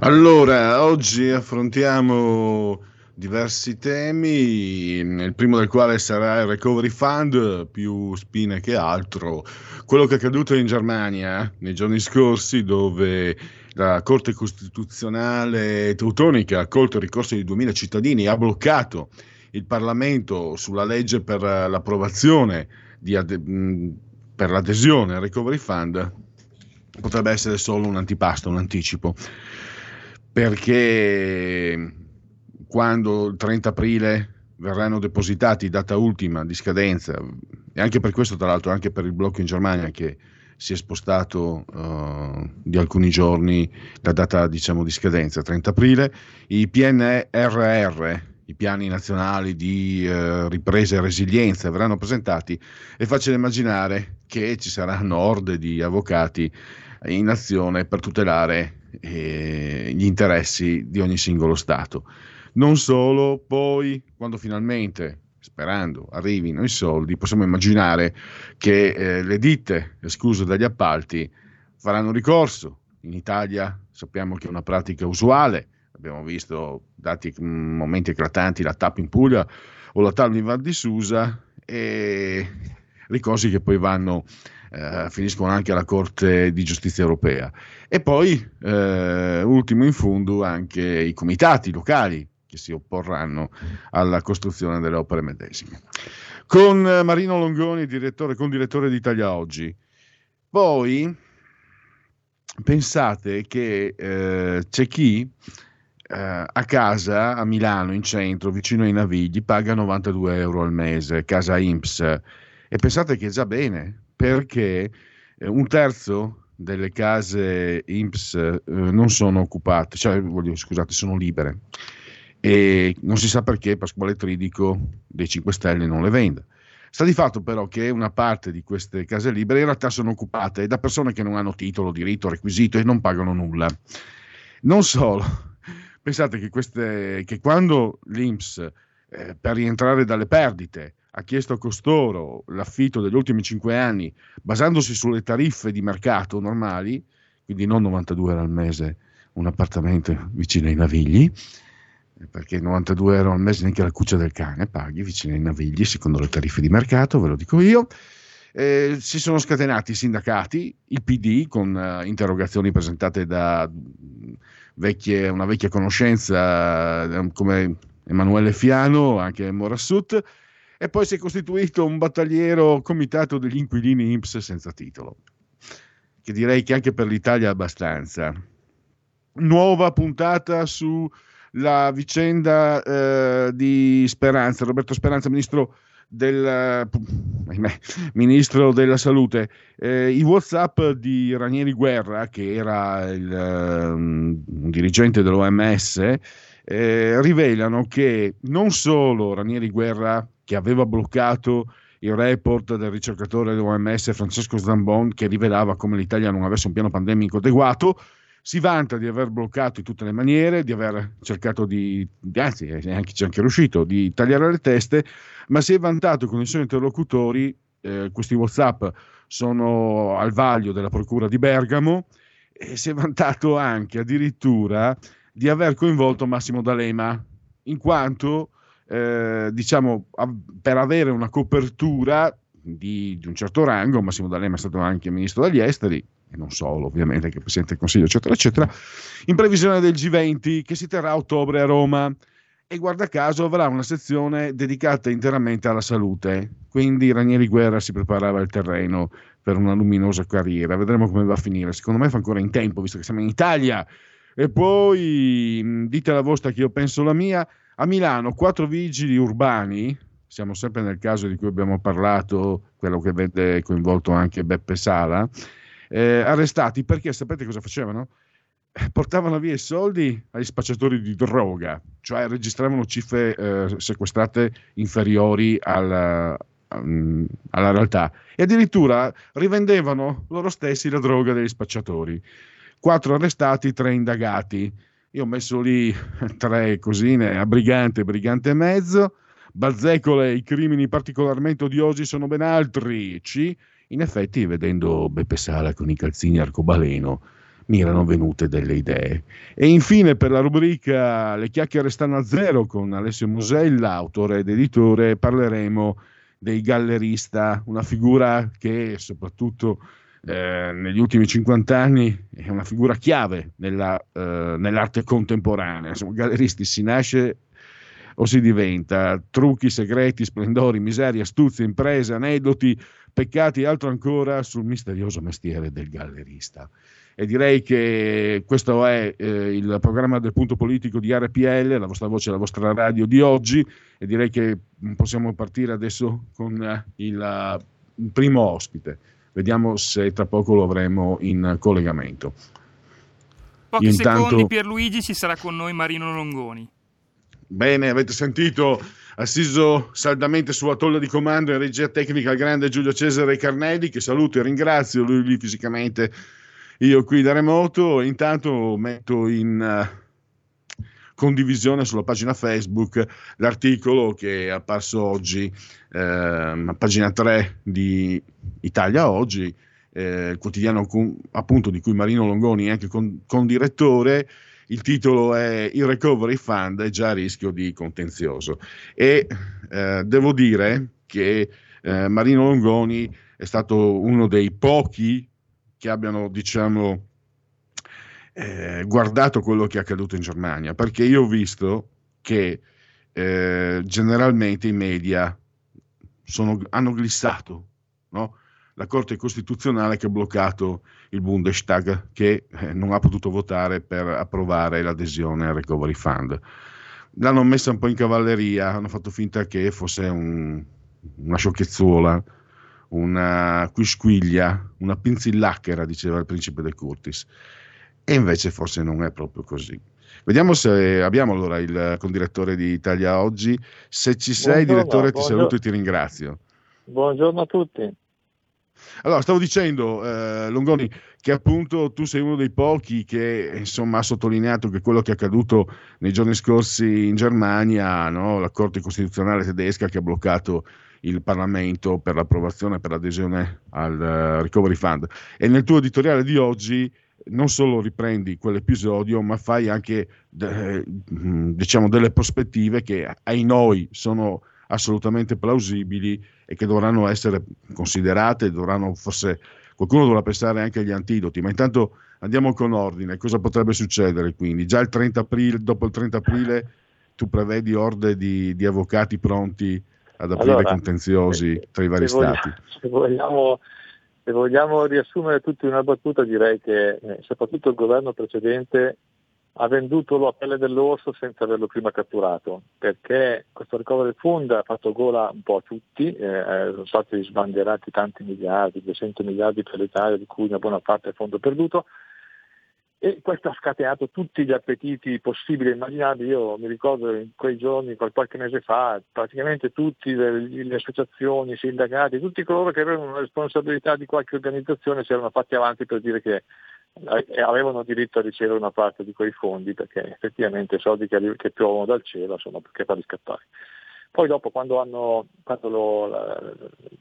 Allora, oggi affrontiamo diversi temi, il primo del quale sarà il Recovery Fund, più spine che altro. Quello che è accaduto in Germania nei giorni scorsi, dove la Corte Costituzionale teutonica ha accolto il ricorso di 2000 cittadini e ha bloccato il Parlamento sulla legge per l'approvazione ade- per l'adesione al Recovery Fund, potrebbe essere solo un antipasto, un anticipo perché quando il 30 aprile verranno depositati data ultima di scadenza e anche per questo tra l'altro anche per il blocco in Germania che si è spostato uh, di alcuni giorni la data diciamo di scadenza 30 aprile i PNRR i piani nazionali di uh, ripresa e resilienza verranno presentati è facile immaginare che ci saranno orde di avvocati in azione per tutelare eh, gli interessi di ogni singolo Stato. Non solo, poi quando finalmente, sperando, arrivino i soldi, possiamo immaginare che eh, le ditte escluse dagli appalti faranno ricorso. In Italia sappiamo che è una pratica usuale, abbiamo visto dati mm, momenti eclatanti la TAP in Puglia o la TAP in Val di Susa e ricorsi che poi vanno eh, finiscono anche alla Corte di Giustizia europea. E poi, eh, ultimo in fondo, anche i comitati locali che si opporranno alla costruzione delle opere medesime. Con Marino Longoni, direttore, con direttore di Italia Oggi. Poi pensate che eh, c'è chi eh, a casa a Milano, in centro, vicino ai Navigli, paga 92 euro al mese, casa IMPS. E pensate che è già bene, perché eh, un terzo delle case IMSS eh, non sono occupate, cioè voglio, scusate, sono libere e non si sa perché Pasquale Tridico dei 5 Stelle non le venda. Sta di fatto però che una parte di queste case libere in realtà sono occupate da persone che non hanno titolo, diritto, requisito e non pagano nulla. Non solo, pensate che, queste, che quando l'IMSS eh, per rientrare dalle perdite ha chiesto a costoro l'affitto degli ultimi 5 anni basandosi sulle tariffe di mercato normali, quindi non 92 euro al mese un appartamento vicino ai Navigli, perché 92 euro al mese neanche la cuccia del cane paghi vicino ai Navigli secondo le tariffe di mercato, ve lo dico io. Eh, si sono scatenati i sindacati, il PD con uh, interrogazioni presentate da vecchie, una vecchia conoscenza uh, come Emanuele Fiano, anche Morassut, e poi si è costituito un battagliero comitato degli inquilini IMSS senza titolo, che direi che anche per l'Italia è abbastanza. Nuova puntata sulla vicenda eh, di Speranza, Roberto Speranza, ministro del eh, ministro della salute eh, i whatsapp di Ranieri Guerra che era il, um, dirigente dell'OMS eh, rivelano che non solo Ranieri Guerra che aveva bloccato il report del ricercatore dell'OMS Francesco Zambon che rivelava come l'Italia non avesse un piano pandemico adeguato, si vanta di aver bloccato in tutte le maniere, di aver cercato di, anzi anche, ci è anche riuscito, di tagliare le teste, ma si è vantato con i suoi interlocutori, eh, questi Whatsapp sono al vaglio della Procura di Bergamo, e si è vantato anche addirittura di aver coinvolto Massimo D'Alema, in quanto eh, diciamo, a, per avere una copertura di, di, un certo rango, Massimo D'Alema è stato anche ministro degli esteri, e non solo ovviamente, che Presidente del Consiglio, eccetera, eccetera, in previsione del G20 che si terrà a ottobre a Roma e guarda caso avrà una sezione dedicata interamente alla salute, quindi Ranieri Guerra si preparava il terreno per una luminosa carriera. Vedremo come va a finire. Secondo me fa ancora in tempo, visto che siamo in Italia. E poi dite la vostra che io penso la mia. A Milano, quattro vigili urbani, siamo sempre nel caso di cui abbiamo parlato, quello che vede coinvolto anche Beppe Sala, eh, arrestati perché sapete cosa facevano? Portavano via i soldi agli spacciatori di droga, cioè registravano cifre eh, sequestrate inferiori al, um, alla realtà e addirittura rivendevano loro stessi la droga degli spacciatori. Quattro arrestati, tre indagati. Io ho messo lì tre cosine a brigante, brigante e mezzo. Bazzecole, i crimini particolarmente odiosi sono ben altri. C. In effetti, vedendo Beppe Sala con i calzini arcobaleno, mi erano venute delle idee. E infine, per la rubrica Le chiacchiere stanno a zero con Alessio Musella, autore ed editore, parleremo dei gallerista, una figura che soprattutto eh, negli ultimi 50 anni è una figura chiave nella, eh, nell'arte contemporanea. Insomma, galleristi si nasce o si diventa, trucchi, segreti, splendori, miserie, astuzie, imprese, aneddoti, peccati e altro ancora sul misterioso mestiere del gallerista. E direi che questo è eh, il programma del punto politico di RPL, la vostra voce, la vostra radio di oggi, e direi che possiamo partire adesso con eh, il, il primo ospite. Vediamo se tra poco lo avremo in collegamento. Pochi Io secondi, intanto... Pierluigi, ci sarà con noi Marino Longoni. Bene, avete sentito, assiso saldamente sulla tolla di comando in regia tecnica il grande Giulio Cesare Carnelli, che saluto e ringrazio, lui lì fisicamente, io qui da remoto. Intanto metto in uh, condivisione sulla pagina Facebook l'articolo che è apparso oggi, eh, pagina 3 di Italia Oggi, eh, il quotidiano appunto di cui Marino Longoni è anche con, con direttore il titolo è Il Recovery Fund è già a rischio di contenzioso e eh, devo dire che eh, Marino Longoni è stato uno dei pochi che abbiano diciamo eh, guardato quello che è accaduto in Germania perché io ho visto che eh, generalmente i media sono, hanno glissato no? La Corte Costituzionale che ha bloccato il Bundestag che eh, non ha potuto votare per approvare l'adesione al Recovery Fund. L'hanno messa un po' in cavalleria, hanno fatto finta che fosse un, una sciocchezzuola, una quisquiglia, una pinzillacchera, diceva il principe del Curtis. E invece forse non è proprio così. Vediamo se abbiamo allora il condirettore di Italia Oggi. Se ci sei, buongiorno, direttore, ti saluto e ti ringrazio. Buongiorno a tutti. Allora, stavo dicendo, eh, Longoni, che appunto tu sei uno dei pochi che insomma, ha sottolineato che quello che è accaduto nei giorni scorsi in Germania, no? la Corte Costituzionale tedesca che ha bloccato il Parlamento per l'approvazione, per l'adesione al uh, Recovery Fund. E nel tuo editoriale di oggi non solo riprendi quell'episodio, ma fai anche de- diciamo, delle prospettive che ai noi sono assolutamente plausibili e che dovranno essere considerate, dovranno forse qualcuno dovrà pensare anche agli antidoti, ma intanto andiamo con ordine, cosa potrebbe succedere quindi? Già il 30 aprile, dopo il 30 aprile tu prevedi orde di, di avvocati pronti ad aprire allora, contenziosi tra i vari se stati? se, vogliamo, se vogliamo riassumere tutto in una battuta direi che eh, soprattutto il governo precedente ha venduto la pelle dell'orso senza averlo prima catturato, perché questo recovery fund ha fatto gola un po' a tutti, eh, eh sono stati sbandierati tanti miliardi, 200 miliardi per l'Italia, di cui una buona parte è fondo perduto, e questo ha scatenato tutti gli appetiti possibili e immaginabili. Io mi ricordo in quei giorni, qualche mese fa, praticamente tutte le, associazioni, i sindacati, tutti coloro che avevano una responsabilità di qualche organizzazione si erano fatti avanti per dire che eh, avevano diritto a ricevere una parte di quei fondi perché effettivamente i soldi che, che piovono dal cielo sono perché farli scattare. Poi dopo quando, hanno, quando lo, la,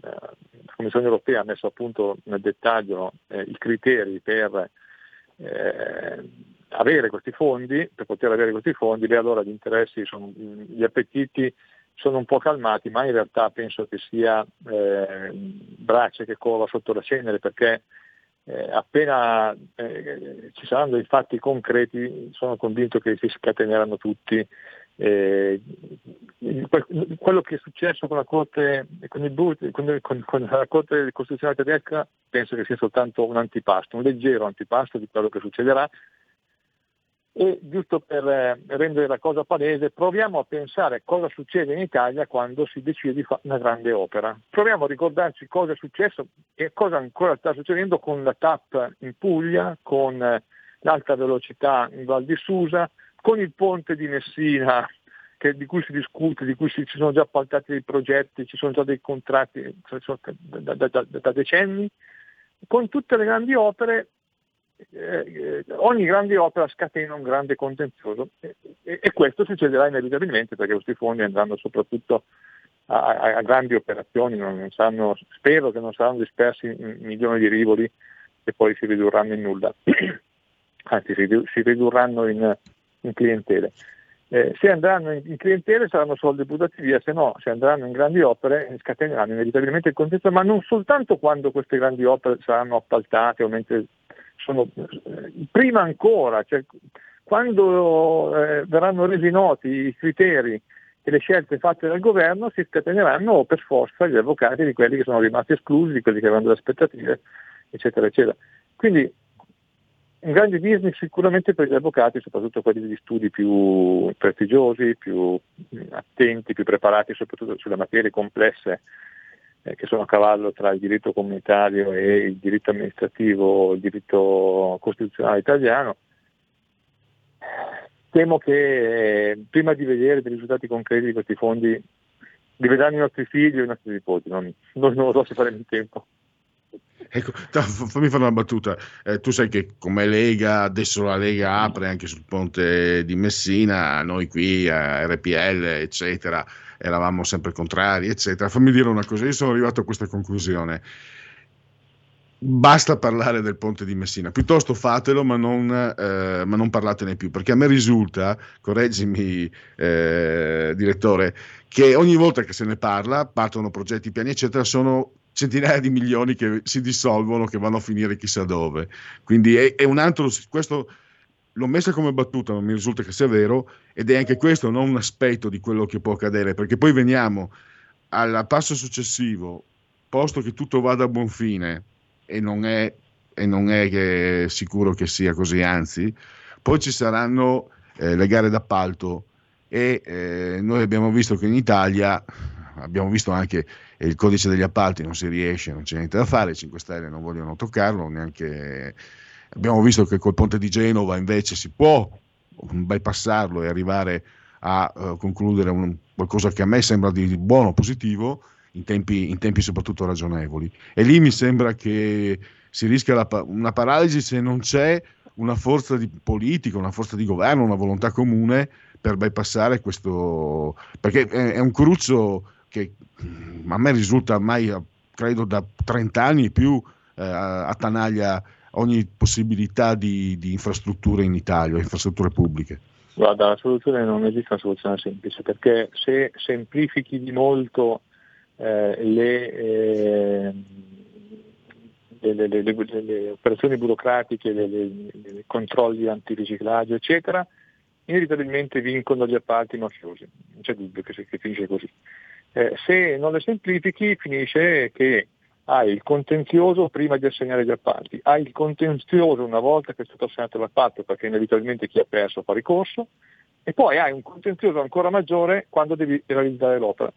la, Commissione europea ha messo a punto nel dettaglio eh, i criteri per eh, avere questi fondi, per poter avere questi fondi, beh allora gli interessi, sono, gli appetiti sono un po' calmati, ma in realtà penso che sia eh, braccia che cova sotto la cenere perché eh, appena eh, ci saranno dei fatti concreti sono convinto che si scateneranno tutti Eh, quello che è successo con la Corte, con, il, con, con, con la Corte Costituzionale tedesca penso che sia soltanto un antipasto, un leggero antipasto di quello che succederà. E giusto per eh, rendere la cosa palese, proviamo a pensare cosa succede in Italia quando si decide di fare una grande opera. Proviamo a ricordarci cosa è successo e cosa ancora sta succedendo con la TAP in Puglia, con eh, l'alta velocità in Val di Susa, con il ponte di Messina che, di cui si discute, di cui si, ci sono già appaltati dei progetti, ci sono già dei contratti da, da, da, da decenni, con tutte le grandi opere, eh, ogni grande opera scatena un grande contenzioso e, e, e, questo succederà inevitabilmente perché questi fondi andranno soprattutto a, a, a grandi operazioni, non saranno, spero che non saranno dispersi in milioni di rivoli e poi si ridurranno in nulla, anzi si, si ridurranno in, in clientele. Eh, se andranno in, in, clientele saranno soldi buttati via, se no, se andranno in grandi opere scateneranno inevitabilmente il contenzioso, ma non soltanto quando queste grandi opere saranno appaltate o mentre sono eh, prima ancora, cioè, quando eh, verranno resi noti i criteri e le scelte fatte dal governo si scateneranno per forza gli avvocati di quelli che sono rimasti esclusi, di quelli che avevano delle aspettative, eccetera, eccetera. Quindi un grande business sicuramente per gli avvocati, soprattutto quelli degli studi più prestigiosi, più attenti, più preparati soprattutto sulle materie complesse eh, che sono a cavallo tra il diritto comunitario e il diritto amministrativo, il diritto costituzionale italiano. Temo che eh, prima di vedere dei risultati concreti di questi fondi li vedranno i nostri figli o i nostri nipoti, non, non lo so se faremo in tempo. Ecco, fammi fare una battuta. Eh, tu sai che come Lega, adesso la Lega apre anche sul ponte di Messina, noi qui a RPL, eccetera, eravamo sempre contrari, eccetera. Fammi dire una cosa, io sono arrivato a questa conclusione. Basta parlare del ponte di Messina, piuttosto fatelo, ma non, eh, ma non parlatene più, perché a me risulta, correggimi eh, direttore, che ogni volta che se ne parla, partono progetti, piani, eccetera, sono centinaia di milioni che si dissolvono, che vanno a finire chissà dove. Quindi è, è un altro, questo l'ho messa come battuta, non mi risulta che sia vero, ed è anche questo non un aspetto di quello che può accadere, perché poi veniamo al passo successivo, posto che tutto vada a buon fine, e non è, e non è che sicuro che sia così, anzi, poi ci saranno eh, le gare d'appalto e eh, noi abbiamo visto che in Italia abbiamo visto anche il codice degli appalti, non si riesce, non c'è niente da fare, i 5 Stelle non vogliono toccarlo, neanche... abbiamo visto che col ponte di Genova invece si può bypassarlo e arrivare a uh, concludere un, qualcosa che a me sembra di buono, positivo, in tempi, in tempi soprattutto ragionevoli. E lì mi sembra che si rischia la, una paralisi se non c'è una forza di politica, una forza di governo, una volontà comune per bypassare questo, perché è, è un cruccio che mm, a me risulta ormai, credo da 30 anni più, eh, attanaglia ogni possibilità di, di infrastrutture in Italia, infrastrutture pubbliche. Guarda, la soluzione non esiste una soluzione semplice, perché se semplifichi di molto eh, le, eh, le, le, le, operazioni burocratiche, i controlli antiriciclaggio, eccetera, inevitabilmente vincono gli appalti mafiosi, non c'è dubbio che, che finisce così. Eh, se non le semplifichi finisce che hai il contenzioso prima di assegnare gli appalti, hai il contenzioso una volta che è stato assegnato l'appalto perché inevitabilmente chi ha perso fa ricorso e poi hai un contenzioso ancora maggiore quando devi realizzare l'opera.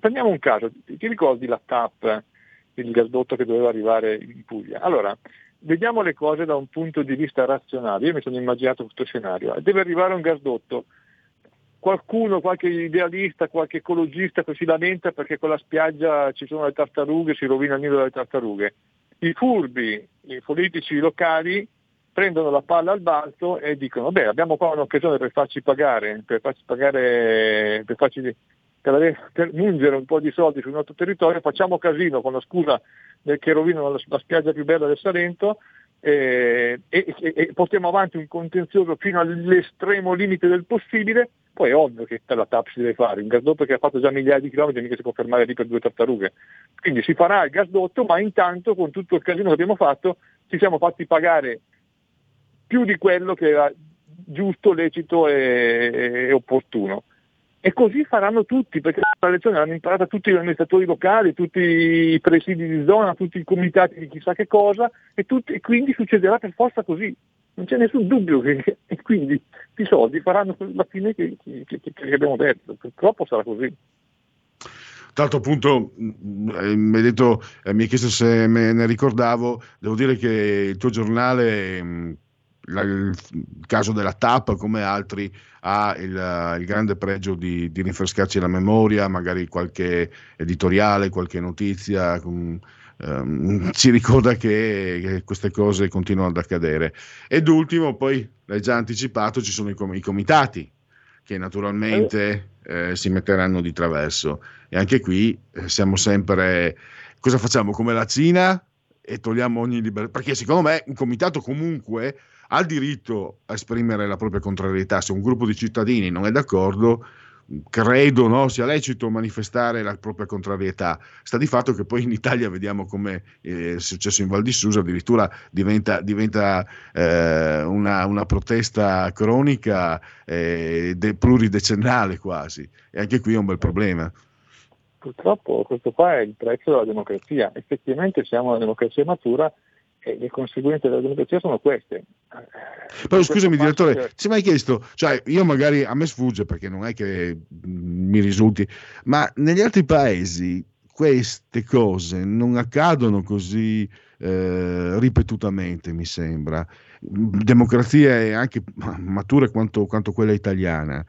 Prendiamo un caso, ti ricordi la TAP, il gasdotto che doveva arrivare in Puglia? Allora, vediamo le cose da un punto di vista razionale. Io mi sono immaginato questo scenario. Deve arrivare un gasdotto qualcuno, qualche idealista, qualche ecologista che si lamenta perché con la spiaggia ci sono le tartarughe, si rovina il nido delle tartarughe. I furbi, i politici locali prendono la palla al balzo e dicono beh abbiamo qua un'occasione per farci pagare, per farci pagare, per farci per, per mungere un po' di soldi sul nostro territorio, facciamo casino con la scusa che rovinano la, la spiaggia più bella del Salento eh, e, e, e portiamo avanti un contenzioso fino all'estremo limite del possibile poi è ovvio che la TAP si deve fare, un gasdotto che ha fatto già migliaia di chilometri mica si può fermare lì per due tartarughe. Quindi si farà il gasdotto, ma intanto con tutto il casino che abbiamo fatto ci siamo fatti pagare più di quello che era giusto, lecito e, e opportuno. E così faranno tutti, perché la lezione l'hanno imparata tutti gli amministratori locali, tutti i presidi di zona, tutti i comitati di chissà che cosa, e, tutti, e quindi succederà per forza così. Non c'è nessun dubbio che e quindi i soldi faranno la fine che, che, che abbiamo detto. Purtroppo sarà così. Tra l'altro, appunto, eh, mi, hai detto, eh, mi hai chiesto se me ne ricordavo. Devo dire che il tuo giornale, la, il caso della TAP, come altri, ha il, il grande pregio di, di, rinfrescarci la memoria, magari qualche editoriale, qualche notizia. Com, ehm, ci ricorda che, che, queste cose continuano ad accadere. Ed ultimo, poi l'hai già anticipato, ci sono i, com- i comitati che naturalmente eh, si metteranno di traverso. E anche qui eh, siamo sempre... Cosa facciamo? Come la Cina e togliamo ogni libertà? Perché secondo me un comitato comunque ha il diritto a esprimere la propria contrarietà. Se un gruppo di cittadini non è d'accordo, credo no, sia lecito manifestare la propria contrarietà. Sta di fatto che poi in Italia vediamo come eh, è successo in Val di Susa, addirittura diventa, diventa eh, una, una, protesta cronica eh, de, pluridecennale quasi. E anche qui è un bel problema. Purtroppo questo qua è il prezzo della democrazia. Effettivamente siamo una democrazia matura e le conseguenze della democrazia sono queste. Però scusami direttore, che... ci hai mai chiesto, cioè io magari a me sfugge perché non è che mi risulti, ma negli altri paesi queste cose non accadono così eh, ripetutamente, mi sembra. Democrazie anche mature quanto, quanto quella italiana.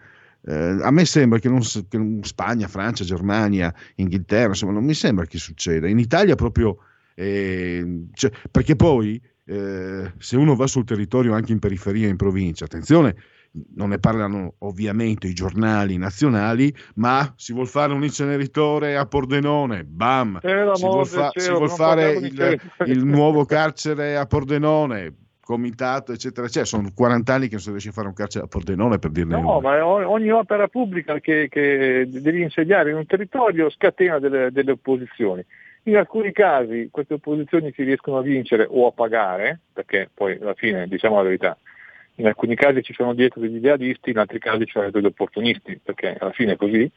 Eh, a me sembra che, non, che Spagna, Francia, Germania, Inghilterra, insomma, non mi sembra che succeda. In Italia proprio eh, cioè, perché poi eh, se uno va sul territorio anche in periferia, in provincia, attenzione, non ne parlano ovviamente i giornali nazionali, ma si vuol fare un inceneritore a Pordenone, bam, si vuol, fa- si vuol fare il, il, nuovo carcere a Pordenone, comitato, eccetera, eccetera. Sono 40 anni che non si riesce a fare un carcere a Pordenone per dirne No, una. ma ogni opera pubblica che, che devi insediare in un territorio scatena delle, delle opposizioni. In alcuni casi queste opposizioni si riescono a vincere o a pagare, perché poi alla fine diciamo la verità, in alcuni casi ci sono dietro degli idealisti, in altri casi ci sono degli opportunisti, perché alla fine è così.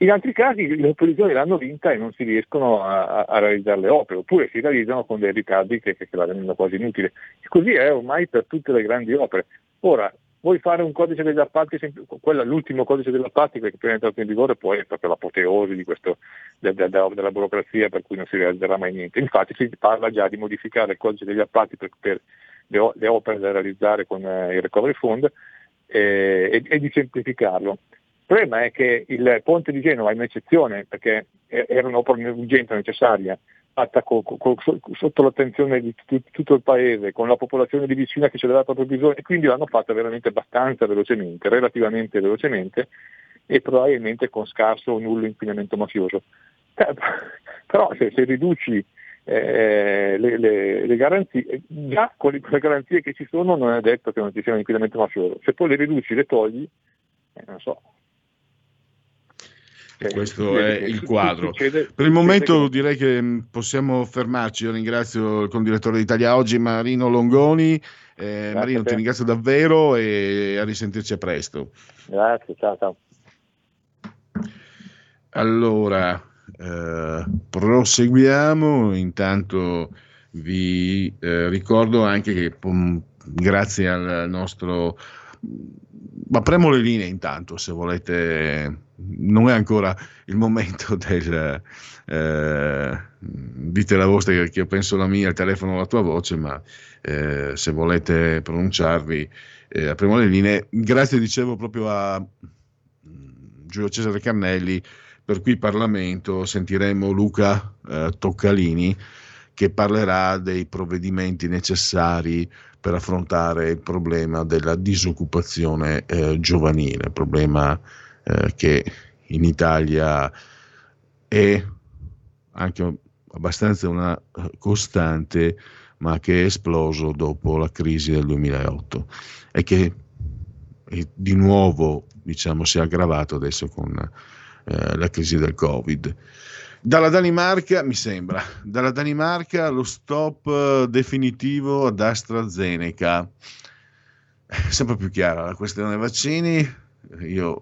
In altri casi le opposizioni l'hanno vinta e non si riescono a, a realizzare le opere, oppure si realizzano con dei ritardi che, che, che la rendono quasi inutile. E così è ormai per tutte le grandi opere. Ora, vuoi fare un codice degli appalti, quello, l'ultimo codice degli appalti che appena entrato in vigore poi è proprio l'apoteosi questo, de, de, de, della burocrazia per cui non si realizzerà mai niente. Infatti si parla già di modificare il codice degli appalti per, per le, le, opere da realizzare con eh, il recovery fund eh, e, e, di semplificarlo. Il problema è che il ponte di Genova è un'eccezione perché era un'opera urgente necessaria fatta co, co, sotto l'attenzione di t- tutto il paese, con la popolazione di vicina che ce l'aveva proprio bisogno, e quindi l'hanno fatta veramente abbastanza velocemente, relativamente velocemente, e probabilmente con scarso o nullo inquinamento mafioso. Però se, se riduci eh, le, le, le, garanzie, già con le, con le, garanzie che ci sono non è detto che non ci sia un inquinamento mafioso, se poi le riduci, le togli, eh, non so, questo è il quadro. Per il momento direi che mm, possiamo fermarci. Io ringrazio il condirettore di Italia Oggi, Marino Longoni. Eh, Marino, ti ringrazio davvero e a risentirci a presto. Grazie, ciao ciao. Allora, eh, proseguiamo. Intanto vi eh, ricordo anche che um, grazie al nostro ma premo le linee intanto se volete. Non è ancora il momento del eh, dite la vostra che io penso la mia il telefono la tua voce ma eh, se volete pronunciarvi eh, apriamo le linee. Grazie dicevo proprio a mm, Giulio Cesare Carnelli per cui Parlamento sentiremo Luca eh, Toccalini che parlerà dei provvedimenti necessari per affrontare il problema della disoccupazione eh, giovanile, problema eh, che in Italia è anche abbastanza una eh, costante, ma che è esploso dopo la crisi del 2008 e che di nuovo diciamo, si è aggravato adesso con eh, la crisi del Covid. Dalla Danimarca, mi sembra, dalla Danimarca lo stop eh, definitivo ad AstraZeneca. Sempre più chiara la questione dei vaccini. Io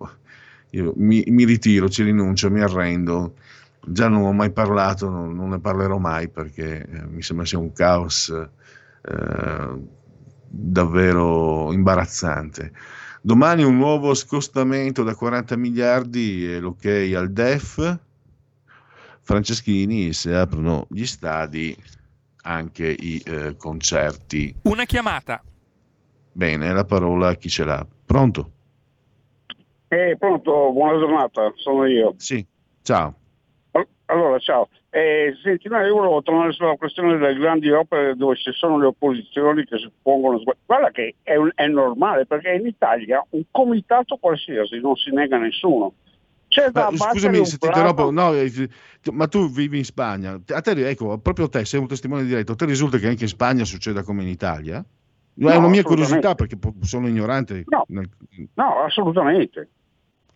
io mi, mi, ritiro, ci rinuncio, mi arrendo. Già non ho mai parlato, non, non ne parlerò mai perché eh, mi sembra sia un caos eh, davvero imbarazzante. Domani un nuovo scostamento da 40 miliardi e l'ok al DEF. Franceschini, se aprono gli stadi, anche i eh, concerti. Una chiamata. Bene, la parola a chi ce l'ha. Pronto? Eh, pronto, buona giornata, sono io. Sì, ciao. Allora, ciao. Eh, senti, no, io volevo tornare sulla questione delle grandi opere dove ci sono le opposizioni che si pongono. Guarda che è, un, è normale perché in Italia un comitato qualsiasi non si nega a nessuno. Ma, scusami se ti interrompo, no, eh, ma tu vivi in Spagna, a te, ecco, proprio te sei un testimone diretto, a te risulta che anche in Spagna succeda come in Italia? No, è una mia curiosità perché sono ignorante. No, nel... no assolutamente.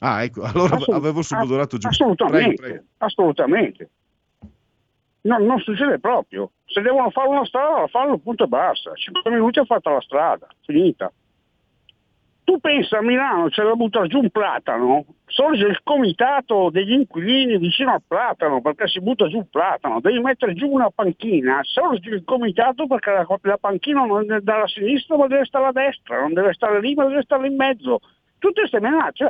Ah, ecco, allora Assolut- avevo subodorato giù. Assolutamente, prego, prego. assolutamente. No, non succede proprio. Se devono fare una strada, la fanno punto e basta. 5 minuti ha fatta la strada, finita. Tu pensa a Milano c'è da buttare giù un platano, sorge il comitato degli inquilini vicino al platano perché si butta giù il platano, devi mettere giù una panchina, sorge il comitato perché la, la panchina non è dalla sinistra ma deve stare a destra, non deve stare lì ma deve stare in mezzo. Tutte queste menate, cioè,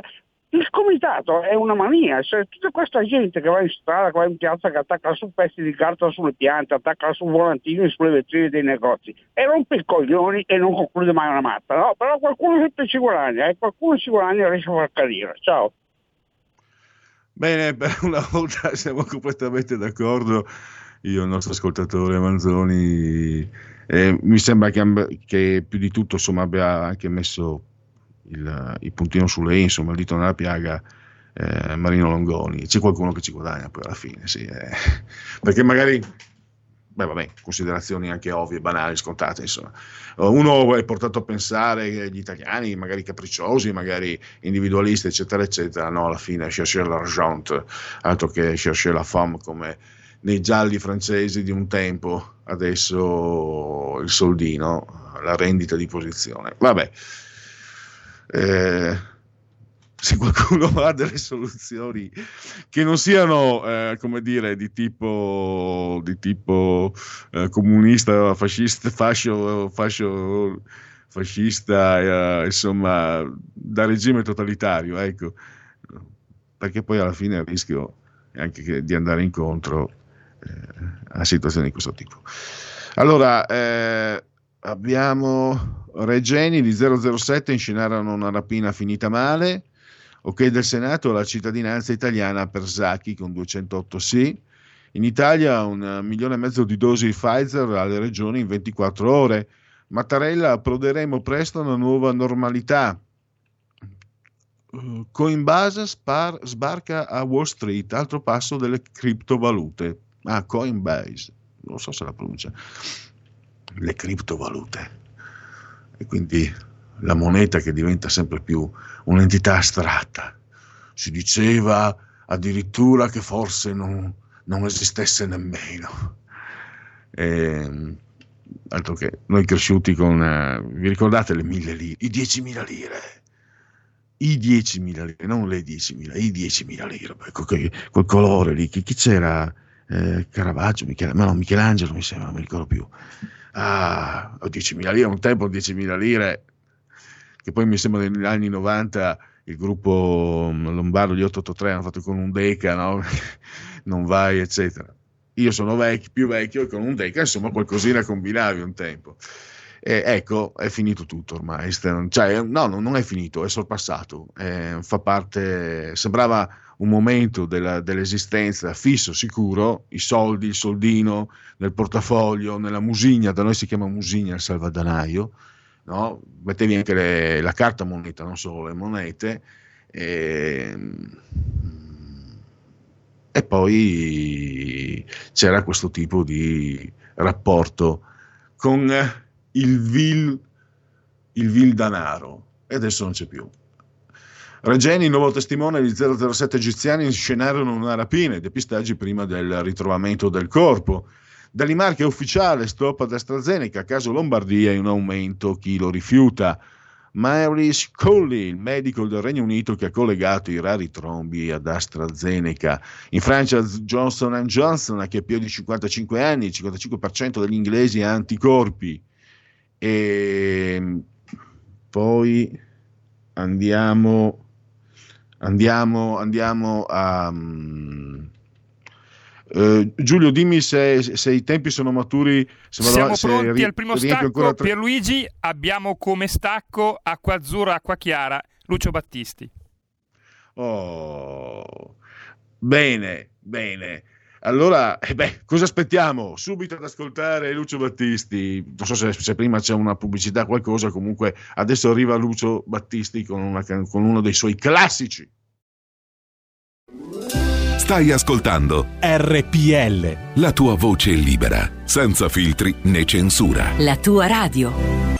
il comitato è una mania, cioè, tutta questa gente che va in strada, che va in piazza, che attacca su pezzi di carta sulle piante, attacca su volantini sulle vetrine dei negozi e rompe i coglioni e non conclude mai una matta, no? Però qualcuno sempre ci guadagna e qualcuno ci guadagna e riesce a far carriera. Ciao. Bene, per una volta siamo completamente d'accordo. Io, il nostro ascoltatore Manzoni, eh, mi sembra che, che più di tutto insomma, abbia anche messo il, il puntino sulle E, insomma, il dito nella piaga. Eh, Marino Longoni, c'è qualcuno che ci guadagna poi alla fine, sì, eh. perché magari beh, vabbè, considerazioni anche ovvie, banali, scontate, insomma. Uno è portato a pensare che gli italiani, magari capricciosi, magari individualisti, eccetera, eccetera, no, alla fine chercher l'argent, altro che chercher la femme come nei gialli francesi di un tempo, adesso il soldino, la rendita di posizione. Vabbè, eh, se qualcuno ha delle soluzioni che non siano, eh, come dire, di tipo, di tipo eh, comunista, fascista, fascio, fascio fascista, eh, insomma, da regime totalitario, ecco, perché poi alla fine il rischio è anche di andare incontro eh, a situazioni di questo tipo. Allora, eh, abbiamo Regeni di 007 inscenarono una rapina finita male. Ok del Senato, la cittadinanza italiana per Sacchi con 208 sì. In Italia un milione e mezzo di dosi di Pfizer alle regioni in 24 ore. Mattarella, approderemo presto a una nuova normalità. Coinbase spar, sbarca a Wall Street, altro passo delle criptovalute. Ah, Coinbase, non so se la pronuncia le criptovalute e quindi la moneta che diventa sempre più un'entità astratta. Si diceva addirittura che forse non, non esistesse nemmeno. E, altro che noi cresciuti con, eh, vi ricordate le mille lire, i diecimila lire? I 10.000 lire, non le 10.000, i 10.000 lire, quel, quel colore lì, chi, chi c'era? Eh, Caravaggio, Michel, no, Michelangelo mi sembra, non mi ricordo più ah, 10.000 lire, un tempo 10.000 lire, che poi mi sembra negli anni 90 il gruppo mm, Lombardo gli 883 hanno fatto con un Deca, no? non vai, eccetera. Io sono vecchio, più vecchio e con un Deca, insomma, qualcosina combinavi un tempo. E ecco, è finito tutto ormai. Cioè, no, non è finito, è sorpassato. Eh, fa parte, sembrava un momento della, dell'esistenza fisso, sicuro, i soldi, il soldino nel portafoglio, nella musigna, da noi si chiama musigna il salvadanaio, no? mettevi anche le, la carta moneta, non solo le monete, e, e poi c'era questo tipo di rapporto con il vil, il vil danaro e adesso non c'è più. Regeni, nuovo testimone di 007 egiziani, inscenarono una rapina e depistaggi prima del ritrovamento del corpo. Dall'Imarca è ufficiale, stop ad AstraZeneca, caso Lombardia in aumento, chi lo rifiuta. Mary Scully, il medico del Regno Unito che ha collegato i rari trombi ad AstraZeneca. In Francia Johnson Johnson, che ha più di 55 anni, il 55% degli inglesi ha anticorpi. E poi andiamo, andiamo, andiamo a... Um, Uh, Giulio, dimmi se, se, i tempi sono maturi. Se Siamo se pronti ri- al primo stacco. Tre... Pierluigi, abbiamo come stacco acqua azzurra, acqua chiara, Lucio Battisti. Oh, bene, bene. Allora, eh beh, cosa aspettiamo? Subito ad ascoltare Lucio Battisti. Non so se, se, prima c'è una pubblicità, qualcosa. Comunque, adesso arriva Lucio Battisti con, una, con uno dei suoi classici. Stai ascoltando RPL. La tua voce libera, senza filtri né censura. La tua radio.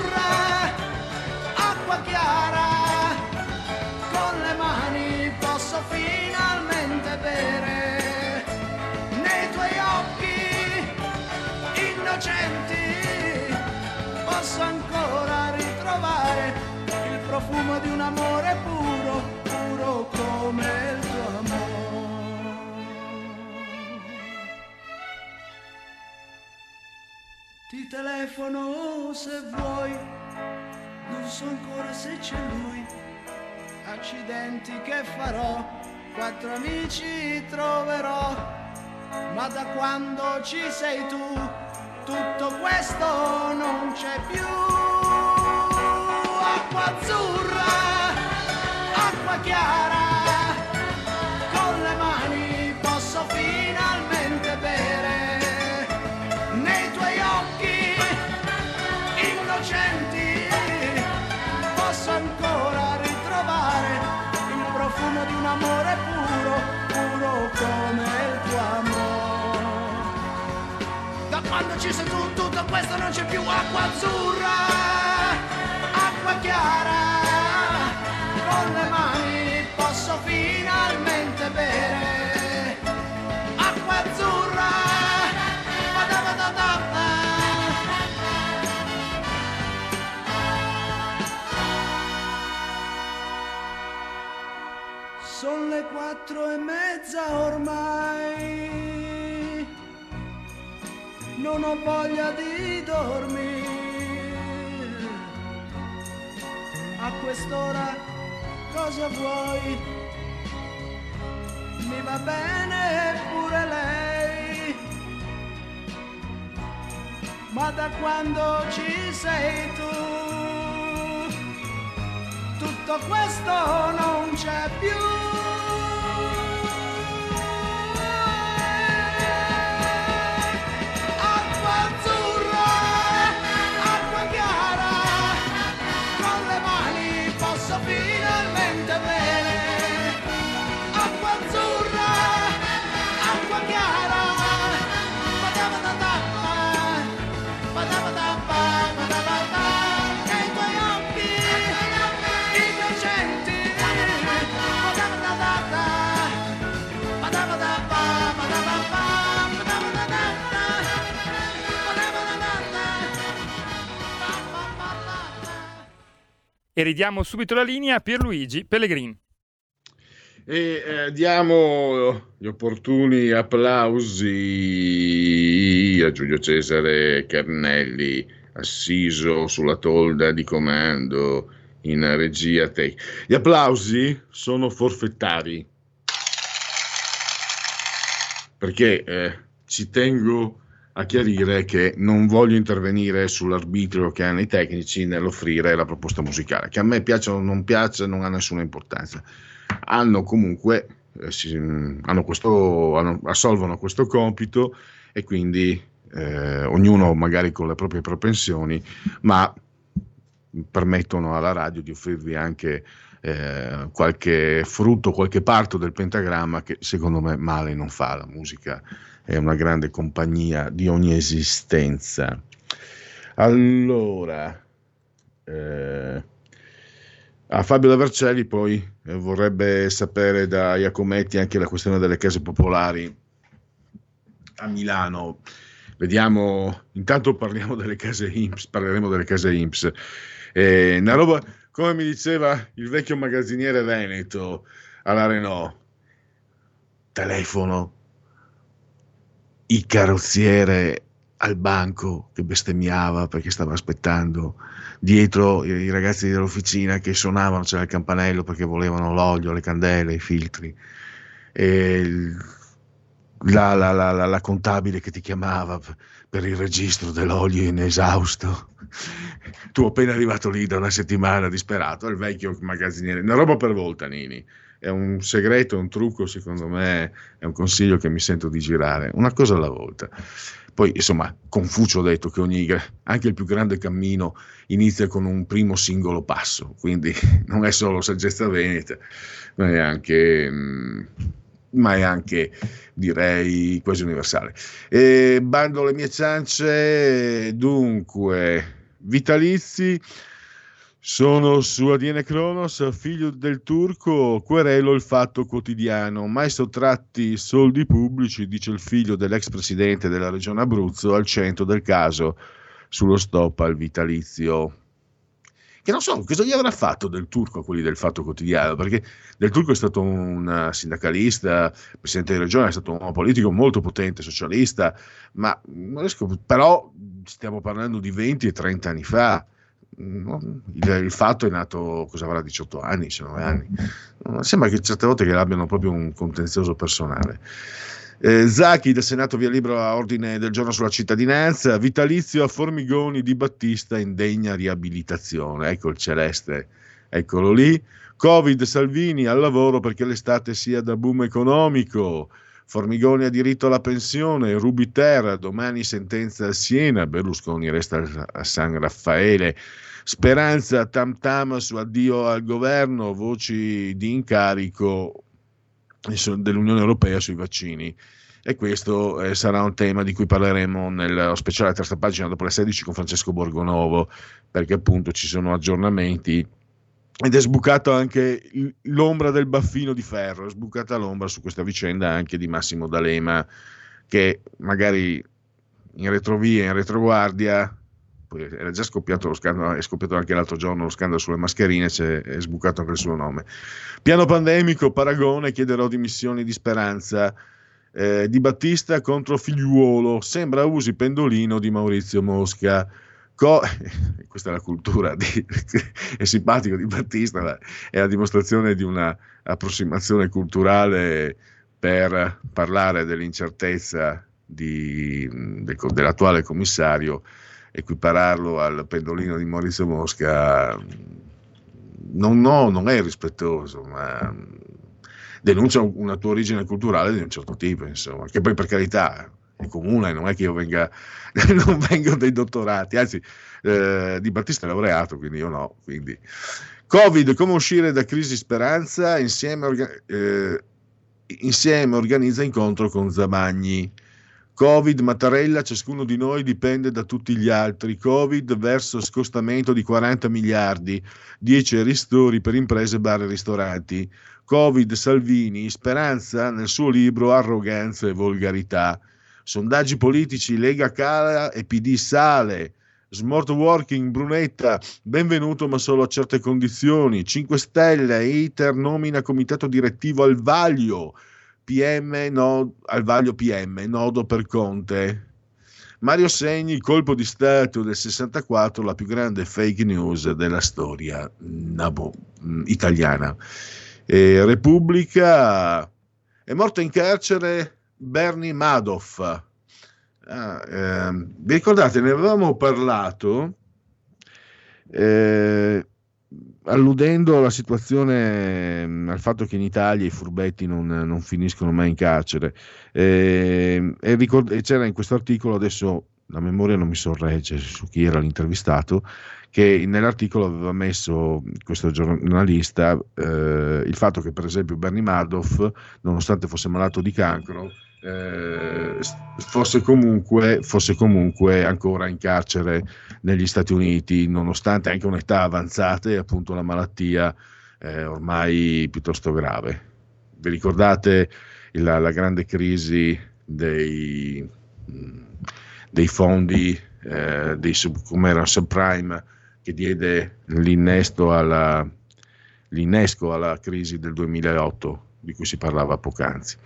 profumo di un amore puro, puro come il tuo amore. Ti telefono se vuoi, non so ancora se c'è lui. Accidenti che farò, quattro amici troverò, ma da quando ci sei tu tutto questo non c'è più. Acqua azzurra, acqua chiara, con le mani posso finalmente bere nei tuoi occhi innocenti. Posso ancora ritrovare il profumo di un amore puro, puro come il tuo amore quando ci sei tu tutto questo non c'è più acqua azzurra, chiara, con le mani posso finalmente bere, acqua azzurra, Sono le quattro e mezza ormai. Non ho voglia di dormire. A quest'ora cosa vuoi? Mi va bene pure lei. Ma da quando ci sei tu, tutto questo non c'è più. E ridiamo subito la linea a Pierluigi Pellegrini. E eh, diamo gli opportuni applausi a Giulio Cesare Carnelli, assiso sulla tolda di comando in regia tech. Gli applausi sono forfettari perché eh, ci tengo a chiarire che non voglio intervenire sull'arbitrio che hanno i tecnici nell'offrire la proposta musicale, che a me piace o non piace non ha nessuna importanza. Hanno comunque, eh, si, hanno questo, hanno, assolvono questo compito e quindi eh, ognuno magari con le proprie propensioni, ma permettono alla radio di offrirvi anche eh, qualche frutto, qualche parto del pentagramma che secondo me male non fa. La musica è una grande compagnia di ogni esistenza. Allora, eh, a Fabio da Vercelli poi eh, vorrebbe sapere da Iacometti anche la questione delle case popolari a Milano. Vediamo, intanto parliamo delle case IMSS, parleremo delle case IMSS. Eh, una roba, come mi diceva il vecchio magazziniere Veneto alla Renault, telefono, il carrozziere al banco che bestemmiava perché stava aspettando, dietro i ragazzi dell'officina che suonavano, c'era il campanello perché volevano l'olio, le candele, i filtri, la, la, la, la contabile che ti chiamava per il registro dell'olio inesausto. Tu appena arrivato lì da una settimana disperato, il vecchio magazziniere, una roba per volta, Nini. È un segreto, un trucco, secondo me, è un consiglio che mi sento di girare, una cosa alla volta. Poi, insomma, Confucio ha detto che ogni, anche il più grande cammino inizia con un primo singolo passo, quindi non è solo saggezza veneta, ma è anche... Mh, ma è anche direi quasi universale. E bando le mie ciance, dunque, vitalizi. Sono su ADN Cronos, figlio del turco, querelo il fatto quotidiano. Mai sottratti soldi pubblici, dice il figlio dell'ex presidente della regione Abruzzo, al centro del caso sullo stop al vitalizio che non so cosa gli avrà fatto del turco a quelli del Fatto Quotidiano, perché del turco è stato un sindacalista, presidente di regione, è stato un uomo politico molto potente, socialista, ma però stiamo parlando di 20 e 30 anni fa. Il, il, fatto è nato, cosa avrà, 18 anni, 19 anni. Sembra che certe volte che abbiano proprio un contenzioso personale. Eh, Zacchi del Senato via libro a ordine del giorno sulla cittadinanza, vitalizio a Formigoni di Battista in degna riabilitazione. Ecco il celeste, eccolo lì. Covid Salvini al lavoro perché l'estate sia da boom economico. Formigoni ha diritto alla pensione, Rubiter, domani sentenza a Siena, Berlusconi resta a San Raffaele. Speranza tam tam su addio al governo, voci di incarico dell'Unione Europea sui vaccini e questo eh, sarà un tema di cui parleremo nello speciale terza pagina dopo le 16 con Francesco Borgonovo perché appunto ci sono aggiornamenti ed è sbucata anche l'ombra del baffino di ferro, è sbucata l'ombra su questa vicenda anche di Massimo D'Alema che magari in retrovia, in retroguardia poi era già scoppiato lo scandalo, è scoppiato anche l'altro giorno lo scandalo sulle mascherine, è sbucato anche il suo nome. Piano pandemico, paragone, chiederò dimissioni di speranza. Eh, di Battista contro Figliuolo, sembra usi pendolino di Maurizio Mosca. Co- questa è la cultura, di, è simpatico di Battista, è la dimostrazione di un'approssimazione culturale per parlare dell'incertezza di, de, dell'attuale commissario equipararlo al pendolino di Maurizio Mosca non, no, non è rispettoso, ma denuncia una tua origine culturale di un certo tipo, insomma, che poi per carità è comune, non è che io venga, non vengo dei dottorati, anzi eh, Di Battista è laureato, quindi io no. Quindi. Covid, come uscire da crisi speranza? Insieme, eh, insieme organizza incontro con Zamagni. Covid, Mattarella, ciascuno di noi dipende da tutti gli altri. Covid verso scostamento di 40 miliardi, 10 ristori per imprese, bar e ristoranti. Covid, Salvini, speranza nel suo libro Arroganza e volgarità. Sondaggi politici, Lega cala e PD sale. Smart Working, Brunetta, benvenuto ma solo a certe condizioni. 5 Stelle, ITER nomina comitato direttivo al vaglio, PM, no, al vaglio PM, nodo per Conte. Mario Segni, colpo di Stato del 64, la più grande fake news della storia nabo, italiana. E Repubblica, è morto in carcere Bernie Madoff Ah, eh, vi ricordate, ne avevamo parlato eh, alludendo alla situazione, mm, al fatto che in Italia i furbetti non, non finiscono mai in carcere. Eh, e ricord- c'era in questo articolo, adesso la memoria non mi sorregge su chi era l'intervistato, che nell'articolo aveva messo questo giornalista eh, il fatto che per esempio Bernie Madoff, nonostante fosse malato di cancro, eh, fosse, comunque, fosse comunque ancora in carcere negli Stati Uniti, nonostante anche un'età avanzata e appunto la malattia eh, ormai piuttosto grave. Vi ricordate la, la grande crisi dei, dei fondi eh, dei sub, come era subprime che diede l'innesto alla, l'innesco alla crisi del 2008 di cui si parlava poc'anzi.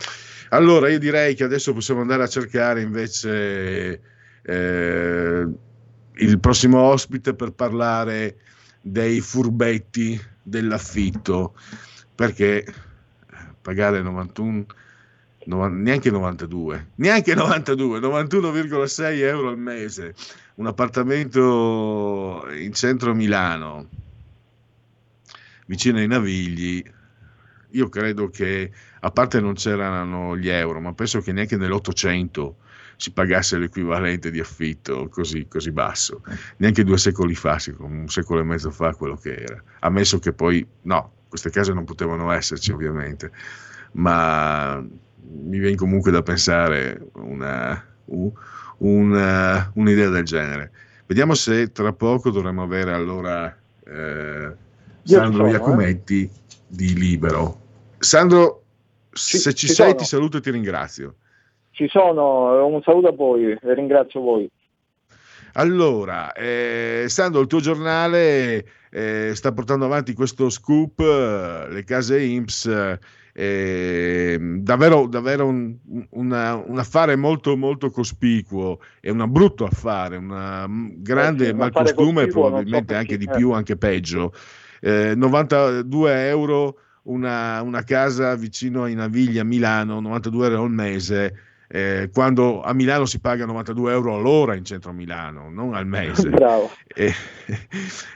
Allora, io direi che adesso possiamo andare a cercare invece eh, il prossimo ospite per parlare dei furbetti dell'affitto, perché pagare 91, 90, neanche 92, neanche 92, 91,6 euro al mese, un appartamento in centro Milano, vicino ai Navigli, io credo che a parte non c'erano gli euro, ma penso che neanche nell'Ottocento si pagasse l'equivalente di affitto così, così, basso, neanche due secoli fa, un secolo e mezzo fa quello che era, ammesso che poi no, queste case non potevano esserci ovviamente, ma mi viene comunque da pensare una, una, un'idea del genere. Vediamo se tra poco dovremo avere allora eh, Sandro sono, Iacometti eh? di Libero. Sandro, ci, se ci, ci sei sono. ti saluto e ti ringrazio. Ci sono, un saluto a voi e ringrazio voi. Allora, eh, Sandro, il tuo giornale eh, sta portando avanti questo scoop, eh, le case IMSS, eh, davvero, davvero un, una, un, affare molto, molto cospicuo, è un brutto affare, un grande eh sì, malcostume, probabilmente so anche di più, anche peggio. 92 eh, euro una, una casa vicino ai Navigli a Milano, 92 euro al mese, eh, quando a Milano si paga 92 euro all'ora in centro a Milano, non al mese. Bravo. Eh,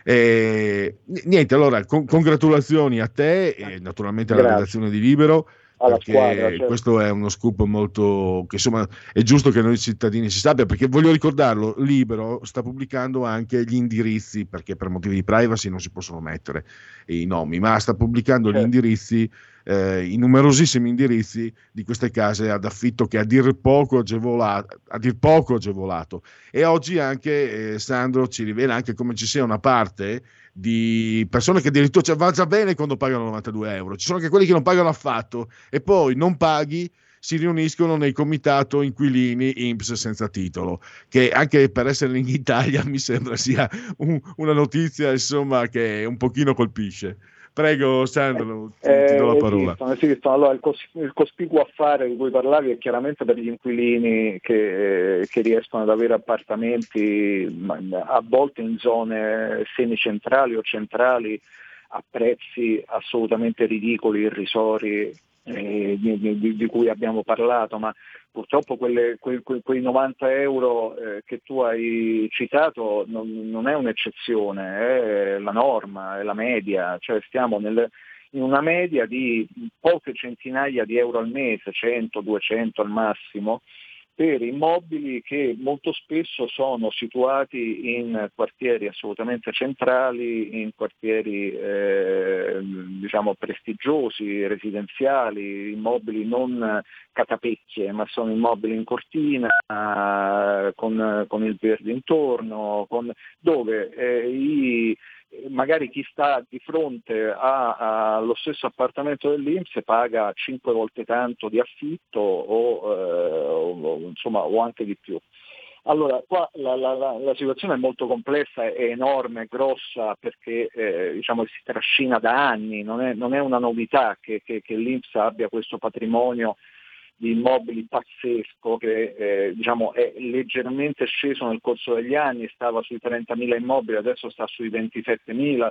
eh, niente, allora, con, congratulazioni a te e naturalmente alla redazione di Libero alla squadra. Certo. Questo è uno scoop molto che insomma è giusto che noi cittadini si sappia perché voglio ricordarlo, Libero sta pubblicando anche gli indirizzi perché per motivi di privacy non si possono mettere i nomi, ma sta pubblicando certo. gli indirizzi eh, i numerosissimi indirizzi di queste case ad affitto che a dir poco agevolato, a dir poco agevolato. e oggi anche eh, Sandro ci rivela anche come ci sia una parte di persone che addirittura cioè, va già bene quando pagano 92 euro, ci sono anche quelli che non pagano affatto e poi non paghi si riuniscono nel comitato inquilini IMSS senza titolo, che anche per essere in Italia mi sembra sia un, una notizia insomma, che un pochino colpisce. Prego Sandro, ti, eh, ti do la parola. Esistono, esistono. Allora, il, cos- il, cospicuo affare di cui parlavi è chiaramente per gli inquilini che, che riescono ad avere appartamenti a volte in zone semicentrali o centrali a prezzi assolutamente ridicoli, irrisori, eh, di, di, di, cui abbiamo parlato, ma purtroppo quelle, que, que, quei 90 euro eh, che tu hai citato non, non, è un'eccezione, è la norma, è la media, cioè stiamo nel, in una media di poche centinaia di euro al mese, 100, 200 al massimo, per immobili che molto spesso sono situati in quartieri assolutamente centrali, in quartieri eh, diciamo prestigiosi, residenziali, immobili non catapecchie, ma sono immobili in cortina, con, con, il verde intorno, con, dove eh, i magari chi sta di fronte allo stesso appartamento dell'Inps paga 5 volte tanto di affitto o, eh, o, insomma, o anche di più. Allora, qua la, la, la, situazione è molto complessa, è enorme, grossa, perché eh, diciamo, si trascina da anni, non è, non è una novità che, che, che l'Inps abbia questo patrimonio di immobili pazzesco che eh, diciamo, è leggermente sceso nel corso degli anni, stava sui 30.000 immobili, adesso sta sui 27.000,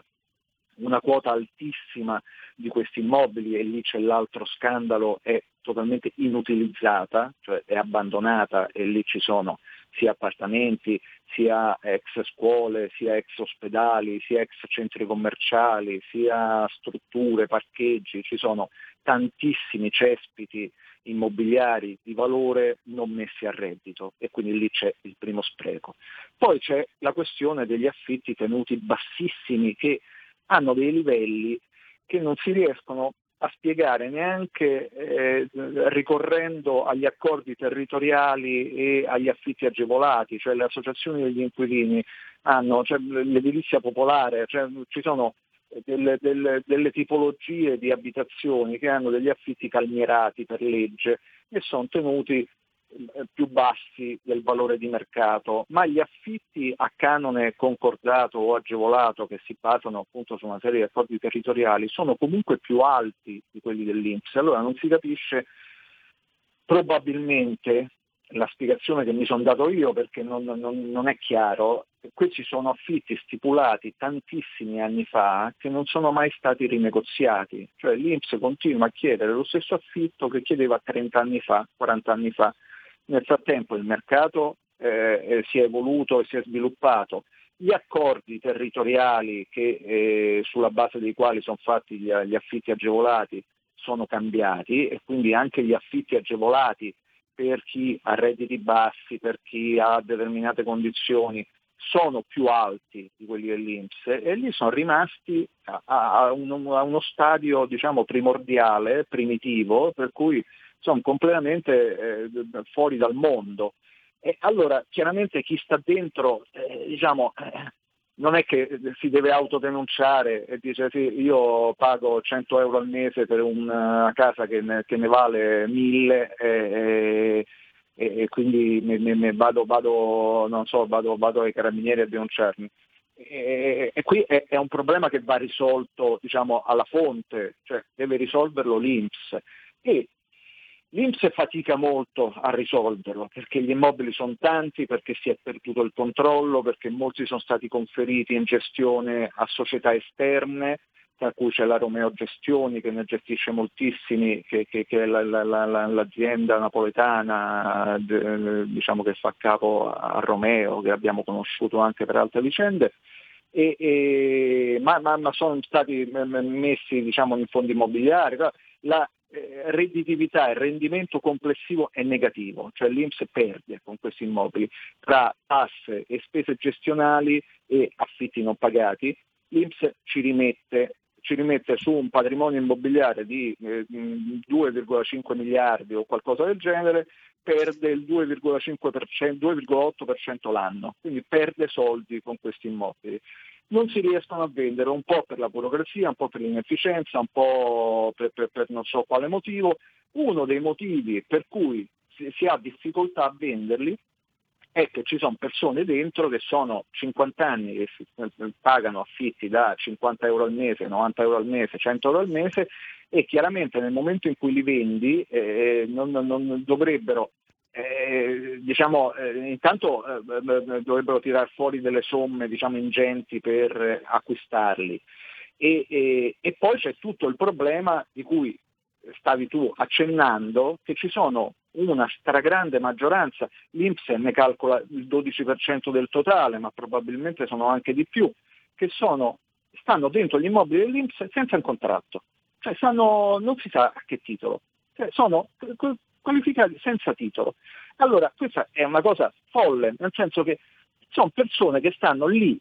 una quota altissima di questi immobili e lì c'è l'altro scandalo, è totalmente inutilizzata, cioè è abbandonata e lì ci sono sia appartamenti, sia ex scuole, sia ex ospedali, sia ex centri commerciali, sia strutture, parcheggi, ci sono tantissimi cespiti immobiliari di valore non messi a reddito e quindi lì c'è il primo spreco. Poi c'è la questione degli affitti tenuti bassissimi che hanno dei livelli che non si riescono a spiegare neanche eh, ricorrendo agli accordi territoriali e agli affitti agevolati, cioè le associazioni degli inquilini hanno, cioè l'edilizia popolare, cioè ci sono delle, delle, delle, tipologie di abitazioni che hanno degli affitti calmierati per legge e sono tenuti eh, più bassi del valore di mercato, ma gli affitti a canone concordato o agevolato che si basano appunto su una serie di accordi territoriali sono comunque più alti di quelli dell'Inps. Allora non si capisce probabilmente la spiegazione che mi sono dato io perché non, non, non, è chiaro, questi sono affitti stipulati tantissimi anni fa che non sono mai stati rinegoziati, cioè l'Inps continua a chiedere lo stesso affitto che chiedeva 30 anni fa, 40 anni fa. Nel frattempo il mercato eh, eh, si è evoluto e si è sviluppato, gli accordi territoriali che, eh, sulla base dei quali sono fatti gli, gli affitti agevolati sono cambiati e quindi anche gli affitti agevolati per chi ha redditi bassi, per chi ha determinate condizioni, sono più alti di quelli dell'Inps e lì sono rimasti a, a, uno, a uno, stadio diciamo, primordiale, primitivo, per cui sono completamente eh, fuori dal mondo. E allora chiaramente chi sta dentro eh, diciamo, eh, non è che si deve autodenunciare e dice sì, io pago 100 euro al mese per una casa che ne, che ne vale 1000 e, e, e quindi me, me, me vado, vado, so, vado, vado, ai carabinieri a denunciarmi. E, e qui è, è, un problema che va risolto diciamo, alla fonte, cioè deve risolverlo l'Inps. E L'Inps fatica molto a risolverlo perché gli immobili sono tanti, perché si è perduto il controllo, perché molti sono stati conferiti in gestione a società esterne, tra cui c'è la Romeo Gestioni che ne gestisce moltissimi, che, che, che è la, la, la, l'azienda napoletana diciamo, che fa capo a Romeo, che abbiamo conosciuto anche per altre vicende. E, e, ma, ma, ma, sono stati messi diciamo, in fondi immobiliari. La, eh, redditività e rendimento complessivo è negativo, cioè l'Inps perde con questi immobili tra tasse e spese gestionali e affitti non pagati, l'Inps ci rimette, ci rimette su un patrimonio immobiliare di eh, 2,5 miliardi o qualcosa del genere, perde il 2,8% l'anno, quindi perde soldi con questi immobili non si riescono a vendere un po' per la burocrazia, un po' per l'inefficienza, un po' per, per, per non so quale motivo. Uno dei motivi per cui si, si ha difficoltà a venderli è che ci sono persone dentro che sono 50 anni che eh, pagano affitti da 50 euro al mese, 90 euro al mese, 100 euro al mese e chiaramente nel momento in cui li vendi eh, non, non, dovrebbero eh, diciamo, eh, intanto eh, dovrebbero tirare fuori delle somme diciamo, ingenti per acquistarli. E, e, e, poi c'è tutto il problema di cui stavi tu accennando, che ci sono una stragrande maggioranza, l'Inps ne calcola il 12% del totale, ma probabilmente sono anche di più, che sono, stanno dentro gli immobili dell'Inps senza un contratto, cioè stanno, non si sa a che titolo, cioè sono qualificati senza titolo. Allora, questa è una cosa folle, nel senso che sono persone che stanno lì,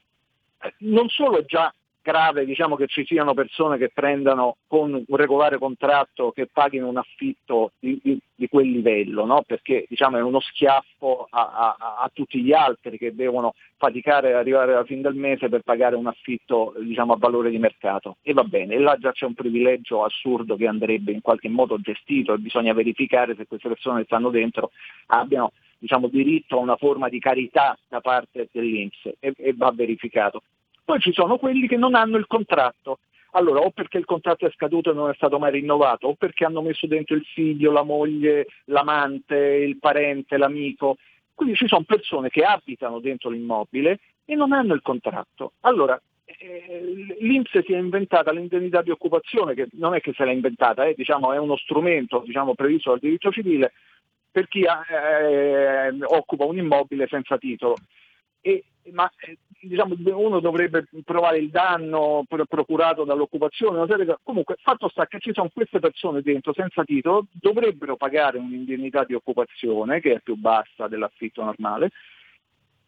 eh, non solo già grave diciamo, che ci siano persone che prendano con un regolare contratto che paghino un affitto di, di, di quel livello, no? perché diciamo, è uno schiaffo a, a, a, tutti gli altri che devono faticare ad arrivare alla fine del mese per pagare un affitto diciamo, a valore di mercato. E va bene, e là già c'è un privilegio assurdo che andrebbe in qualche modo gestito e bisogna verificare se queste persone che stanno dentro abbiano diciamo, diritto a una forma di carità da parte dell'Inps e, e va verificato. Poi ci sono quelli che non hanno il contratto, allora o perché il contratto è scaduto e non è stato mai rinnovato, o perché hanno messo dentro il figlio, la moglie, l'amante, il parente, l'amico. Quindi ci sono persone che abitano dentro l'immobile e non hanno il contratto. Allora, eh, l'Inps si è inventata l'indennità di occupazione, che non è che se l'ha inventata, eh, diciamo, è uno strumento diciamo, previsto dal diritto civile per chi eh, occupa un immobile senza titolo. E, ma eh, diciamo, uno dovrebbe provare il danno procurato dall'occupazione, comunque fatto sta che ci sono queste persone dentro senza titolo, dovrebbero pagare un'indennità di occupazione che è più bassa dell'affitto normale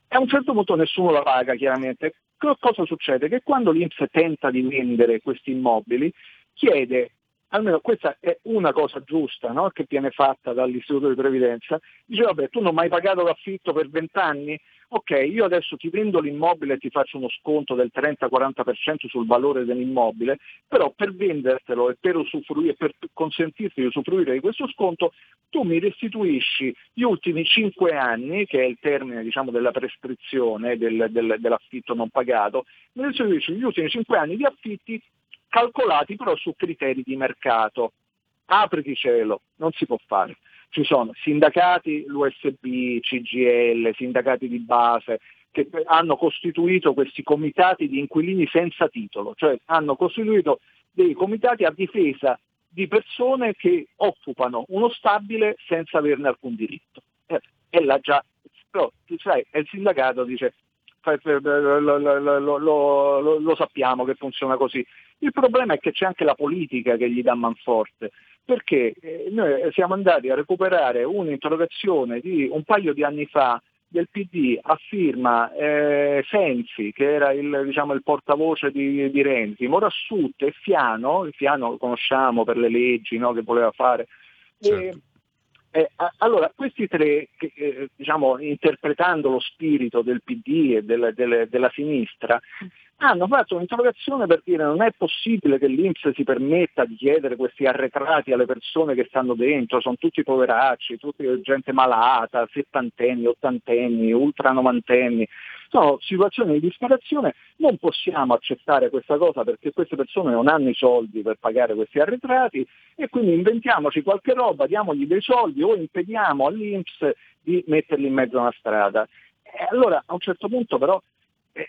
e a un certo punto nessuno la paga chiaramente. Cosa succede? Che quando l'Inps tenta di vendere questi immobili chiede almeno questa è una cosa giusta no? che viene fatta dall'Istituto di Previdenza, dice vabbè tu non hai mai pagato l'affitto per vent'anni, ok io adesso ti vendo l'immobile e ti faccio uno sconto del 30-40% sul valore dell'immobile, però per vendertelo e per, usufruire, per consentirti di usufruire di questo sconto tu mi restituisci gli ultimi 5 anni, che è il termine diciamo, della prescrizione del, del, dell'affitto non pagato, mi restituisci gli ultimi 5 anni di affitti calcolati però su criteri di mercato. Apriti cielo, non si può fare. Ci sono sindacati, l'USB, CGL, sindacati di base, che hanno costituito questi comitati di inquilini senza titolo, cioè hanno costituito dei comitati a difesa di persone che occupano uno stabile senza averne alcun diritto. Eh, là già, però sai, il sindacato dice lo, sappiamo che funziona così. Il problema è che c'è anche la politica che gli dà manforte, perché eh, noi siamo andati a recuperare un'interrogazione di un paio di anni fa del PD a firma eh, Sensi, che era il, diciamo, il portavoce di, di, Renzi, Morassut e Fiano, Fiano lo conosciamo per le leggi no, che voleva fare, certo. Eh, allora, questi tre, eh, diciamo, interpretando lo spirito del PD e del, del, della sinistra, hanno fatto un'interrogazione per dire non è possibile che l'Inps si permetta di chiedere questi arretrati alle persone che stanno dentro, sono tutti poveracci, tutti gente malata, settantenni, ottantenni, ultra novantenni, sono situazioni di disperazione, non possiamo accettare questa cosa perché queste persone non hanno i soldi per pagare questi arretrati e quindi inventiamoci qualche roba, diamogli dei soldi o impediamo all'Inps di metterli in mezzo a una strada. E allora a un certo punto però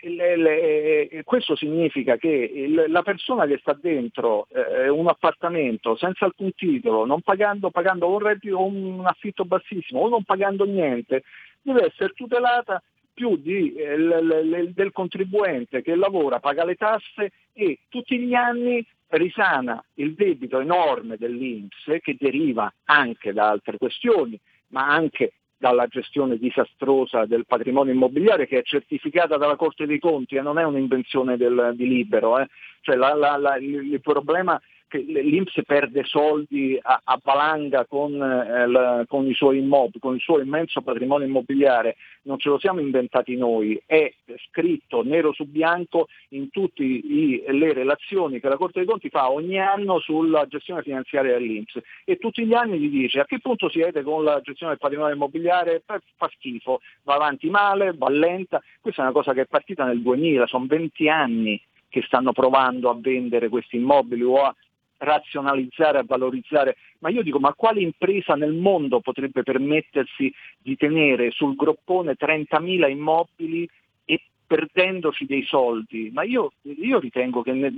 le, le, eh, questo significa che il, la persona che sta dentro eh, un appartamento senza alcun titolo, non pagando, pagando un, reddito, un affitto bassissimo o non pagando niente, deve essere tutelata più di, eh, l, l, del contribuente che lavora, paga le tasse e tutti gli anni risana il debito enorme dell'Inps che deriva anche da altre questioni, ma anche dalla gestione disastrosa del patrimonio immobiliare che è certificata dalla Corte dei Conti e non è un'invenzione del, di libero. Eh. Cioè la, la, la, il, il problema l'Inps perde soldi a, a valanga con, eh, la, con, i suoi immobili, con il suo immenso patrimonio immobiliare, non ce lo siamo inventati noi, è scritto nero su bianco in tutte le relazioni che la Corte dei Conti fa ogni anno sulla gestione finanziaria dell'Inps. E tutti gli anni gli dice a che punto siete con la gestione del patrimonio immobiliare, fa schifo, va avanti male, va lenta, questa è una cosa che è partita nel 2000, sono 20 anni che stanno provando a vendere questi immobili o a razionalizzare, a valorizzare, ma io dico ma quale impresa nel mondo potrebbe permettersi di tenere sul groppone 30.000 immobili e perdendoci dei soldi? Ma io, io ritengo che ne,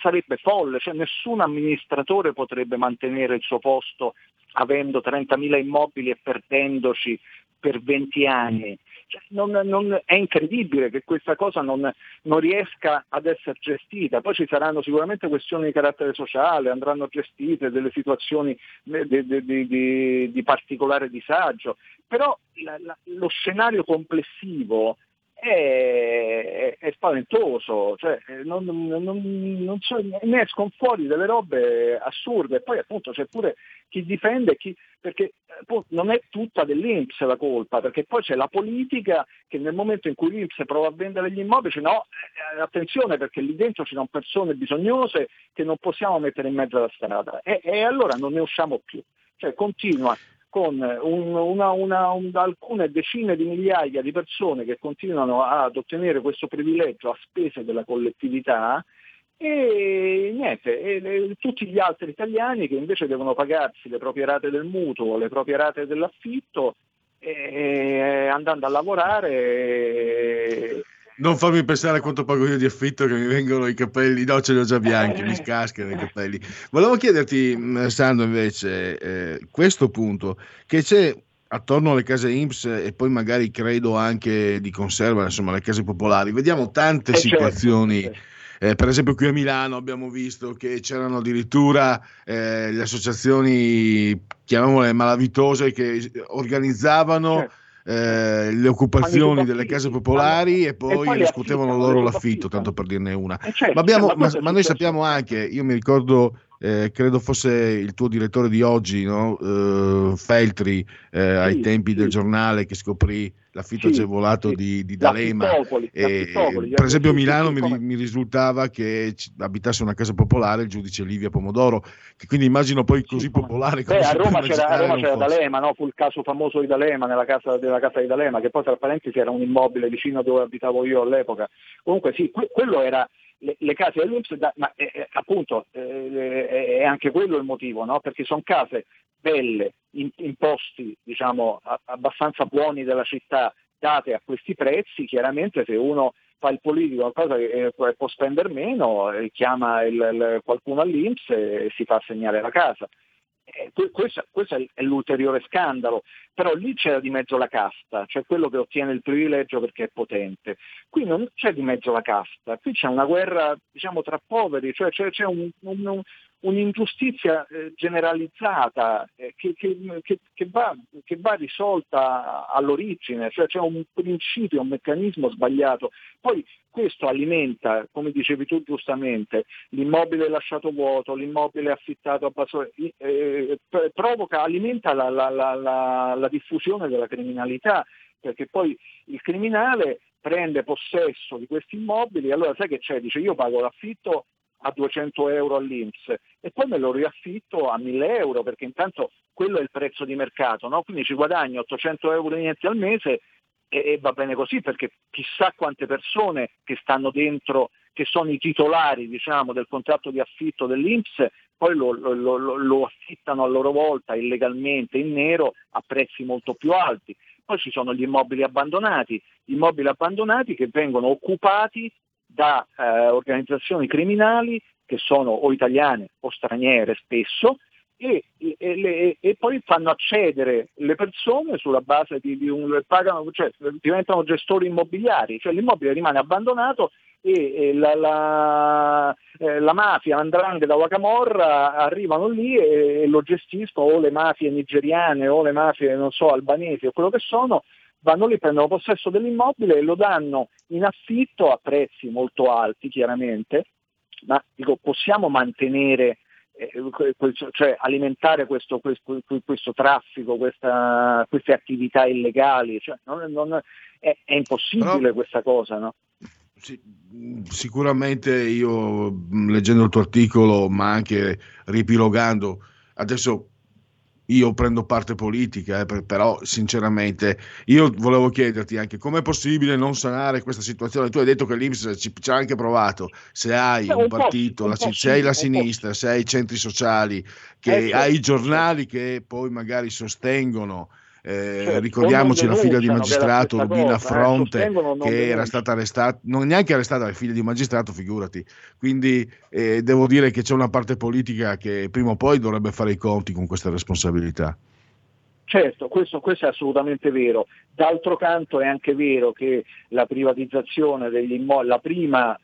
sarebbe folle, cioè nessun amministratore potrebbe mantenere il suo posto avendo 30.000 immobili e perdendoci per 20 anni. Cioè, non, non, è incredibile che questa cosa non, non, riesca ad essere gestita. Poi ci saranno sicuramente questioni di carattere sociale, andranno gestite delle situazioni di, di, di, di particolare disagio, però la, la, lo scenario complessivo è, è spaventoso, cioè, non, non, non so, ne escono fuori delle robe assurde. E poi appunto c'è pure chi difende chi, perché appunto, non è tutta dell'Inps la colpa, perché poi c'è la politica che nel momento in cui l'Inps prova a vendere gli immobili dice no, eh, attenzione perché lì dentro ci sono persone bisognose che non possiamo mettere in mezzo alla strada e, e allora non ne usciamo più, cioè continua con un, una, una, un, alcune decine di migliaia di persone che continuano ad ottenere questo privilegio a spese della collettività e niente, e, e, tutti gli altri italiani che invece devono pagarsi le proprie rate del mutuo, le proprie rate dell'affitto, e, andando a lavorare. Non farmi pensare a quanto pago io di affitto che mi vengono i capelli, no ce li ho già bianchi, mi scascano i capelli. Volevo chiederti, mm, Sandro, invece, eh, questo punto, che c'è attorno alle case IMSS e poi magari credo anche di conserva, insomma, le case popolari, vediamo tante eh certo, situazioni. Certo eh, per esempio qui a Milano abbiamo visto che c'erano addirittura eh, le associazioni, chiamiamole malavitose, che organizzavano... Certo. Eh, le occupazioni delle case popolari e poi, e poi riscuotevano loro l'affitto, tanto per dirne una. Eh, certo, ma, abbiamo, ma, ma noi sappiamo anche, io mi ricordo eh, credo fosse il tuo direttore di oggi, no? uh, Feltri, eh, sì, ai tempi sì. del giornale che scoprì l'affitto sì, agevolato di, di D'Alema. E, per esempio a Milano mi, mi, risultava che abitasse una casa popolare il giudice Livia Pomodoro, che quindi immagino poi così popolare. Beh, a Roma c'era, a Roma c'era D'Alema, no? fu il caso famoso di D'Alema nella casa, della casa di D'Alema, che poi tra parentesi era un immobile vicino a dove abitavo io all'epoca. Comunque sì, que- quello era le, le case dell'Inps, ma eh, eh, appunto eh, è anche quello il motivo, no? perché sono case belle, in, in posti diciamo, a, abbastanza buoni della città, date a questi prezzi, chiaramente se uno fa il politico qualcosa che eh, può spendere meno, eh, chiama il, il, qualcuno all'Inps e si fa assegnare la casa. Eh, questo, questo, è l'ulteriore scandalo, però lì c'era di mezzo la casta, cioè quello che ottiene il privilegio perché è potente. Qui non c'è di mezzo la casta, qui c'è una guerra diciamo, tra poveri, cioè c'è, c'è un, un, un'ingiustizia eh, generalizzata eh, che, che, che, va, che, va, risolta all'origine, cioè c'è un principio, un meccanismo sbagliato. Poi questo alimenta, come dicevi tu giustamente, l'immobile lasciato vuoto, l'immobile affittato a basso, eh, provoca, alimenta la, la, la, la diffusione della criminalità, perché poi il criminale prende possesso di questi immobili, allora sai che c'è? Dice io pago l'affitto a 200 euro all'Inps e poi me lo riaffitto a 1000 euro perché intanto quello è il prezzo di mercato, no? quindi ci guadagno 800 euro netti al mese e, e, va bene così perché chissà quante persone che stanno dentro, che sono i titolari diciamo, del contratto di affitto dell'Inps, poi lo, lo, lo, lo affittano a loro volta illegalmente in nero a prezzi molto più alti. Poi ci sono gli immobili abbandonati, immobili abbandonati che vengono occupati da eh, organizzazioni criminali che sono o italiane o straniere spesso e, e, e, e, poi fanno accedere le persone sulla base di, di un pagano, cioè diventano gestori immobiliari, cioè l'immobile rimane abbandonato e, la, la, eh, la, mafia, l'andrangheta o la camorra arrivano lì e, lo gestiscono o le mafie nigeriane o le mafie non so albanesi o quello che sono vanno lì, prendono possesso dell'immobile e lo danno in affitto a prezzi molto alti chiaramente, ma dico, possiamo mantenere, eh, cioè alimentare questo, questo, questo traffico, questa, queste attività illegali, cioè, non, non, è, è, impossibile Però... questa cosa, no? Sicuramente io leggendo il tuo articolo, ma anche ripilogando, adesso io prendo parte politica, eh, però sinceramente io volevo chiederti anche com'è possibile non sanare questa situazione. Tu hai detto che l'Inps ci, ci ha anche provato, se hai un, un partito, la, se hai la sinistra, se hai i centri sociali, che eh, hai i giornali che poi magari sostengono eh, cioè, ricordiamoci la figlia di magistrato Rubina cosa, eh, Fronte eh, che era stata arrestata, non neanche arrestata, la figlia di magistrato, figurati. Quindi eh, devo dire che c'è una parte politica che prima o poi dovrebbe fare i conti con questa responsabilità. Certo, questo, questo, è assolutamente vero. D'altro canto è anche vero che la privatizzazione degli immobili,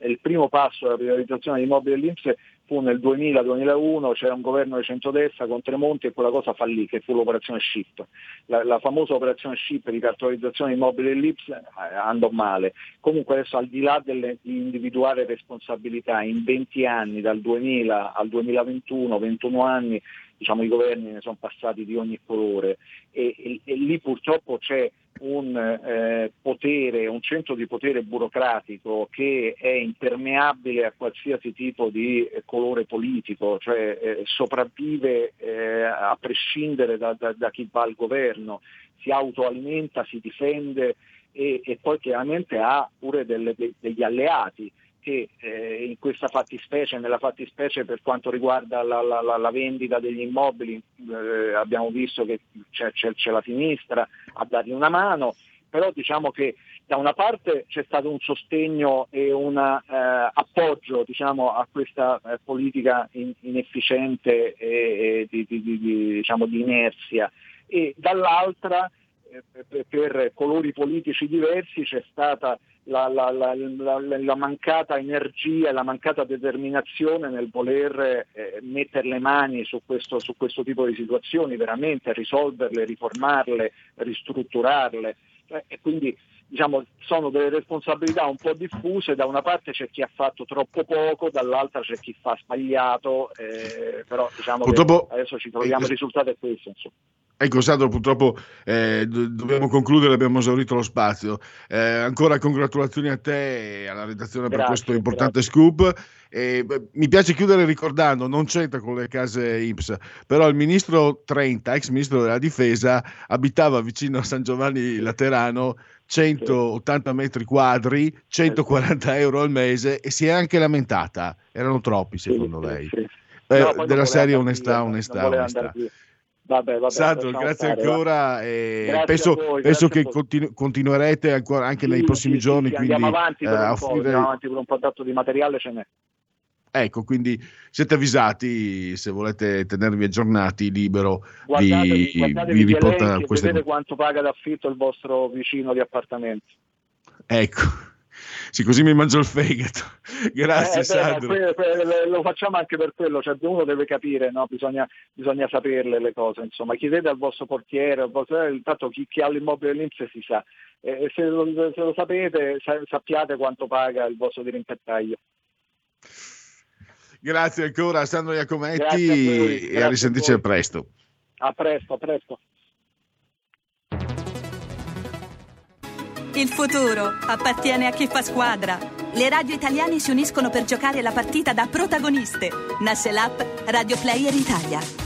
il primo passo della privatizzazione degli immobili dell'Inps fu nel 2000-2001, c'era un governo di centrodestra con Tremonti e quella cosa fallì, che fu l'operazione SHIP. La, la famosa operazione SHIP di cartolarizzazione immobile dell'Ips eh, andò male. Comunque adesso al di là delle, di individuare responsabilità, in 20 anni, dal 2000 al 2021, 21 anni, diciamo, i governi ne sono passati di ogni colore. E, e, e lì purtroppo c'è un eh, potere, un centro di potere burocratico che è impermeabile a qualsiasi tipo di eh, colore politico, cioè eh, sopravvive eh, a prescindere da, da, da, chi va al governo, si autoalimenta, si difende e, e poi chiaramente ha pure delle, de, degli alleati che eh, in questa fattispecie, nella fattispecie per quanto riguarda la, la, la vendita degli immobili, eh, abbiamo visto che c'è, c'è, c'è, la sinistra a dargli una mano, però diciamo che da una parte c'è stato un sostegno e un eh, appoggio diciamo, a questa eh, politica in, inefficiente e, e di, di, di, diciamo, di inerzia e dall'altra per colori politici diversi c'è stata la, la, la, la, mancata energia e la mancata determinazione nel voler eh, mettere le mani su questo, su questo, tipo di situazioni, veramente risolverle, riformarle, ristrutturarle. Eh, e quindi diciamo, sono delle responsabilità un po' diffuse, da una parte c'è chi ha fatto troppo poco, dall'altra c'è chi fa sbagliato, eh, però diciamo Purtroppo... adesso ci troviamo, il risultato è questo. Insomma. Ecco Sandro, purtroppo eh, dobbiamo concludere, abbiamo esaurito lo spazio. Eh, ancora congratulazioni a te e alla redazione grazie, per questo importante grazie. scoop. Eh, mi piace chiudere ricordando, non c'entra con le case IPS, però il ministro Trenta, ex ministro della difesa, abitava vicino a San Giovanni Laterano, 180 metri quadri, 140 euro al mese e si è anche lamentata. Erano troppi secondo lei. Sì. No, della serie onestà, onestà, onestà. Vabbè, vabbè, Sandro, grazie fare, ancora. E grazie penso, voi, penso che continu- continuerete ancora anche sì, nei prossimi sì, giorni. Sì, quindi, andiamo avanti per eh, un po', andiamo avanti per un po' di materiale ce n'è. Ecco, quindi siete avvisati se volete tenervi aggiornati, libero guardate, vi, vi riporta queste... Vedete quanto paga d'affitto il vostro vicino di appartamento. Ecco. Sì, così mi mangio il fegato. Grazie, eh, Sandro. Beh, lo facciamo anche per quello, cioè uno deve capire, no? bisogna, bisogna, saperle le cose. Insomma, chiedete al vostro portiere, al vostro... Eh, intanto chi, chi ha l'immobile dell'Inps si sa. E se lo, se lo sapete, sappiate quanto paga il vostro dirimpettaio. Grazie ancora a Sandro Iacometti e a risentirci a presto. A presto, a presto. Il futuro appartiene a chi fa squadra. Le radio italiane si uniscono per giocare la partita da protagoniste. Nasce l'app Radio Player Italia.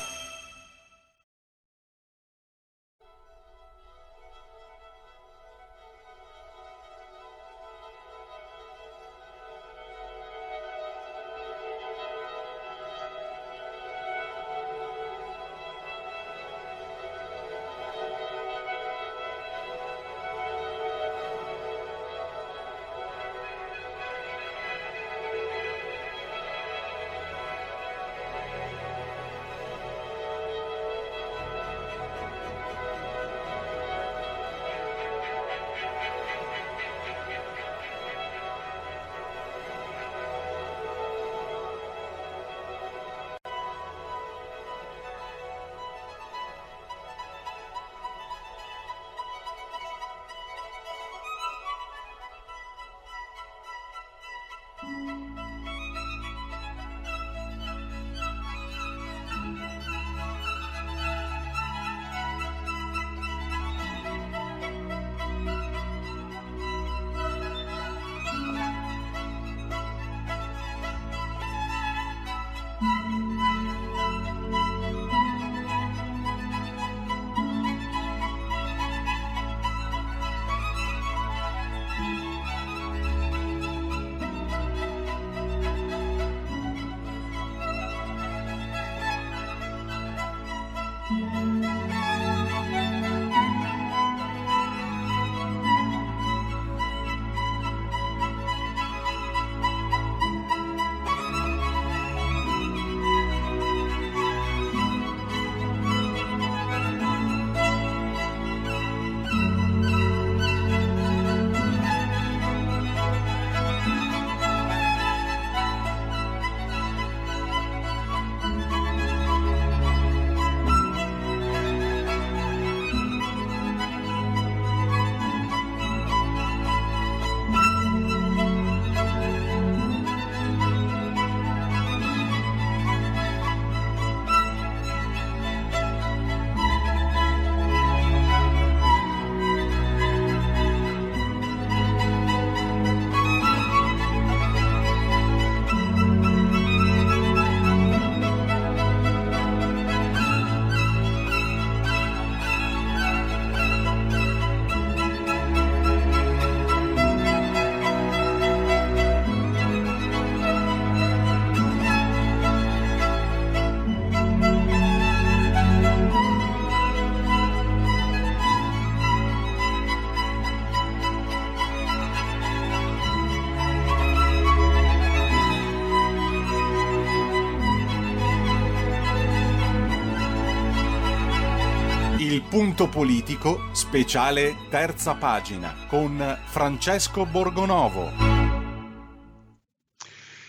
Punto politico, speciale terza pagina con Francesco Borgonovo.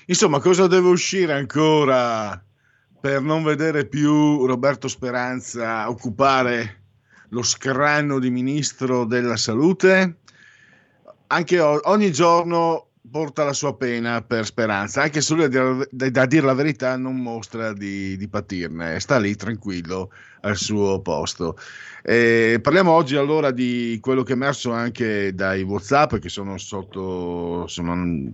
Insomma, cosa deve uscire ancora per non vedere più Roberto Speranza occupare lo scranno di ministro della salute? Anche ogni giorno porta la sua pena per speranza, anche se lui, da, da dire la verità, non mostra di, di, patirne, sta lì tranquillo al suo posto. Eh, parliamo oggi allora di quello che è emerso anche dai WhatsApp che sono sotto, sono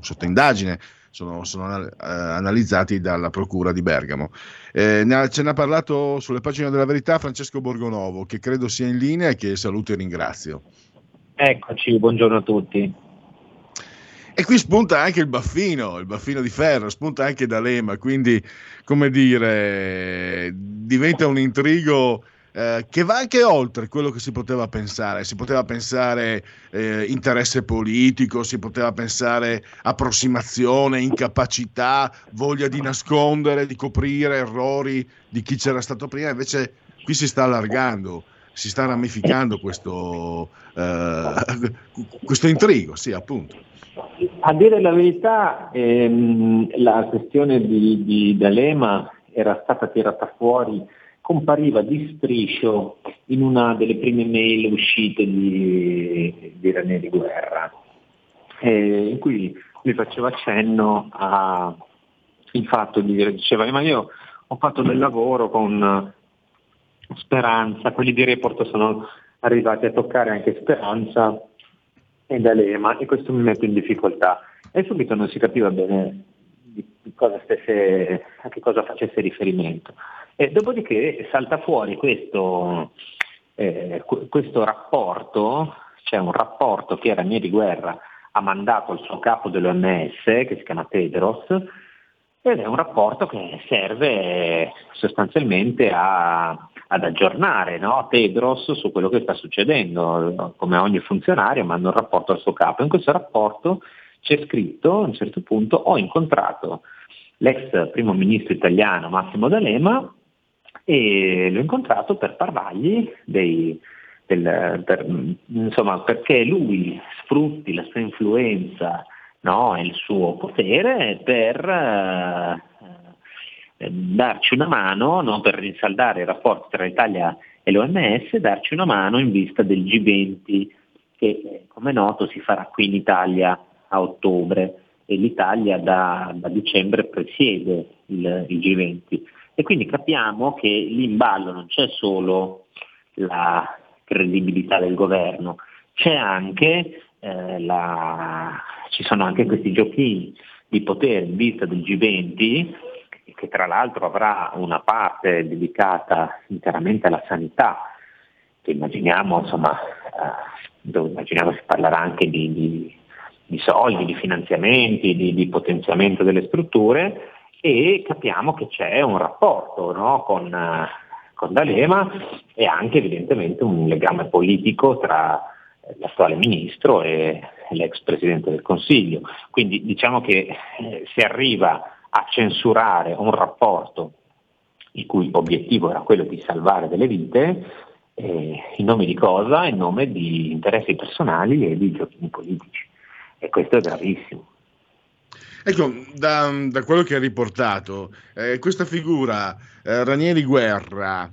sotto indagine. Sono, sono, eh, analizzati dalla Procura di Bergamo. Eh, ne ha, ce ne ha parlato sulle pagine della verità Francesco Borgonovo, che credo sia in linea e che saluto e ringrazio. Eccoci, buongiorno a tutti. E qui spunta anche il baffino, il baffino di ferro, spunta anche D'Alema, quindi come dire, diventa un intrigo eh, che va anche oltre quello che si poteva pensare. Si poteva pensare eh, interesse politico, si poteva pensare approssimazione, incapacità, voglia di nascondere, di coprire errori di chi c'era stato prima, invece qui si sta allargando si sta ramificando questo, eh, questo intrigo, sì, appunto. A dire la verità, ehm, la questione di, di D'Alema era stata tirata fuori, compariva di striscio in una delle prime mail uscite di, di Ranieri Guerra, eh, in cui lui faceva accenno al fatto di dire, diceva, ma io ho fatto del lavoro con Speranza, quelli di Report sono arrivati a toccare anche Speranza e D'Alema e questo mi mette in difficoltà. E subito non si capiva bene stesse, a che cosa facesse riferimento. E dopodiché salta fuori questo, eh, questo rapporto, c'è un rapporto che Ranieri Guerra ha mandato al suo capo dell'OMS, che si chiama Tedros, ed è un rapporto che serve sostanzialmente a, ad aggiornare no? Tedros su quello che sta succedendo, come ogni funzionario manda un rapporto al suo capo. In questo rapporto c'è scritto a un certo punto ho incontrato l'ex primo ministro italiano Massimo D'Alema e l'ho incontrato per parlargli dei, del, per, insomma, perché lui sfrutti la sua influenza no, il suo potere per eh, darci una mano, no, per rinsaldare i rapporti tra l'Italia e l'OMS, darci una mano in vista del G20 che come è noto si farà qui in Italia a ottobre e l'Italia da, da dicembre presiede il, il, G20 e quindi capiamo che lì in ballo non c'è solo la credibilità del governo, c'è anche eh, la, ci sono anche questi giochini di potere in vista del G20, che tra l'altro avrà una parte dedicata interamente alla sanità, che immaginiamo, insomma, eh, dove immaginiamo si parlerà anche di, di, di soldi, di finanziamenti, di, di, potenziamento delle strutture e capiamo che c'è un rapporto no, con, eh, con D'Alema e anche evidentemente un legame politico tra l'attuale ministro e l'ex Presidente del Consiglio. Quindi diciamo che eh, si arriva a censurare un rapporto il cui obiettivo era quello di salvare delle vite, eh, in nome di cosa? In nome di interessi personali e di giochini politici. E questo è gravissimo. Ecco, da, da quello che ha riportato, eh, questa figura, eh, Ranieri Guerra,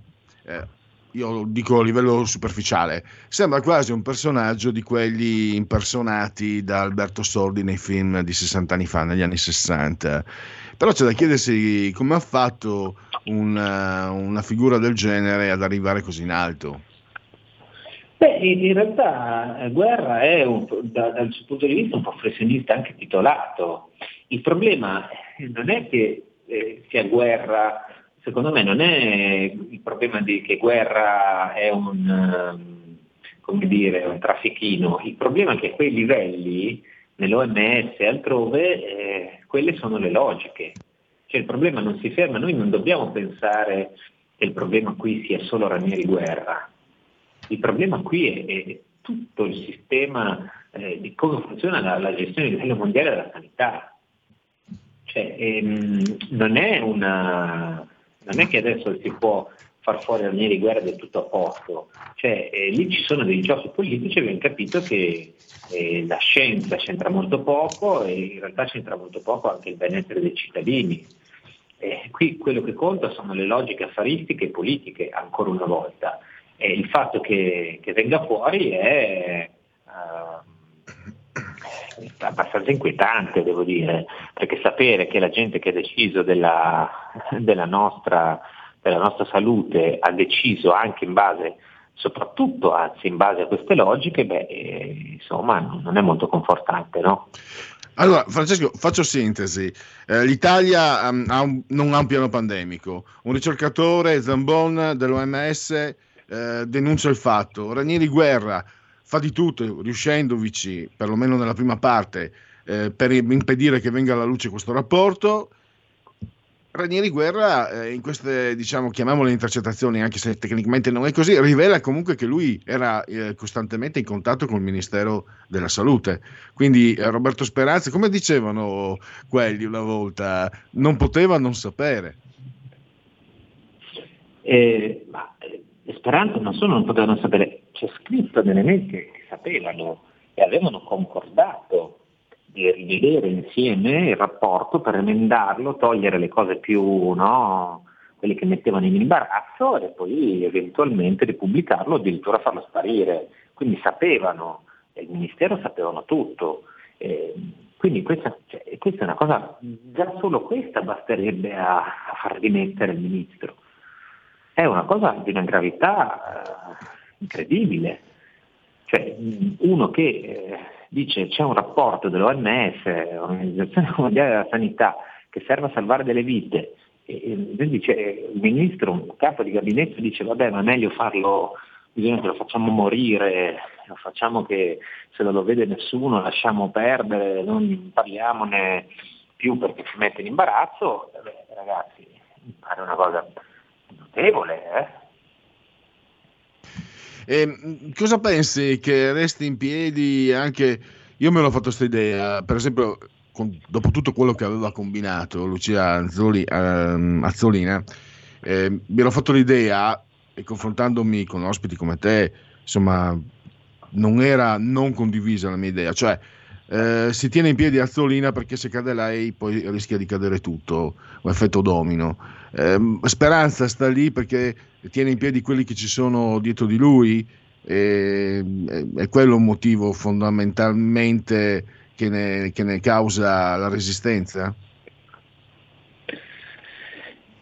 eh, io dico a livello superficiale, sembra quasi un personaggio di quelli impersonati da Alberto Sordi nei film di 60 anni fa, negli anni 60. Però c'è da chiedersi come ha fatto una, una figura del genere ad arrivare così in alto. Beh, in realtà eh, Guerra è un, da, dal suo punto di vista un professionista anche titolato. Il problema non è che eh, sia Guerra secondo me non è il problema di che Guerra è un, ehm, come dire, un traffichino, il problema è che a quei livelli, nell'OMS e altrove, eh, quelle sono le logiche. Cioè il problema non si ferma, noi non dobbiamo pensare che il problema qui sia solo Ranieri Guerra, il problema qui è, è tutto il sistema eh, di come funziona la, la gestione a livello mondiale della sanità. Cioè, ehm, non è una, non è che adesso si può far fuori Ranieri Guerra del tutto a posto. Cioè, eh, lì ci sono dei giochi politici abbiamo capito che eh, la scienza c'entra molto poco e in realtà c'entra molto poco anche il benessere dei cittadini. Eh, qui quello che conta sono le logiche affaristiche e politiche, ancora una volta. E il fatto che, che venga fuori è uh, abbastanza inquietante, devo dire, perché sapere che la gente che ha deciso della, della nostra della nostra salute ha deciso anche in base, soprattutto anzi in base a queste logiche, beh, eh, insomma non è molto confortante, no? Allora, Francesco, faccio sintesi. Eh, L'Italia um, ha un, non ha un piano pandemico. Un ricercatore, Zambon dell'OMS, eh, denuncia il fatto. Ranieri Guerra fa di tutto, riuscendovici, perlomeno nella prima parte, eh, per impedire che venga alla luce questo rapporto. Ranieri Guerra eh, in queste, diciamo, chiamiamole intercettazioni, anche se tecnicamente non è così, rivela comunque che lui era eh, costantemente in contatto con il Ministero della Salute. Quindi eh, Roberto Speranza, come dicevano quelli una volta, non poteva non sapere. Eh, ma eh, Speranza non solo non poteva non sapere, c'è scritto nelle mail che sapevano e avevano concordato di rivedere insieme il rapporto per emendarlo, togliere le cose più, no, quelle che mettevano in imbarazzo e poi eventualmente ripubblicarlo, addirittura farlo sparire. Quindi sapevano, il Ministero sapevano tutto. Eh, quindi questa, cioè, questa, è una cosa, già solo questa basterebbe a, a far dimettere il Ministro. È una cosa di una gravità eh, incredibile. Cioè, uno che eh, dice c'è un rapporto dell'OMS, Organizzazione Mondiale della Sanità, che serve a salvare delle vite, e, e dice, il ministro, un capo di gabinetto dice vabbè ma è meglio farlo, bisogna che lo facciamo morire, lo facciamo che se non lo vede nessuno lasciamo perdere, non parliamone più perché ci mette in imbarazzo, beh, ragazzi, mi pare una cosa notevole, eh? E, cosa pensi che resti in piedi anche... Io me l'ho fatto questa idea, per esempio, con, dopo tutto quello che aveva combinato Lucia Azzoli, ehm, Azzolina, eh, mi ero fatto l'idea, e confrontandomi con ospiti come te, insomma, non era non condivisa la mia idea, cioè eh, si tiene in piedi Azzolina perché se cade lei poi rischia di cadere tutto, un effetto domino. Eh, Speranza sta lì perché tiene in piedi quelli che ci sono dietro di lui, e, è quello un motivo fondamentalmente che ne, che ne causa la resistenza?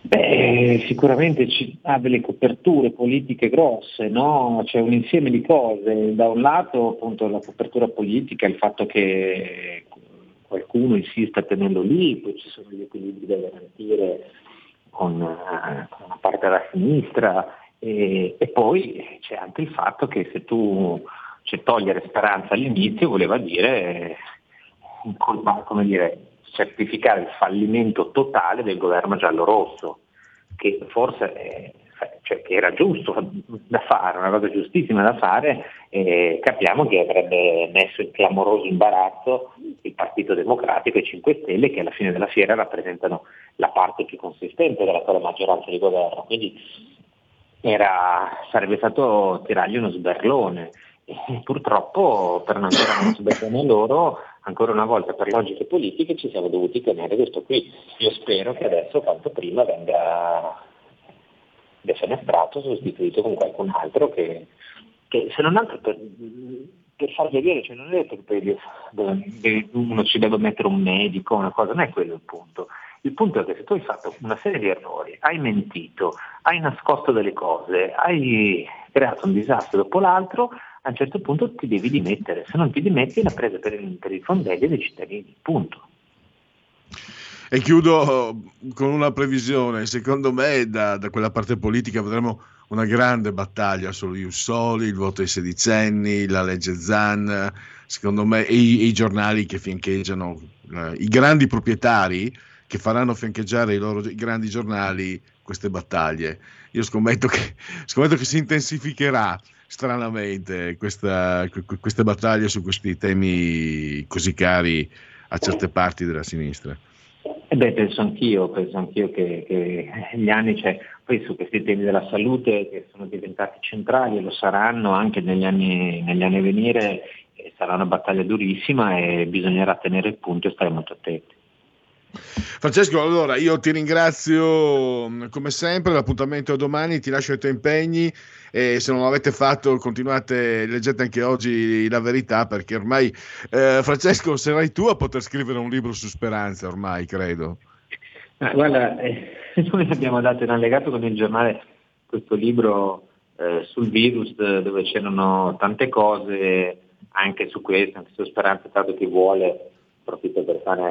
Beh, sicuramente ci, ha delle coperture politiche grosse, no? c'è un insieme di cose. Da un lato appunto la copertura politica, il fatto che qualcuno insista a tenerlo lì, poi ci sono gli equilibri da garantire con, uh, con una parte della sinistra e, e, poi c'è anche il fatto che se tu cioè, togliere speranza all'inizio voleva dire, come dire certificare il fallimento totale del governo giallo-rosso, che forse è, cioè, che era giusto da fare, una cosa giustissima da fare, e capiamo che avrebbe messo in clamoroso imbarazzo il Partito Democratico e i 5 Stelle che alla fine della fiera rappresentano la parte più consistente dell'attuale maggioranza di governo. Quindi era, sarebbe stato tirargli uno sberlone. E purtroppo per non tirare uno sberlone loro, ancora una volta per logiche politiche ci siamo dovuti tenere questo qui. Io spero che adesso quanto prima venga defenestrato, sostituito con qualcun altro che, che se non altro per, per far vedere, cioè non è detto che uno ci deve mettere un medico, una cosa, non è quello il punto. Il punto è che se tu hai fatto una serie di errori, hai mentito, hai nascosto delle cose, hai creato un disastro dopo l'altro, a un certo punto ti devi dimettere, se non ti dimetti è una presa per per il fondello dei cittadini, punto. E chiudo con una previsione, secondo me da, da quella parte politica vedremo una grande battaglia sullo Jussoli, il voto ai sedicenni, la legge Zan, secondo me, e i, i giornali che fiancheggiano, eh, i grandi proprietari che faranno fiancheggiare i loro grandi giornali queste battaglie. Io scommetto che, scommetto che si intensificherà stranamente questa, queste battaglie su questi temi così cari a certe parti della sinistra. Eh beh, penso anch'io, penso anch'io che, che gli anni, cioè, poi su questi temi della salute che sono diventati centrali e lo saranno anche negli anni, negli anni a venire, sarà una battaglia durissima e bisognerà tenere il punto e stare molto attenti. Francesco, allora io ti ringrazio mm, come sempre, l'appuntamento è domani, ti lascio i tuoi impegni e se non l'avete fatto continuate, leggete anche oggi la verità perché ormai eh, Francesco sarai tu a poter scrivere un libro su Speranza ormai, credo. Ah, guarda, eh, noi abbiamo dato in allegato con il giornale questo libro eh, sul virus dove c'erano tante cose anche su questo, anche su Speranza, tanto chi vuole, approfitto per fare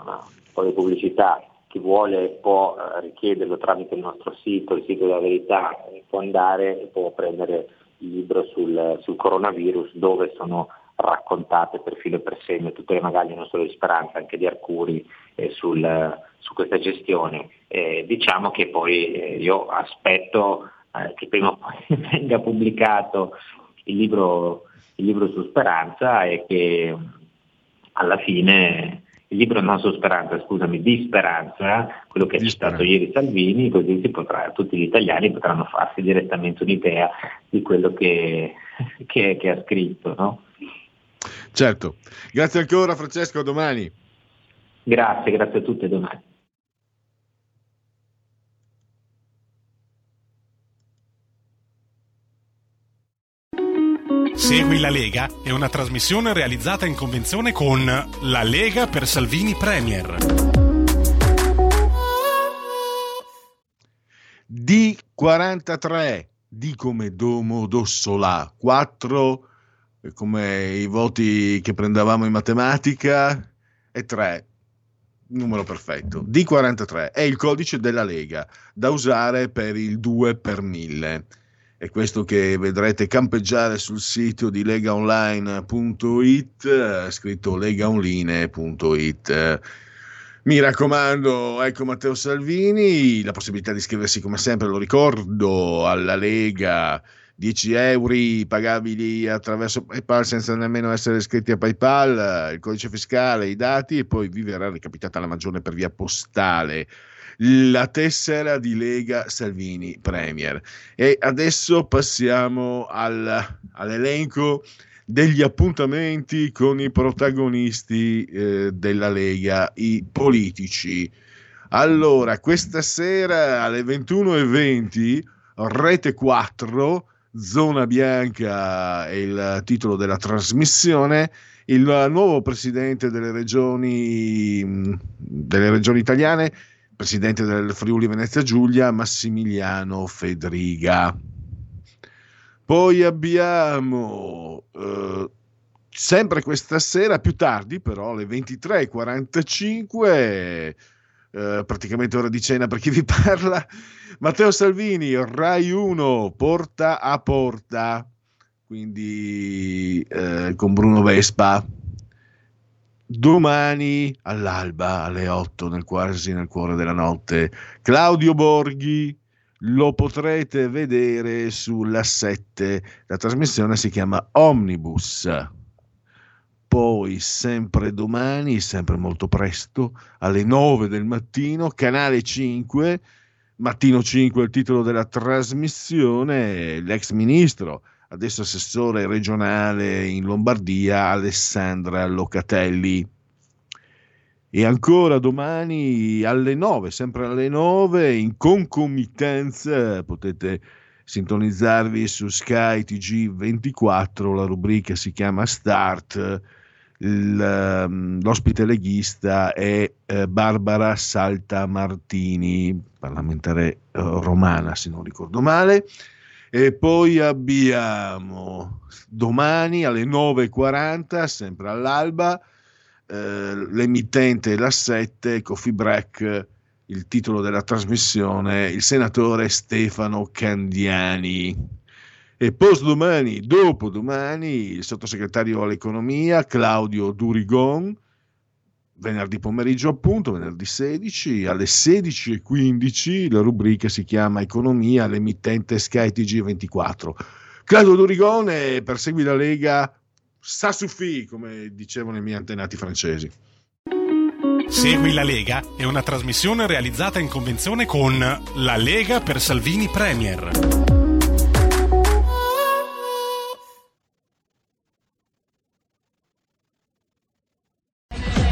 una po' di pubblicità, chi vuole può eh, richiederlo tramite il nostro sito, il sito della verità, può andare e può prendere il libro sul, sul coronavirus dove sono raccontate per filo e per segno tutte le magaglie non solo di Speranza, anche di Arcuri eh, sul, su questa gestione. Eh, diciamo che poi eh, io aspetto eh, che prima o poi venga pubblicato il libro, il libro su Speranza e che alla fine il libro non su speranza, scusami, di speranza, quello che ha citato ieri Salvini, così si potrà, tutti gli italiani potranno farsi direttamente un'idea di quello che, che, che ha scritto. No? Certo, grazie ancora Francesco, a domani. Grazie, grazie a tutti, a domani. Segui la Lega è una trasmissione realizzata in convenzione con La Lega per Salvini Premier. D43, D come Domo Dossola, 4 come i voti che prendevamo in matematica e 3 numero perfetto. D43 è il codice della Lega da usare per il 2 per 1000 è questo che vedrete campeggiare sul sito di legaonline.it, eh, scritto legaonline.it. Mi raccomando, ecco Matteo Salvini, la possibilità di iscriversi come sempre, lo ricordo, alla Lega, 10 euro pagabili attraverso PayPal senza nemmeno essere iscritti a PayPal, il codice fiscale, i dati e poi vi verrà recapitata la maggiore per via postale la tessera di Lega Salvini Premier. E adesso passiamo al, all'elenco degli appuntamenti con i protagonisti eh, della Lega, i politici. Allora, questa sera alle 21.20, Rete 4, Zona Bianca è il titolo della trasmissione, il nuovo presidente delle regioni, delle regioni italiane presidente del Friuli Venezia Giulia, Massimiliano Fedriga. Poi abbiamo eh, sempre questa sera, più tardi però, alle 23.45, eh, praticamente ora di cena per chi vi parla, Matteo Salvini, Rai 1, porta a porta, quindi eh, con Bruno Vespa domani all'alba alle 8 nel quasi nel cuore della notte. Claudio Borghi lo potrete vedere sulla 7 la trasmissione si chiama Omnibus. Poi sempre domani sempre molto presto alle 9 del mattino canale 5 mattino 5 il titolo della trasmissione. L'ex ministro adesso assessore regionale in Lombardia, Alessandra Locatelli. E ancora domani alle 9, sempre alle 9, in concomitanza potete sintonizzarvi su Sky TG24, la rubrica si chiama Start, ehm, l'ospite leghista è eh, Barbara Saltamartini, parlamentare eh, romana se non ricordo male, e poi abbiamo domani alle 9.40, sempre all'alba, eh, l'emittente la 7, Coffee Break, il titolo della trasmissione, il senatore Stefano Candiani. E post domani, dopo domani, il sottosegretario all'economia Claudio Durigon, venerdì pomeriggio appunto, venerdì 16 alle 16.15 la rubrica si chiama Economia, l'emittente Sky TG24. Claudio Durigone persegui la Lega, sa suffi, come dicevano i miei antenati francesi. Segui la Lega è una trasmissione realizzata in convenzione con La Lega per Salvini Premier.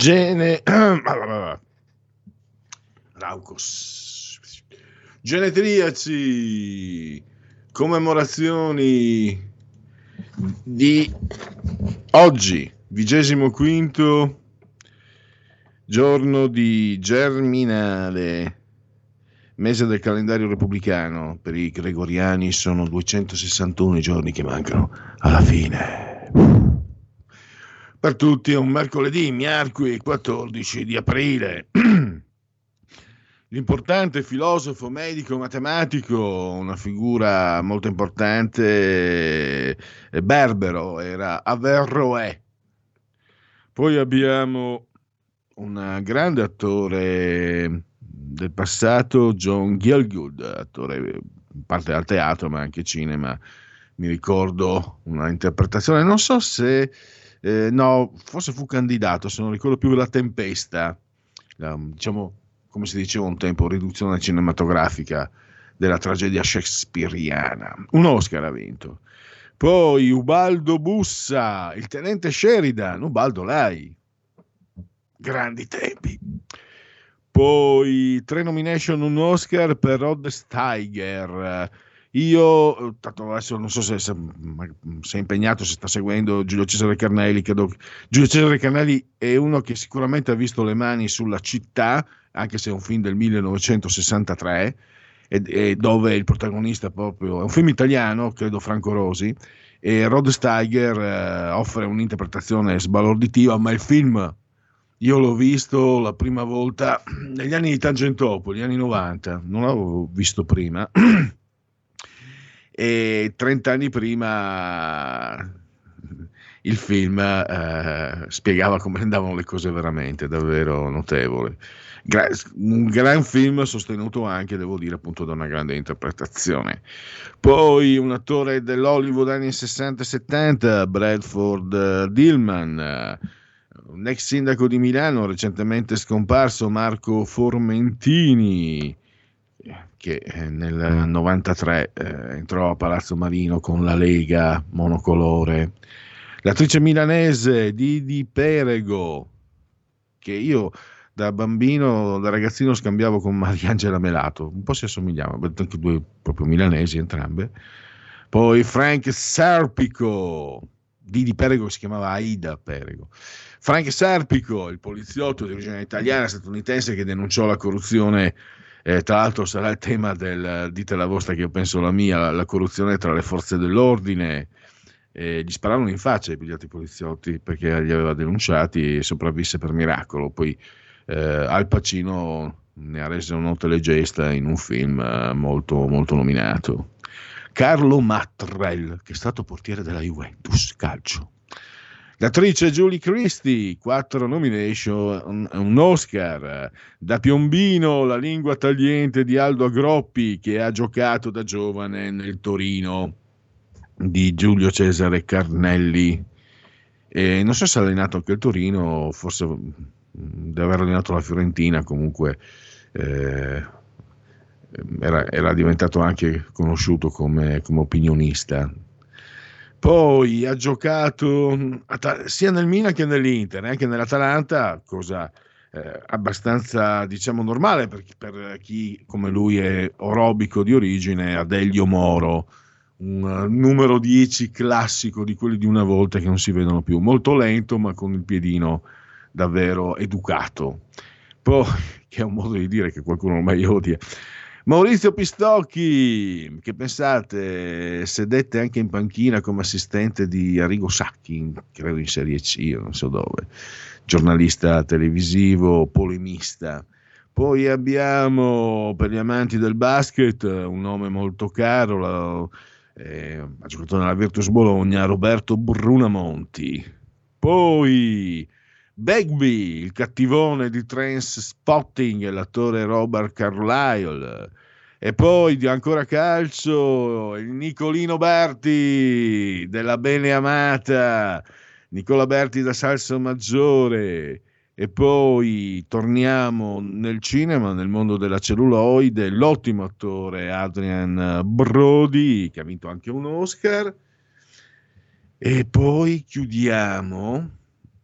Gene... Raucos. Genetriaci. Commemorazioni di oggi, vigesimo quinto giorno di Germinale, mese del calendario repubblicano. Per i gregoriani sono 261 i giorni che mancano alla fine per tutti è un mercoledì, miarqui 14 di aprile. L'importante filosofo, medico, matematico, una figura molto importante, eh, Berbero, era Averroè. Poi abbiamo un grande attore del passato, John Gielgud, attore in parte al teatro ma anche cinema. Mi ricordo una interpretazione, non so se eh, no, forse fu candidato, se non ricordo più, la Tempesta, la, diciamo, come si diceva un tempo, riduzione cinematografica della tragedia shakespeariana. Un Oscar ha vinto. Poi Ubaldo Bussa, il tenente Sheridan, Ubaldo Lai. Grandi tempi. Poi tre nomination, un Oscar per Rod Steiger io, tanto adesso non so se, se, se, è impegnato, se sta seguendo Giulio Cesare Carnelli, credo Giulio Cesare Carnelli è uno che sicuramente ha visto le mani sulla città, anche se è un film del 1963, e, e dove il protagonista proprio è un film italiano, credo Franco Rosi, e Rod Steiger eh, offre un'interpretazione sbalorditiva, ma il film io l'ho visto la prima volta negli anni di Tangentopoli, gli anni 90, non l'avevo visto prima. e 30 anni prima il film eh, spiegava come andavano le cose veramente, davvero notevole. Gra- un gran film sostenuto anche, devo dire, appunto da una grande interpretazione. Poi un attore dell'Hollywood anni 60 e 70, Bradford uh, Dillman, uh, un ex sindaco di Milano recentemente scomparso, Marco Formentini, che eh, nel 93 eh, entrò a Palazzo Marino con la Lega monocolore. L'attrice milanese Didi Perego, che io da bambino, da ragazzino scambiavo con Mariangela Melato, un po' si assomigliavano, anche due proprio milanesi entrambe. Poi Frank Serpico, Didi Perego si chiamava Aida Perego. Frank Serpico, il poliziotto di origine italiana statunitense che denunciò la corruzione eh, tra l'altro sarà il tema del dite la vostra che io penso la mia, la, la corruzione tra le forze dell'ordine. Eh, gli sparavano in faccia i pigliati poliziotti perché li aveva denunciati e sopravvisse per miracolo. Poi eh, Al Pacino ne ha reso note le gesta in un film eh, molto, molto nominato. Carlo Mattrell, che è stato portiere della Juventus Calcio. L'attrice Julie Christie, quattro nomination, un Oscar. Da Piombino, la lingua tagliente di Aldo Agroppi, che ha giocato da giovane nel Torino di Giulio Cesare Carnelli. E non so se ha allenato anche il Torino, forse deve aver allenato la Fiorentina, comunque eh, era, era, diventato anche conosciuto come, come opinionista poi ha giocato sia nel Milan che nell'Inter, anche nell'Atalanta, cosa eh, abbastanza diciamo normale per, per, chi come lui è orobico di origine, Adelio Moro, un uh, numero 10 classico di quelli di una volta che non si vedono più, molto lento ma con il piedino davvero educato. Poi, che è un modo di dire che qualcuno ormai odia. Maurizio Pistocchi, che pensate, sedette anche in panchina come assistente di Arrigo Sacchi, credo in Serie C, non so dove, giornalista televisivo, polemista. Poi abbiamo per gli amanti del basket un nome molto caro, la, eh, ha giocato nella Virtus Bologna, Roberto Brunamonti. Poi Bagby, il cattivone di Trans Spotting, l'attore Robert Carlyle. E poi di ancora calcio, il Nicolino Berti della bene amata, Nicola Berti da Salso Maggiore. E poi torniamo nel cinema, nel mondo della celluloide, l'ottimo attore Adrian Brody, che ha vinto anche un Oscar. E poi chiudiamo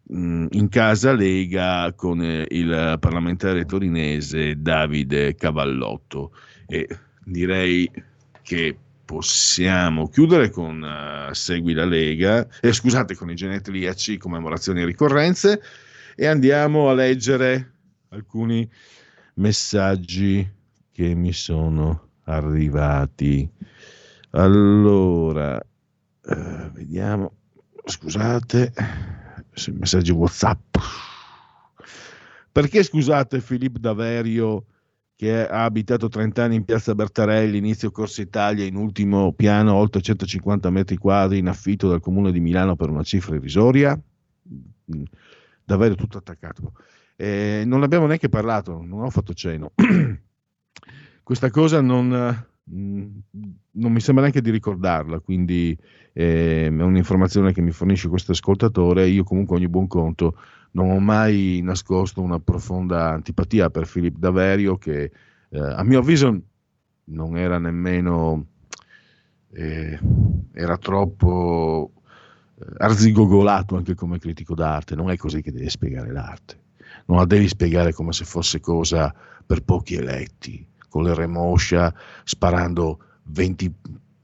in casa Lega con eh, il parlamentare torinese Davide Cavallotto e direi che possiamo chiudere con uh, Segui la Lega, eh, scusate, con i genetriaci, commemorazioni e ricorrenze e andiamo a leggere alcuni messaggi che mi sono arrivati. Allora, uh, vediamo, scusate messaggi WhatsApp. Perché scusate Filippo Daverio che ha abitato 30 anni in piazza Bertarelli, inizio Corsa Italia, in ultimo piano, oltre 150 metri quadri in affitto dal comune di Milano per una cifra irrisoria? Davvero tutto attaccato. Eh, non abbiamo neanche parlato, non ho fatto cenno. Questa cosa non, non mi sembra neanche di ricordarla, quindi eh, è un'informazione che mi fornisce questo ascoltatore. Io comunque ogni buon conto non ho mai nascosto una profonda antipatia per Filippo Daverio che eh, a mio avviso non era nemmeno eh, era troppo eh, arzigogolato anche come critico d'arte, non è così che devi spiegare l'arte, non la devi spiegare come se fosse cosa per pochi eletti, con le remoscia, sparando 20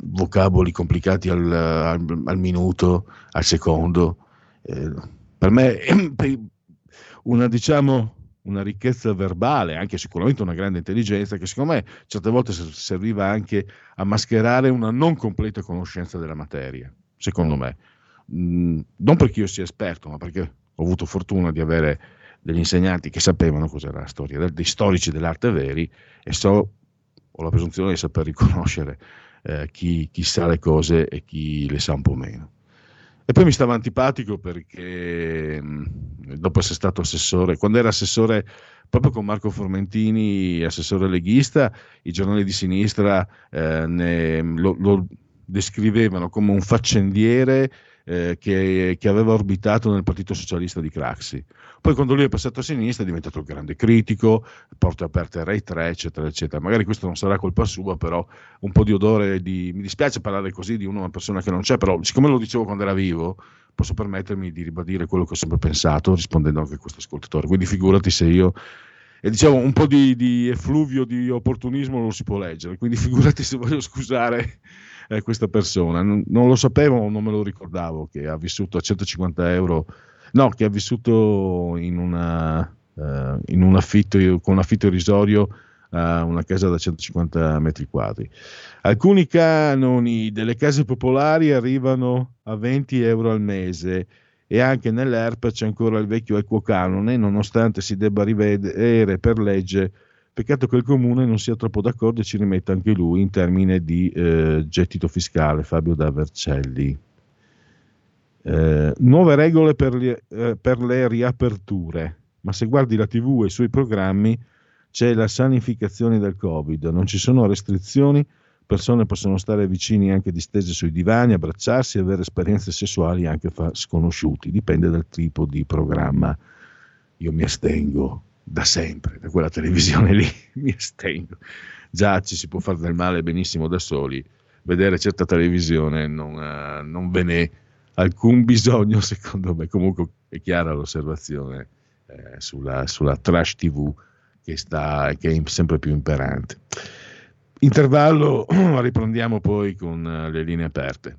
vocaboli complicati al, al, al minuto, al secondo. Eh, per me una, diciamo, una ricchezza verbale, anche sicuramente una grande intelligenza, che secondo me certe volte serviva anche a mascherare una non completa conoscenza della materia, secondo me. Mm, non perché io sia esperto, ma perché ho avuto fortuna di avere degli insegnanti che sapevano cos'era la storia, dei storici dell'arte veri e so, ho la presunzione di saper riconoscere eh, chi, chi, sa le cose e chi le sa un po' meno. E poi mi stava antipatico perché mh, dopo essere stato assessore, quando era assessore proprio con Marco Formentini, assessore leghista, i giornali di sinistra eh, ne, lo, lo descrivevano come un faccendiere eh, che, che, aveva orbitato nel Partito Socialista di Craxi. Poi quando lui è passato a sinistra è diventato il grande critico, porte aperte a Rai 3, eccetera, eccetera. Magari questo non sarà colpa sua, però un po' di odore di... Mi dispiace parlare così di una persona che non c'è, però siccome lo dicevo quando era vivo, posso permettermi di ribadire quello che ho sempre pensato, rispondendo anche a questo ascoltatore. Quindi figurati se io e diciamo un po' di, di, effluvio di opportunismo lo si può leggere, quindi figurati se voglio scusare eh, questa persona. Non, non, lo sapevo, non me lo ricordavo che ha vissuto a 150 euro, no, che ha vissuto in, una, uh, in un affitto, con un affitto irrisorio a una casa da 150 metri quadri. Alcuni canoni delle case popolari arrivano a 20 euro al mese e anche nell'ERP c'è ancora il vecchio equo canone, nonostante si debba rivedere per legge Peccato che il comune non sia troppo d'accordo e ci rimetta anche lui in termini di eh, gettito fiscale, Fabio da Vercelli. Eh, nuove regole per, gli, eh, per, le riaperture, ma se guardi la TV e i suoi programmi c'è la sanificazione del Covid, non ci sono restrizioni, persone possono stare vicini anche distese sui divani, abbracciarsi e avere esperienze sessuali anche fra sconosciuti, dipende dal tipo di programma. Io mi astengo da sempre, da quella televisione lì mi astengo. Già ci si può fare del male benissimo da soli, vedere certa televisione non, uh, non ve n'è alcun bisogno secondo me, comunque è chiara l'osservazione eh, sulla, sulla, trash tv che, sta, che è sempre più imperante. Intervallo, riprendiamo poi con uh, le linee aperte.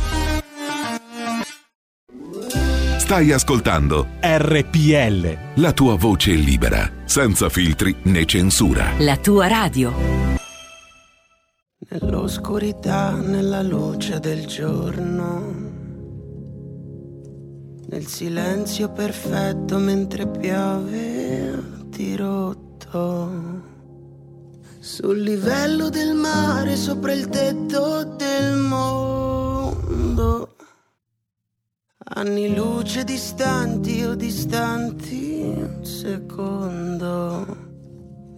Stai ascoltando RPL. La tua voce libera, senza filtri né censura. La tua radio. Nell'oscurità, nella luce del giorno. Nel silenzio perfetto mentre piove dirotto. Sul livello del mare, sopra il tetto del mondo. Anni luce distanti o distanti un secondo.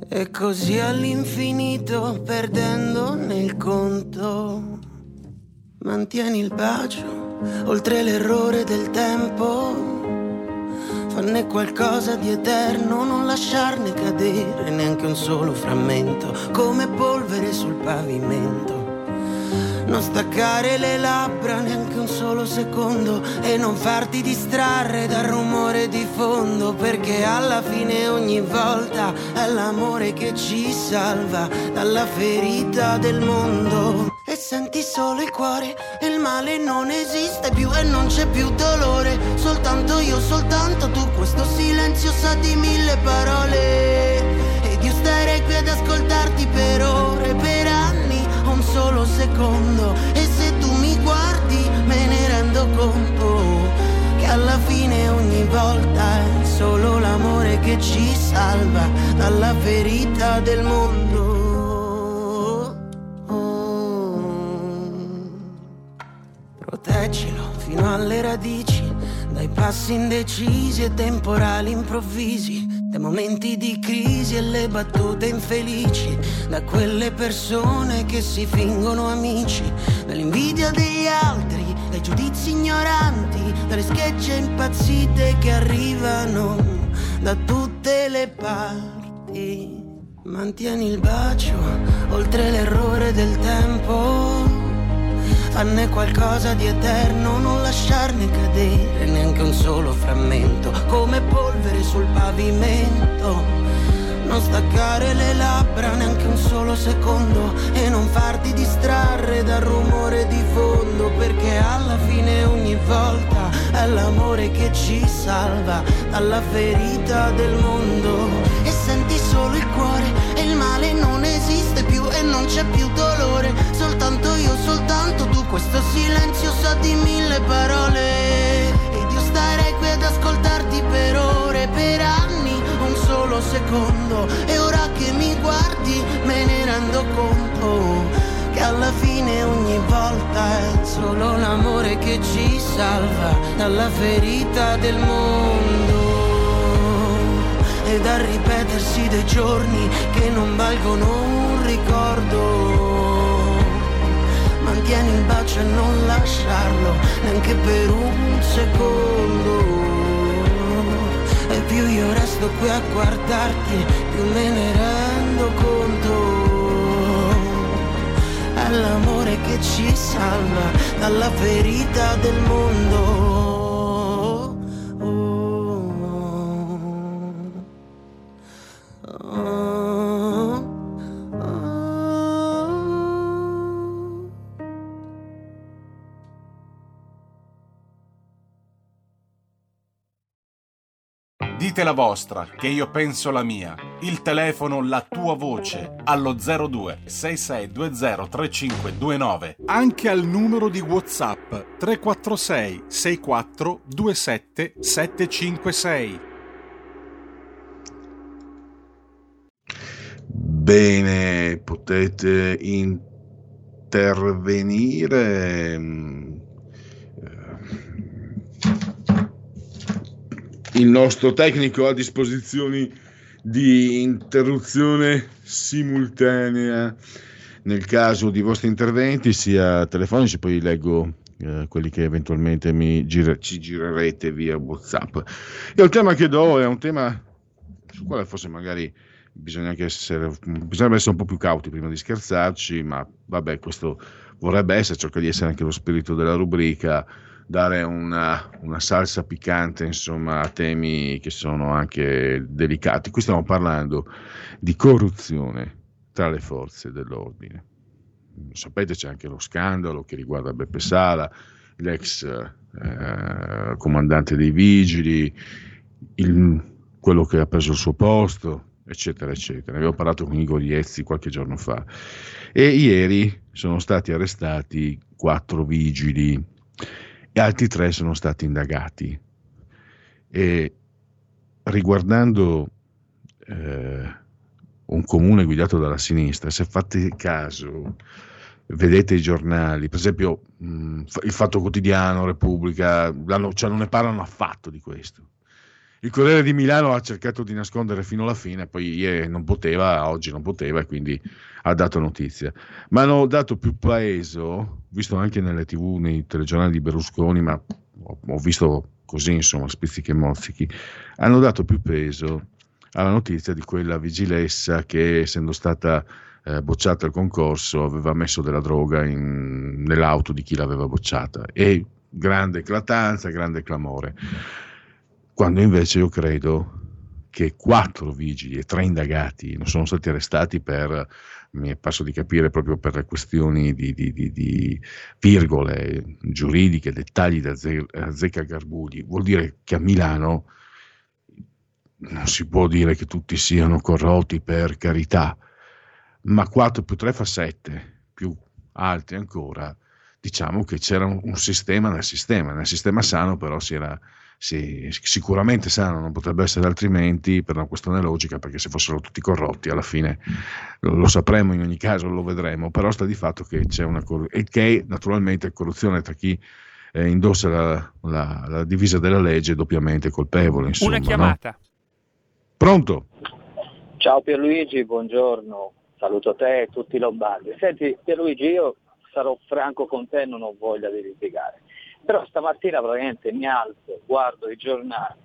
E così all'infinito perdendo nel conto. Mantieni il bacio oltre l'errore del tempo. Fanne qualcosa di eterno, non lasciarne cadere neanche un solo frammento, come polvere sul pavimento. Non staccare le labbra neanche un solo secondo e non farti distrarre dal rumore di fondo perché alla fine ogni volta è l'amore che ci salva dalla ferita del mondo. E senti solo il cuore il male non esiste più e non c'è più dolore, soltanto io, soltanto tu, questo silenzio sa di mille parole ed io starei qui ad ascoltarti per anni secondo e se tu mi guardi me ne rendo conto che alla fine ogni volta è solo l'amore che ci salva dalla ferita del mondo. Oh. Proteggilo fino alle radici dai passi indecisi e temporali improvvisi, dai momenti di crisi e le battute infelici, da quelle persone che si fingono amici, dall'invidia degli altri, dai giudizi ignoranti, dalle schegge impazzite che arrivano da tutte le parti. Mantieni il bacio oltre l'errore del tempo fanne qualcosa di eterno, non lasciarne cadere neanche un solo frammento, come polvere sul pavimento. Non staccare le labbra neanche un solo secondo e non farti distrarre dal rumore di fondo, perché alla fine ogni volta è l'amore che ci salva dalla ferita del mondo. E senti solo il cuore e il male non esiste più e non c'è più dolore, soltanto io, questo silenzio sa di mille parole. Ed io starei qui ad ascoltarti per ore, per anni Un solo secondo. E ora che mi guardi me ne rendo conto Che alla fine ogni volta è solo l'amore che ci salva Dalla ferita del mondo. E dal ripetersi dei giorni che non valgono un ricordo mantieni il bacio e non lasciarlo neanche per un secondo. E più io resto qui a guardarti, più me ne rendo conto. È l'amore che ci salva dalla ferita del mondo. Dite la vostra, che io penso la mia. Il telefono, la tua voce, allo 02 6620 3529. Anche al numero di WhatsApp 346 64 27 756. Bene, potete intervenire il nostro tecnico a disposizione di interruzione simultanea nel caso di vostri interventi, sia telefonici, poi leggo eh, quelli che eventualmente mi gira- ci girerete via WhatsApp. E il tema che do è un tema sul quale forse magari bisogna anche essere, bisogna essere un po' più cauti prima di scherzarci, ma vabbè, questo vorrebbe essere, cerca di essere anche lo spirito della rubrica, dare una, una, salsa piccante insomma, a temi che sono anche delicati. Qui stiamo parlando di corruzione tra le forze dell'ordine. Sapete c'è anche lo scandalo che riguarda Beppe Sala, l'ex eh, comandante dei vigili, il, quello che ha preso il suo posto, eccetera, eccetera. Ne avevo parlato con Igor Iezzi qualche giorno fa. E ieri sono stati arrestati quattro vigili e altri tre sono stati indagati. E riguardando eh, un comune guidato dalla sinistra, se fate caso, vedete i giornali, per esempio mh, il Fatto Quotidiano, Repubblica, cioè non ne parlano affatto di questo. Il Corriere di Milano ha cercato di nascondere fino alla fine, poi ieri non poteva, oggi non poteva e quindi ha dato notizia. Ma hanno dato più peso, visto anche nelle tv, nei telegiornali di Berlusconi, ma ho, visto così, insomma, spizzichi e mozzichi, hanno dato più peso alla notizia di quella vigilessa che, essendo stata eh, bocciata il concorso, aveva messo della droga in, nell'auto di chi l'aveva bocciata. E grande eclatanza, grande clamore quando invece io credo che quattro vigili e tre indagati non sono stati arrestati per, mi è passo di capire, proprio per questioni di, di, di, di virgole giuridiche, dettagli da zecca garbugli, vuol dire che a Milano non si può dire che tutti siano corrotti per carità, ma 4 più 3 fa 7, più altri ancora, diciamo che c'era un sistema nel sistema, nel sistema sano però si era sì, sicuramente sano, non potrebbe essere altrimenti per una questione logica, perché se fossero tutti corrotti alla fine lo, lo sapremo in ogni caso, lo vedremo, però sta di fatto che c'è una corruzione, e che naturalmente corruzione tra chi eh, indossa la, la, la, divisa della legge è doppiamente colpevole. Insomma, una chiamata. No? Pronto? Ciao Pierluigi, buongiorno, saluto te e tutti i lombardi. Senti Pierluigi, io sarò franco con te, non ho voglia di litigare però stamattina praticamente mi alzo, guardo i giornali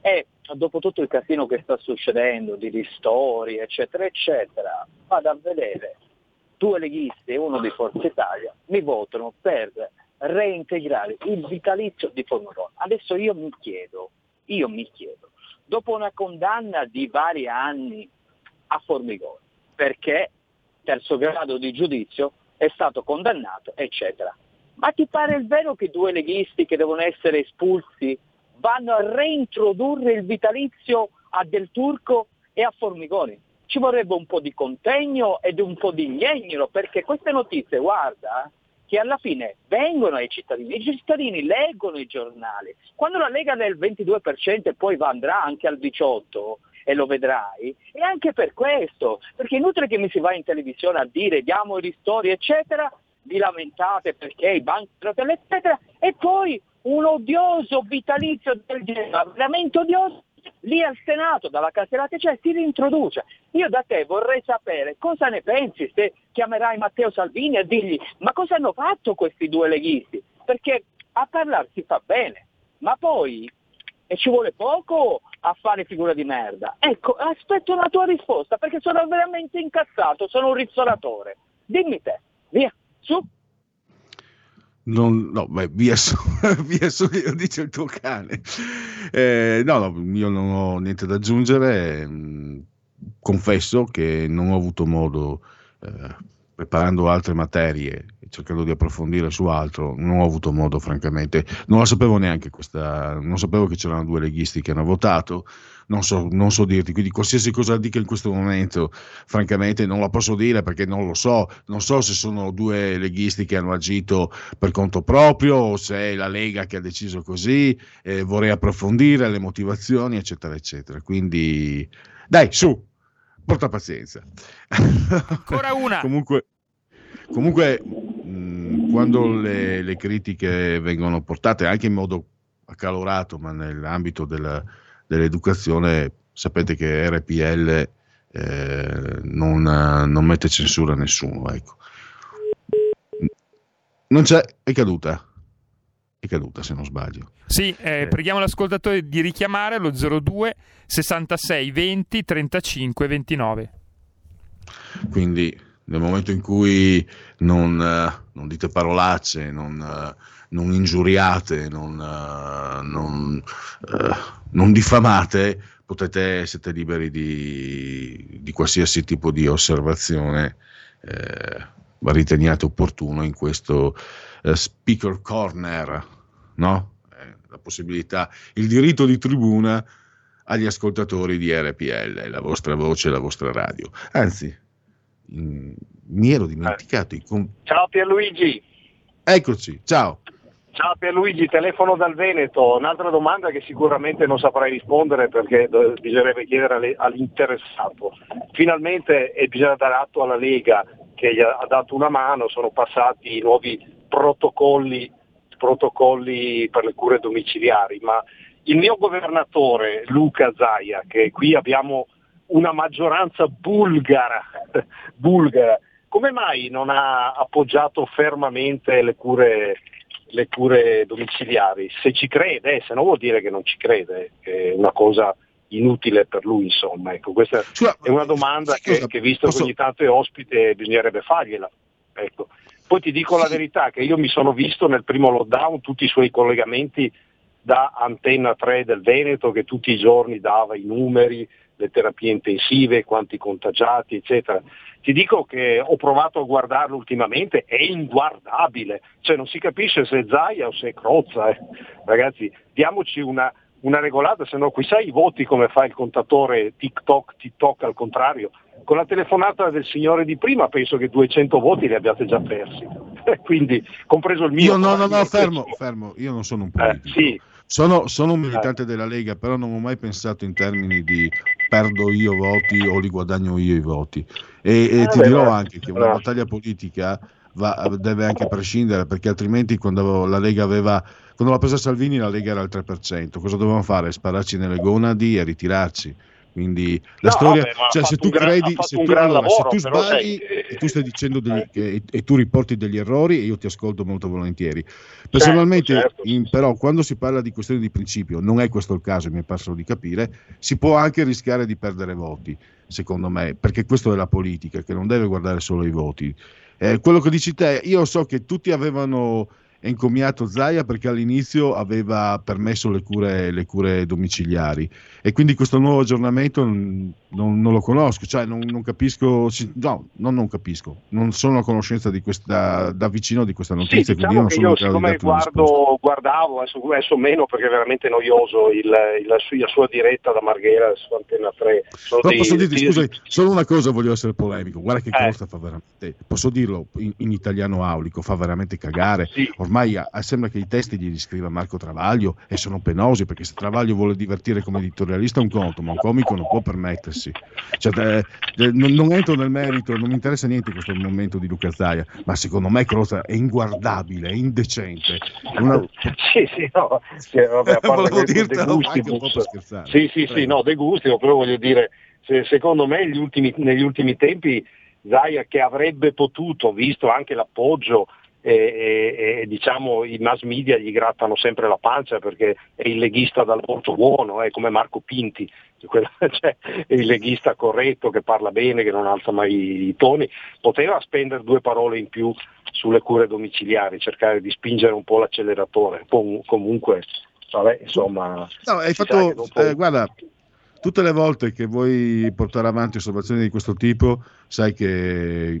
e dopo tutto il casino che sta succedendo, di ristori, eccetera, eccetera, vado a vedere due leghisti e uno di Forza Italia mi votano per reintegrare il vitalizio di Formigoni. Adesso io mi chiedo, io mi chiedo, dopo una condanna di vari anni a Formigoni, perché terzo grado di giudizio è stato condannato, eccetera. Ma ti pare il vero che due leghisti che devono essere espulsi vanno a reintrodurre il vitalizio a Del Turco e a Formigoni? Ci vorrebbe un po' di contegno ed un po' di ingegnero, perché queste notizie, guarda, che alla fine vengono ai cittadini, i cittadini leggono i giornali. Quando la Lega al 22% e poi andrà anche al 18%, e lo vedrai, è anche per questo, perché inutile che mi si va in televisione a dire diamo i ristori, eccetera, vi lamentate perché i banchi eccetera, e poi un odioso vitalizio del genere, veramente odioso, lì al Senato, dalla caserata, cioè si rintroduce. Io da te vorrei sapere cosa ne pensi se chiamerai Matteo Salvini a dirgli ma cosa hanno fatto questi due leghisti? Perché a parlarsi fa bene, ma poi e ci vuole poco a fare figura di merda. Ecco, aspetto una tua risposta perché sono veramente incazzato, sono un ristoratore. Dimmi te, via. Su. Non, no, beh, su, via su, dice il tuo cane. Eh, no, no, io non ho niente da aggiungere. Mm, confesso che non ho avuto modo, eh, preparando altre materie e cercando di approfondire su altro, non ho avuto modo, francamente. Non la sapevo neanche questa, non sapevo che c'erano due leghisti che hanno votato non so, non so dirti, quindi qualsiasi cosa dica in questo momento, francamente non la posso dire perché non lo so, non so se sono due leghisti che hanno agito per conto proprio o se è la Lega che ha deciso così, eh, vorrei approfondire le motivazioni, eccetera, eccetera. Quindi dai, su, porta pazienza. Ancora una. comunque, comunque mh, quando le, le critiche vengono portate anche in modo accalorato, ma nell'ambito della dell'educazione sapete che RPL eh, non, non, mette censura a nessuno. Ecco. Non c'è, è caduta. È caduta se non sbaglio. Sì, eh, eh. preghiamo l'ascoltatore di richiamare lo 02 66 20 35 29. Quindi nel momento in cui non, non dite parolacce, non, non ingiuriate, non, non, non diffamate, potete, siete liberi di, di qualsiasi tipo di osservazione eh, riteniate opportuno in questo eh, speaker corner, no? Eh, la possibilità, il diritto di tribuna agli ascoltatori di RPL, la vostra voce, la vostra radio. Anzi, mi ero dimenticato. Com- Ciao Pierluigi. Eccoci, ciao. Ciao Pierluigi, telefono dal Veneto. Un'altra domanda che sicuramente non saprei rispondere perché bisognerebbe chiedere all'interessato. Finalmente e bisogna dare atto alla Lega che gli ha dato una mano, sono passati i nuovi protocolli, protocolli per le cure domiciliari, ma il mio governatore Luca Zaia, che qui abbiamo una maggioranza bulgara, bulgara, come mai non ha appoggiato fermamente le cure le cure domiciliari, se ci crede, se no vuol dire che non ci crede, è una cosa inutile per lui, insomma. Ecco, questa è una domanda che, che, visto che ogni tanto è ospite, bisognerebbe fargliela. Ecco. Poi ti dico la verità, che io mi sono visto nel primo lockdown tutti i suoi collegamenti da Antenna 3 del Veneto, che tutti i giorni dava i numeri, le terapie intensive, quanti contagiati, eccetera. Ti dico che ho provato a guardarlo ultimamente, è inguardabile, cioè non si capisce se è Zaia o se è Crozza. Eh. Ragazzi, diamoci una, una regolata, se no qui sai i voti come fa il contatore TikTok, TikTok al contrario. Con la telefonata del signore di prima penso che 200 voti li abbiate già persi, quindi compreso il mio. Io no, no, no, fermo, fermo, io non sono un eh, politico. Eh, sì. Sono, sono, un militante eh. della Lega, però non ho mai pensato in termini di perdo io voti o li guadagno io i voti. E, e eh, ti dirò beh, anche che una battaglia politica va, deve anche prescindere, perché altrimenti quando la Lega aveva quando l'ha presa Salvini la Lega era al 3%, cosa dovevamo fare? Spararci nelle gonadi e ritirarci. Quindi la no, storia, vabbè, cioè, se tu credi, se tu, allora, lavoro, se tu sbagli sei... e tu stai dicendo degli, eh. e, e, tu riporti degli errori, io ti ascolto molto volentieri. Personalmente, certo, certo. In, però, quando si parla di questioni di principio, non è questo il caso, mi è parso di capire, si può anche rischiare di perdere voti, secondo me, perché questo è la politica, che non deve guardare solo i voti. Eh, quello che dici te, io so che tutti avevano è incommiato Zaia perché all'inizio aveva permesso le cure, le cure domiciliari e quindi questo nuovo aggiornamento non, non, lo conosco, cioè non, non, capisco, no, non, non capisco, non sono a conoscenza di questa, da vicino di questa notizia. Sì, diciamo che io siccome guardo, guardavo, adesso, adesso, meno perché è veramente noioso il, il, la, sua, la, sua, diretta da Marghera su Antenna 3. No, dei, posso dirti, dei, scusa, solo una cosa voglio essere polemico, guarda che eh. cosa fa veramente, posso dirlo in, in, italiano aulico, fa veramente cagare. Sì. Ormai a, sembra che i testi gli scriva Marco Travaglio e sono penosi perché se Travaglio vuole divertire come editorialista è un conto, ma un comico non può permettersi. Cioè, eh, non, non, entro nel merito, non mi interessa niente questo momento di Luca Zaia, ma secondo me Croza è inguardabile, è indecente. Una... Sì, sì, no, sì, vabbè, a parte dirtelo, De Gustibus. Sì, sì, sì, no, De Gustibus, però voglio dire, se, secondo me ultimi, negli ultimi tempi Zaia che avrebbe potuto, visto anche l'appoggio e, e, diciamo i mass media gli grattano sempre la pancia perché è il leghista dal porto buono, è come Marco Pinti, cioè, è il leghista corretto che parla bene, che non alza mai i toni, poteva spendere due parole in più sulle cure domiciliari, cercare di spingere un po' l'acceleratore, Com- comunque vabbè, insomma... No, hai fatto, dopo... eh, guarda, tutte le volte che vuoi portare avanti osservazioni di questo tipo, sai che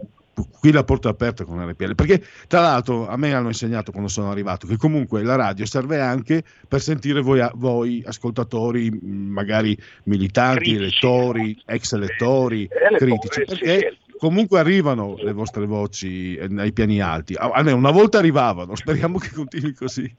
qui la porto aperta con RPL perché tra l'altro a me hanno insegnato quando sono arrivato che comunque la radio serve anche per sentire voi, voi ascoltatori magari militanti, critici. elettori, ex elettori, eh, critici perché comunque arrivano le vostre voci ai piani alti. Almeno una volta arrivavano speriamo che continui così.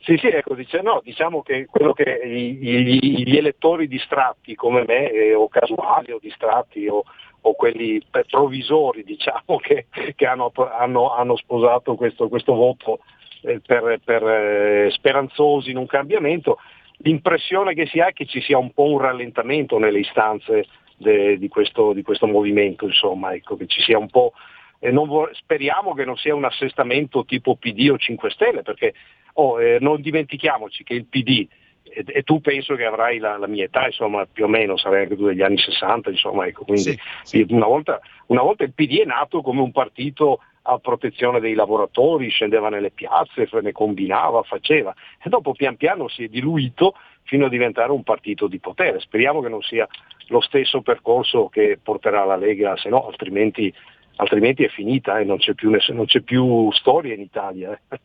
Sì, sì, ecco, dice, no, diciamo che quello che gli, gli elettori distratti come me, eh, o casuali o distratti o, o quelli provvisori diciamo, che, che hanno, hanno, hanno, sposato questo, questo voto eh, per, per eh, speranzosi in un cambiamento, l'impressione che si ha è che ci sia un po' un rallentamento nelle istanze de, di, questo, di, questo, movimento, insomma, ecco, che ci sia un po'. Eh, vor- speriamo che non sia un assestamento tipo PD o 5 Stelle, perché oh, eh, non dimentichiamoci che il PD, e, e tu penso che avrai la, la, mia età, insomma, più o meno, sarai anche tu degli anni 60, insomma, ecco, quindi sì, sì. Una, volta, una volta il PD è nato come un partito a protezione dei lavoratori, scendeva nelle piazze, ne combinava, faceva e dopo pian piano si è diluito fino a diventare un partito di potere. Speriamo che non sia lo stesso percorso che porterà la Lega, se no altrimenti, altrimenti è finita e eh, non, c'è più, non, c'è più, storia in Italia. Eh.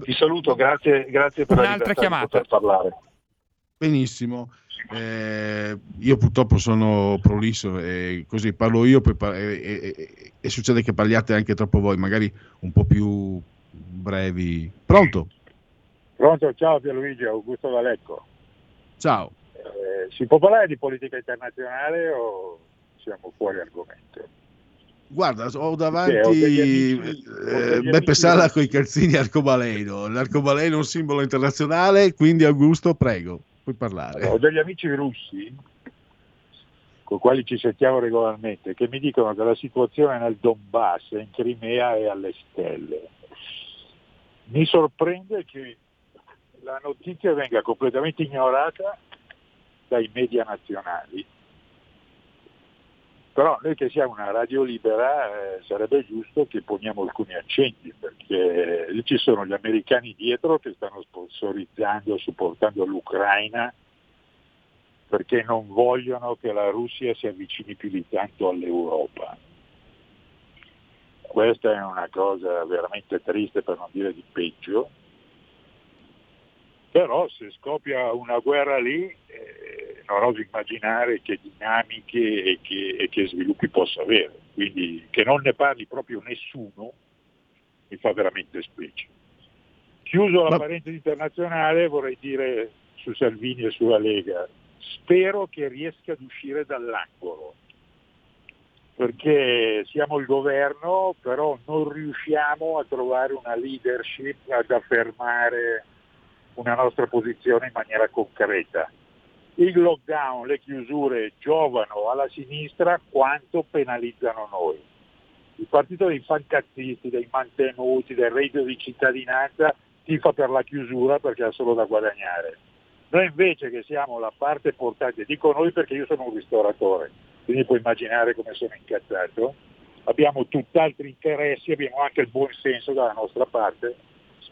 Ti saluto, grazie, grazie per Un'altra la chiamata. di parlare. Benissimo. Eh, io purtroppo sono prolisso e così parlo io par- e, e, e, succede che parliate anche troppo voi, magari un po' più brevi. Pronto? Pronto, ciao Pierluigi, Augusto D'Alecco. Ciao. Eh, si può parlare di politica internazionale o siamo fuori argomento? Guarda, ho davanti eh, Beppe Sala con i calzini arcobaleno. L'arcobaleno è un simbolo internazionale, quindi Augusto, prego puoi parlare. Ho degli amici russi con i quali ci sentiamo regolarmente che mi dicono che la situazione nel Donbass, in Crimea è alle stelle. Mi sorprende che la notizia venga completamente ignorata dai media nazionali. Però noi che siamo una radio libera eh, sarebbe giusto che poniamo alcuni accenti perché lì ci sono gli americani dietro che stanno sponsorizzando, supportando l'Ucraina perché non vogliono che la Russia si avvicini più di tanto all'Europa. Questa è una cosa veramente triste per non dire di peggio, però se scoppia una guerra lì eh, non oso immaginare che dinamiche e che, e che, sviluppi possa avere, quindi che non ne parli proprio nessuno mi fa veramente specie. Chiuso la Ma... parentesi internazionale vorrei dire su Salvini e sulla Lega, spero che riesca ad uscire dall'angolo, perché siamo il governo, però non riusciamo a trovare una leadership ad affermare una nostra posizione in maniera concreta. Il lockdown, le chiusure giovano alla sinistra quanto penalizzano noi. Il partito dei fancazzisti, dei mantenuti, del reddito di cittadinanza tifa per la chiusura perché ha solo da guadagnare. Noi invece che siamo la parte portante, dico noi perché io sono un ristoratore, quindi puoi immaginare come sono incazzato, abbiamo tutt'altri interessi, abbiamo anche il buon senso dalla nostra parte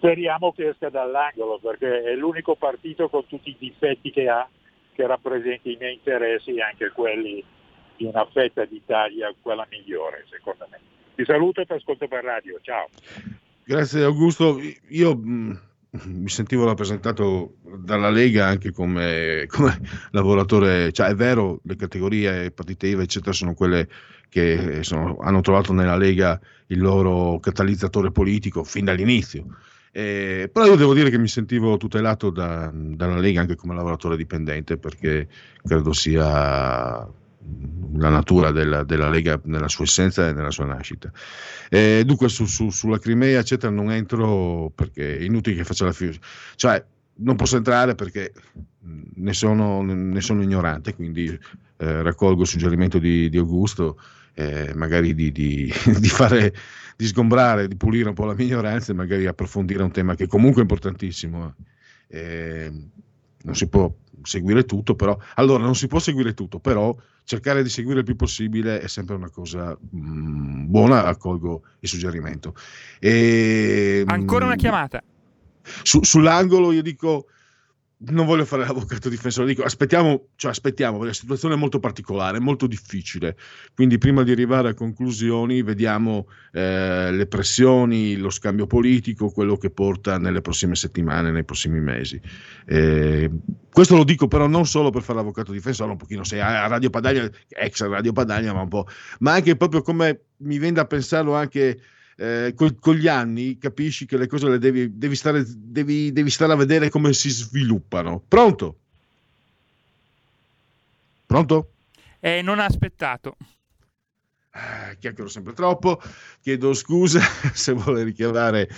speriamo che esca dall'angolo perché è l'unico partito con tutti i difetti che ha che rappresenta i miei interessi e anche quelli di una fetta d'Italia, quella migliore secondo me. Ti saluto e ti ascolto per radio, ciao. Grazie Augusto, io mh, mi sentivo rappresentato dalla Lega anche come, come lavoratore, cioè è vero le categorie partite IVA eccetera sono quelle che sono, hanno trovato nella Lega il loro catalizzatore politico fin dall'inizio eh, però io devo dire che mi sentivo tutelato da, dalla Lega anche come lavoratore dipendente perché credo sia la natura della, della, Lega nella sua essenza e nella sua nascita. Eh, dunque su, su, sulla Crimea eccetera non entro perché è inutile che faccia la fiducia. Cioè non posso entrare perché ne sono, ne sono ignorante, quindi eh, raccolgo il suggerimento di, di Augusto, eh, magari di, di, di fare di sgombrare, di pulire un po' la minoranza e magari approfondire un tema che comunque è importantissimo. Eh, non si può seguire tutto, però allora non si può seguire tutto, però cercare di seguire il più possibile è sempre una cosa mh, mm, buona, accolgo il suggerimento. E, Ancora una chiamata. Su, sull'angolo io dico non voglio fare l'avvocato difensore, dico aspettiamo, cioè aspettiamo, perché la situazione è molto particolare, molto difficile, quindi prima di arrivare a conclusioni vediamo eh, le pressioni, lo scambio politico, quello che porta nelle prossime settimane, nei prossimi mesi. Eh, questo lo dico però non solo per fare l'avvocato difensore, un pochino sei a Radio Padania, ex Radio Padania, ma un po', ma anche proprio come mi viene da pensarlo anche eh, con, con, gli anni capisci che le cose le devi, devi, stare, devi, devi stare a vedere come si sviluppano. Pronto? Pronto? Eh, non ha aspettato. Chiacchiero sempre troppo, chiedo scusa se vuole richiamare.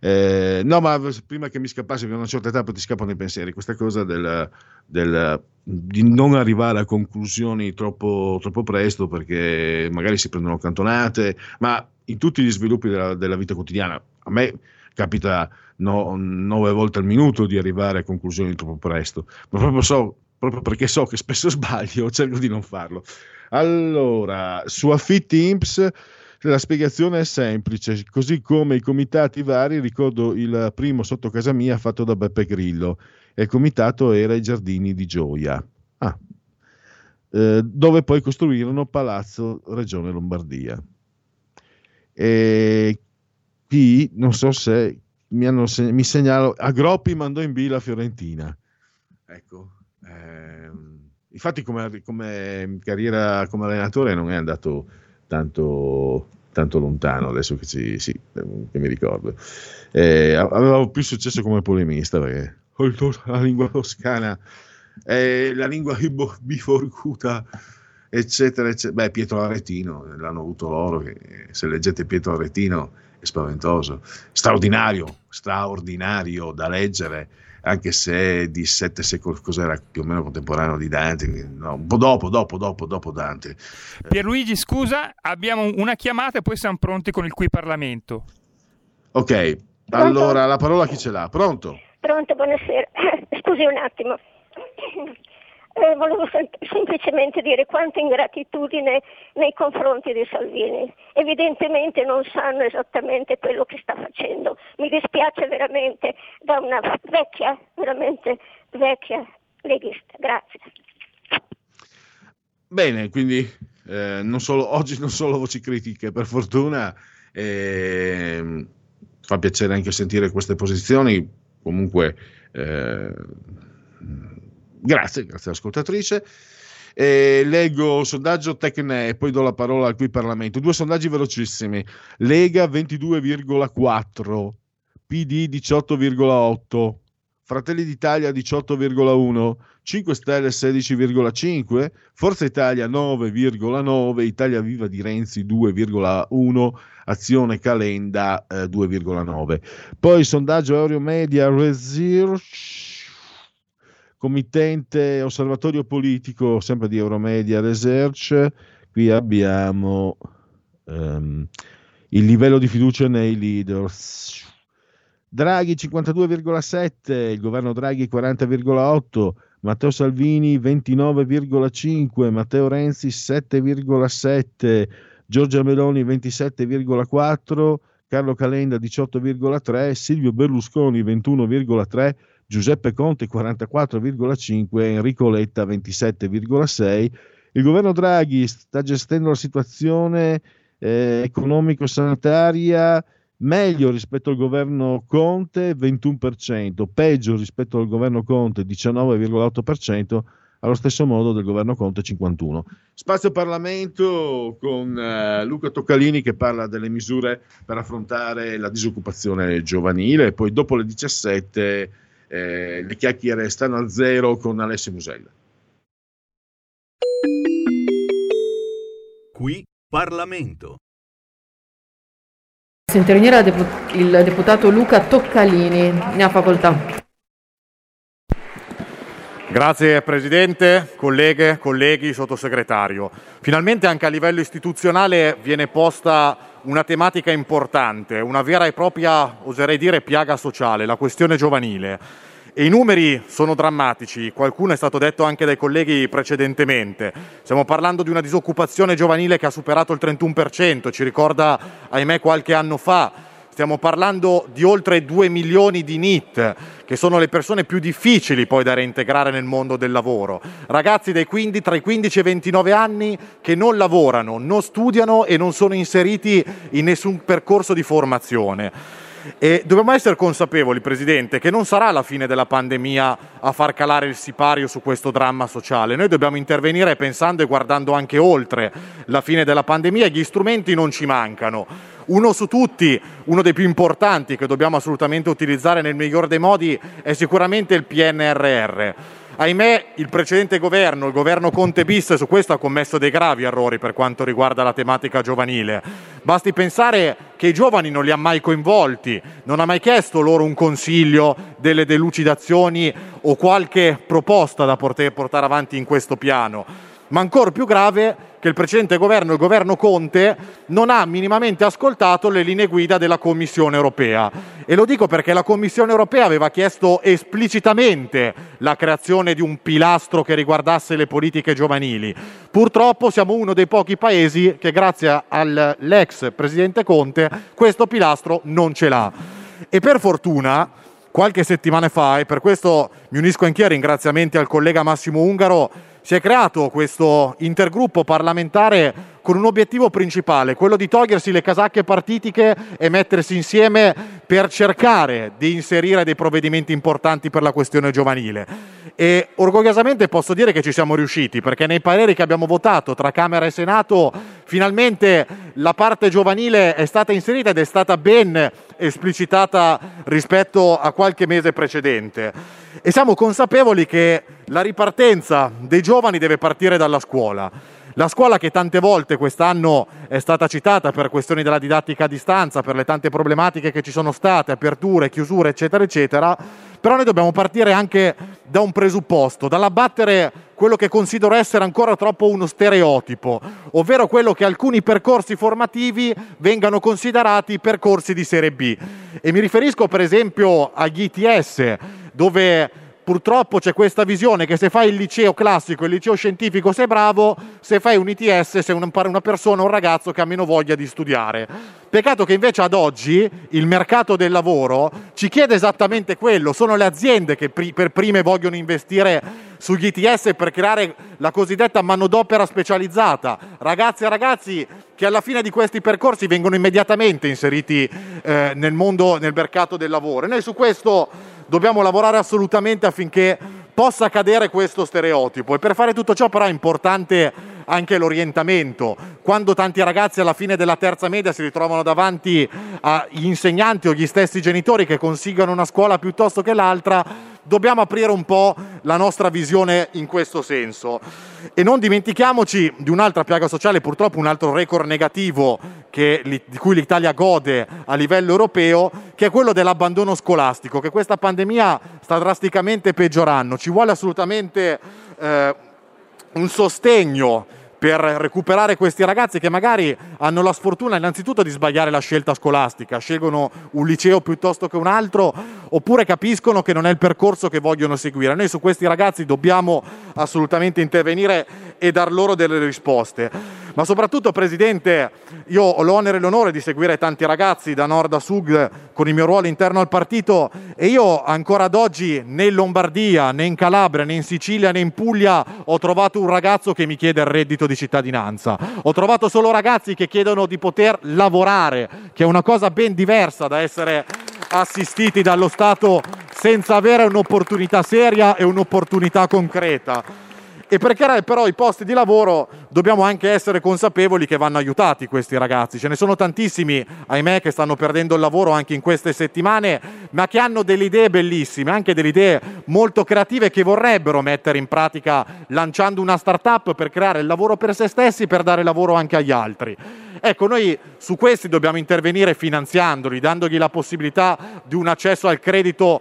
Eh, no, ma prima che mi scappasse, perché a una certa età poi ti scappano i pensieri, questa cosa del, del, di non arrivare a conclusioni troppo, troppo, presto perché magari si prendono cantonate, ma in tutti gli sviluppi della, della vita quotidiana, a me capita no, nove volte al minuto di arrivare a conclusioni troppo presto, ma proprio, so, proprio perché so che spesso sbaglio, cerco di non farlo. Allora, su affitti IMPS la spiegazione è semplice, così come i comitati vari, ricordo il primo sotto casa mia fatto da Beppe Grillo e il comitato era i Giardini di Gioia, ah, eh, dove poi costruirono Palazzo Regione Lombardia. E qui non so se mi, hanno, mi segnalo, Agroppi mandò in B la Fiorentina. Ecco, ehm, infatti come, come, carriera come allenatore non è andato tanto, tanto lontano adesso che, ci, sì, che mi ricordo. Eh, avevo più successo come polemista perché la lingua toscana è la lingua biforcuta eccetera, eccetera. Beh, Pietro Aretino, l'hanno avuto loro, che se leggete Pietro Aretino è spaventoso, straordinario, straordinario da leggere, anche se di sette secoli, cos'era più o meno contemporaneo di Dante, no, un po' dopo, dopo, dopo, dopo Dante. Pierluigi, scusa, abbiamo una chiamata e poi siamo pronti con il qui Parlamento. Ok, allora la parola chi ce l'ha? Pronto? Pronto, buonasera. Scusi un attimo. Eh, volevo sem- semplicemente dire quanta ingratitudine nei confronti di Salvini. Evidentemente non sanno esattamente quello che sta facendo. Mi dispiace veramente da una vecchia, veramente vecchia leghista. Grazie. Bene, quindi eh, non solo, oggi non solo voci critiche, per fortuna. Eh, fa piacere anche sentire queste posizioni. Comunque. Grazie, grazie all'ascoltatrice. Eh, leggo sondaggio Tecne e poi do la parola al qui Parlamento. Due sondaggi velocissimi. Lega 22,4, PD 18,8, Fratelli d'Italia 18,1, 5 Stelle 16,5, Forza Italia 9,9, Italia Viva di Renzi 2,1, Azione Calenda eh, 2,9. Poi sondaggio Euromedia Research committente osservatorio politico, sempre di Euromedia Research, qui abbiamo um, il livello di fiducia nei leaders. Draghi 52,7, il governo Draghi 40,8, Matteo Salvini 29,5, Matteo Renzi 7,7, Giorgia Meloni 27,4, Carlo Calenda 18,3, Silvio Berlusconi 21,3, Giuseppe Conte 44,5 Enrico Letta 27,6. Il governo Draghi sta gestendo la situazione eh, economico-sanitaria meglio rispetto al governo Conte 21%, peggio rispetto al governo Conte 19,8%, allo stesso modo del governo Conte 51. Spazio Parlamento con eh, Luca Toccalini che parla delle misure per affrontare la disoccupazione giovanile, poi dopo le 17 eh, le chiacchiere stanno a zero con Alessio Musella. Qui Parlamento. Si intervenire il deputato Luca Toccalini, ne ha facoltà. Grazie Presidente, colleghe, colleghi, sottosegretario. Finalmente anche a livello istituzionale viene posta una tematica importante, una vera e propria, oserei dire, piaga sociale, la questione giovanile. E I numeri sono drammatici, qualcuno è stato detto anche dai colleghi precedentemente. Stiamo parlando di una disoccupazione giovanile che ha superato il 31%, ci ricorda, ahimè, qualche anno fa Stiamo parlando di oltre 2 milioni di NIT, che sono le persone più difficili poi da reintegrare nel mondo del lavoro. Ragazzi dei 15, tra i 15 e i 29 anni che non lavorano, non studiano e non sono inseriti in nessun percorso di formazione. E dobbiamo essere consapevoli, Presidente, che non sarà la fine della pandemia a far calare il sipario su questo dramma sociale. Noi dobbiamo intervenire pensando e guardando anche oltre la fine della pandemia e gli strumenti non ci mancano. Uno su tutti, uno dei più importanti che dobbiamo assolutamente utilizzare nel miglior dei modi è sicuramente il PNRR Ahimè, il precedente governo, il governo Conte bis, su questo ha commesso dei gravi errori per quanto riguarda la tematica giovanile. Basti pensare che i giovani non li ha mai coinvolti, non ha mai chiesto loro un consiglio, delle delucidazioni o qualche proposta da portare avanti in questo piano. Ma ancora più grave che il precedente governo, il governo Conte, non ha minimamente ascoltato le linee guida della Commissione europea. E lo dico perché la Commissione europea aveva chiesto esplicitamente la creazione di un pilastro che riguardasse le politiche giovanili. Purtroppo siamo uno dei pochi paesi che grazie all'ex presidente Conte questo pilastro non ce l'ha. E per fortuna qualche settimana fa, e per questo mi unisco anch'io ai ringraziamenti al collega Massimo Ungaro, si è creato questo intergruppo parlamentare con un obiettivo principale, quello di togliersi le casacche partitiche e mettersi insieme per cercare di inserire dei provvedimenti importanti per la questione giovanile. E orgogliosamente posso dire che ci siamo riusciti, perché nei pareri che abbiamo votato tra Camera e Senato, finalmente la parte giovanile è stata inserita ed è stata ben esplicitata rispetto a qualche mese precedente. E siamo consapevoli che la ripartenza dei giovani deve partire dalla scuola. La scuola che tante volte quest'anno è stata citata per questioni della didattica a distanza, per le tante problematiche che ci sono state, aperture, chiusure, eccetera, eccetera, però noi dobbiamo partire anche da un presupposto, dall'abbattere quello che considero essere ancora troppo uno stereotipo, ovvero quello che alcuni percorsi formativi vengano considerati percorsi di serie B. E mi riferisco per esempio agli ITS, dove purtroppo c'è questa visione che se fai il liceo classico, il liceo scientifico sei bravo, se fai un ITS sei una persona, un ragazzo che ha meno voglia di studiare. Peccato che invece ad oggi il mercato del lavoro ci chiede esattamente quello, sono le aziende che per prime vogliono investire sugli ITS per creare la cosiddetta manodopera specializzata, ragazzi e ragazzi che alla fine di questi percorsi vengono immediatamente inseriti eh, nel mondo, nel mercato del lavoro. E noi su questo dobbiamo lavorare assolutamente affinché possa cadere questo stereotipo e per fare tutto ciò però è importante anche l'orientamento. Quando tanti ragazzi alla fine della terza media si ritrovano davanti agli insegnanti o gli stessi genitori che consigliano una scuola piuttosto che l'altra, dobbiamo aprire un po' la nostra visione in questo senso. E non dimentichiamoci di un'altra piaga sociale, purtroppo un altro record negativo che, di cui l'Italia gode a livello europeo, che è quello dell'abbandono scolastico, che questa pandemia sta drasticamente peggiorando. Ci vuole assolutamente eh, un sostegno per recuperare questi ragazzi che magari hanno la sfortuna innanzitutto di sbagliare la scelta scolastica, scelgono un liceo piuttosto che un altro, oppure capiscono che non è il percorso che vogliono seguire. Noi su questi ragazzi dobbiamo assolutamente intervenire e dar loro delle risposte. Ma soprattutto, Presidente, io ho l'onere e l'onore di seguire tanti ragazzi da nord a sud con il mio ruolo interno al partito e io ancora ad oggi né in Lombardia, né in Calabria, né in Sicilia, né in Puglia ho trovato un ragazzo che mi chiede il reddito di cittadinanza. Ho trovato solo ragazzi che chiedono di poter lavorare, che è una cosa ben diversa da essere assistiti dallo Stato senza avere un'opportunità seria e un'opportunità concreta. E per creare però i posti di lavoro dobbiamo anche essere consapevoli che vanno aiutati questi ragazzi. Ce ne sono tantissimi, ahimè, che stanno perdendo il lavoro anche in queste settimane, ma che hanno delle idee bellissime, anche delle idee molto creative che vorrebbero mettere in pratica lanciando una startup per creare il lavoro per se stessi, per dare lavoro anche agli altri. Ecco, noi su questi dobbiamo intervenire finanziandoli, dandogli la possibilità di un accesso al credito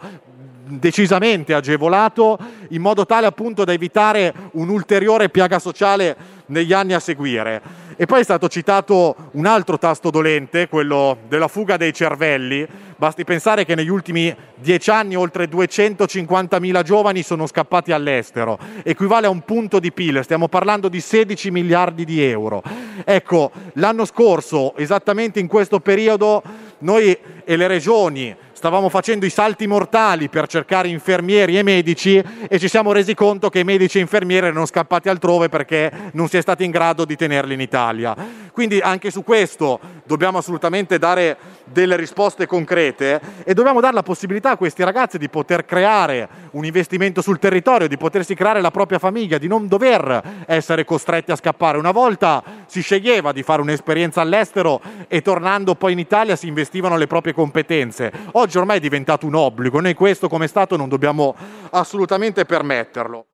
decisamente agevolato in modo tale appunto da evitare un'ulteriore piaga sociale negli anni a seguire. E poi è stato citato un altro tasto dolente, quello della fuga dei cervelli. Basti pensare che negli ultimi dieci anni oltre 250.000 giovani sono scappati all'estero, equivale a un punto di PIL, stiamo parlando di 16 miliardi di euro. Ecco, l'anno scorso, esattamente in questo periodo, noi e le regioni stavamo facendo i salti mortali per cercare infermieri e medici e ci siamo resi conto che medici e infermieri erano scappati altrove perché non si è stati in grado di tenerli in Italia. Quindi anche su questo dobbiamo assolutamente dare delle risposte concrete e dobbiamo dare la possibilità a questi ragazzi di poter creare un investimento sul territorio, di potersi creare la propria famiglia, di non dover essere costretti a scappare. Una volta si sceglieva di fare un'esperienza all'estero e tornando poi in Italia si investivano le proprie competenze. Oggi ormai è diventato un obbligo, noi questo come Stato non dobbiamo assolutamente permetterlo.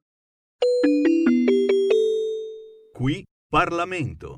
Qui Parlamento.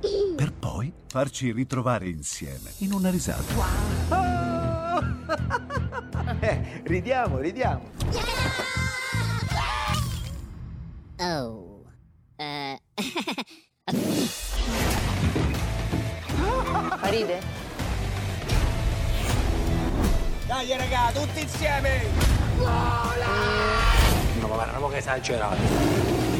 Per poi farci ritrovare insieme in una risata. Eh, ridiamo, ridiamo. Oh. Eh. Ride? Dai raga, tutti insieme! No, ma guarda, che esagerato.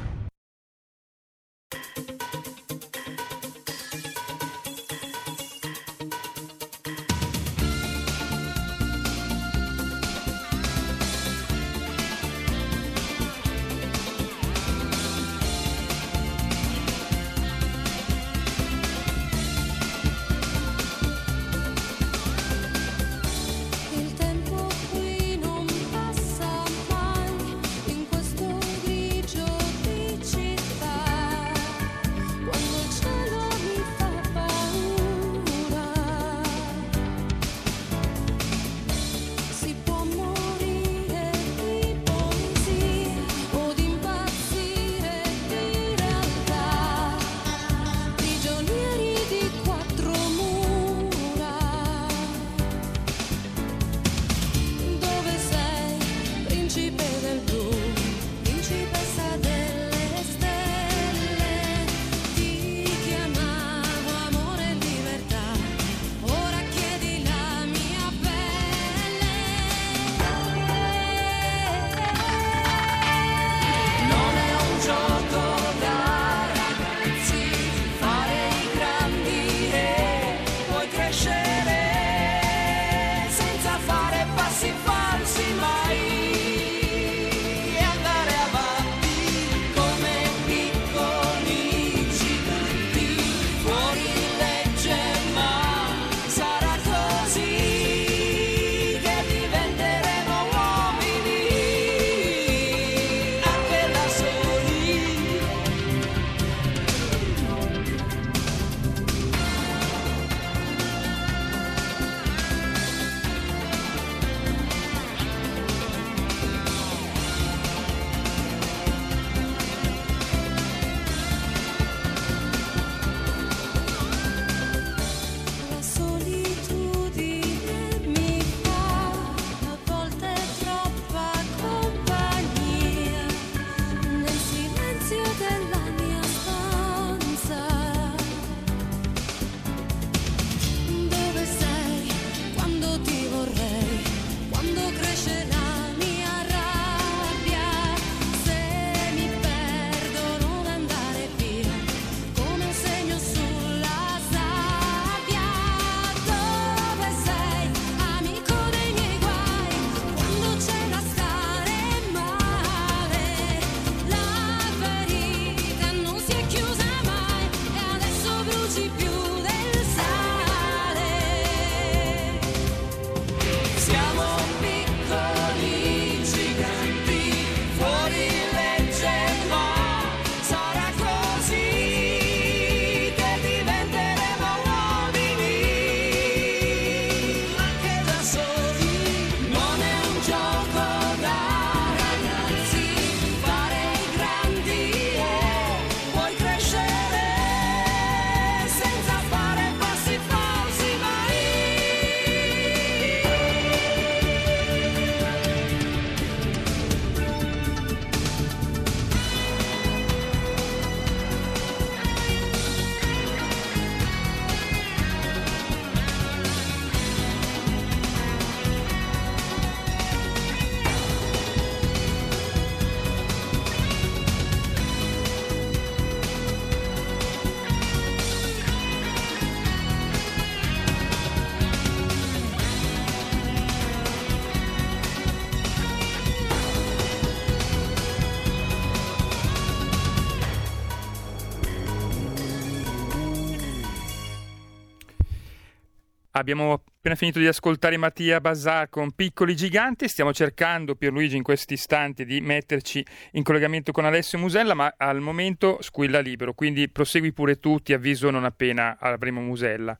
Abbiamo appena finito di ascoltare Mattia Bazar con Piccoli Giganti, stiamo cercando Pierluigi in questi istanti di metterci in collegamento con Alessio Musella, ma al momento squilla libero, quindi prosegui pure tu, ti avviso non appena avremo Musella.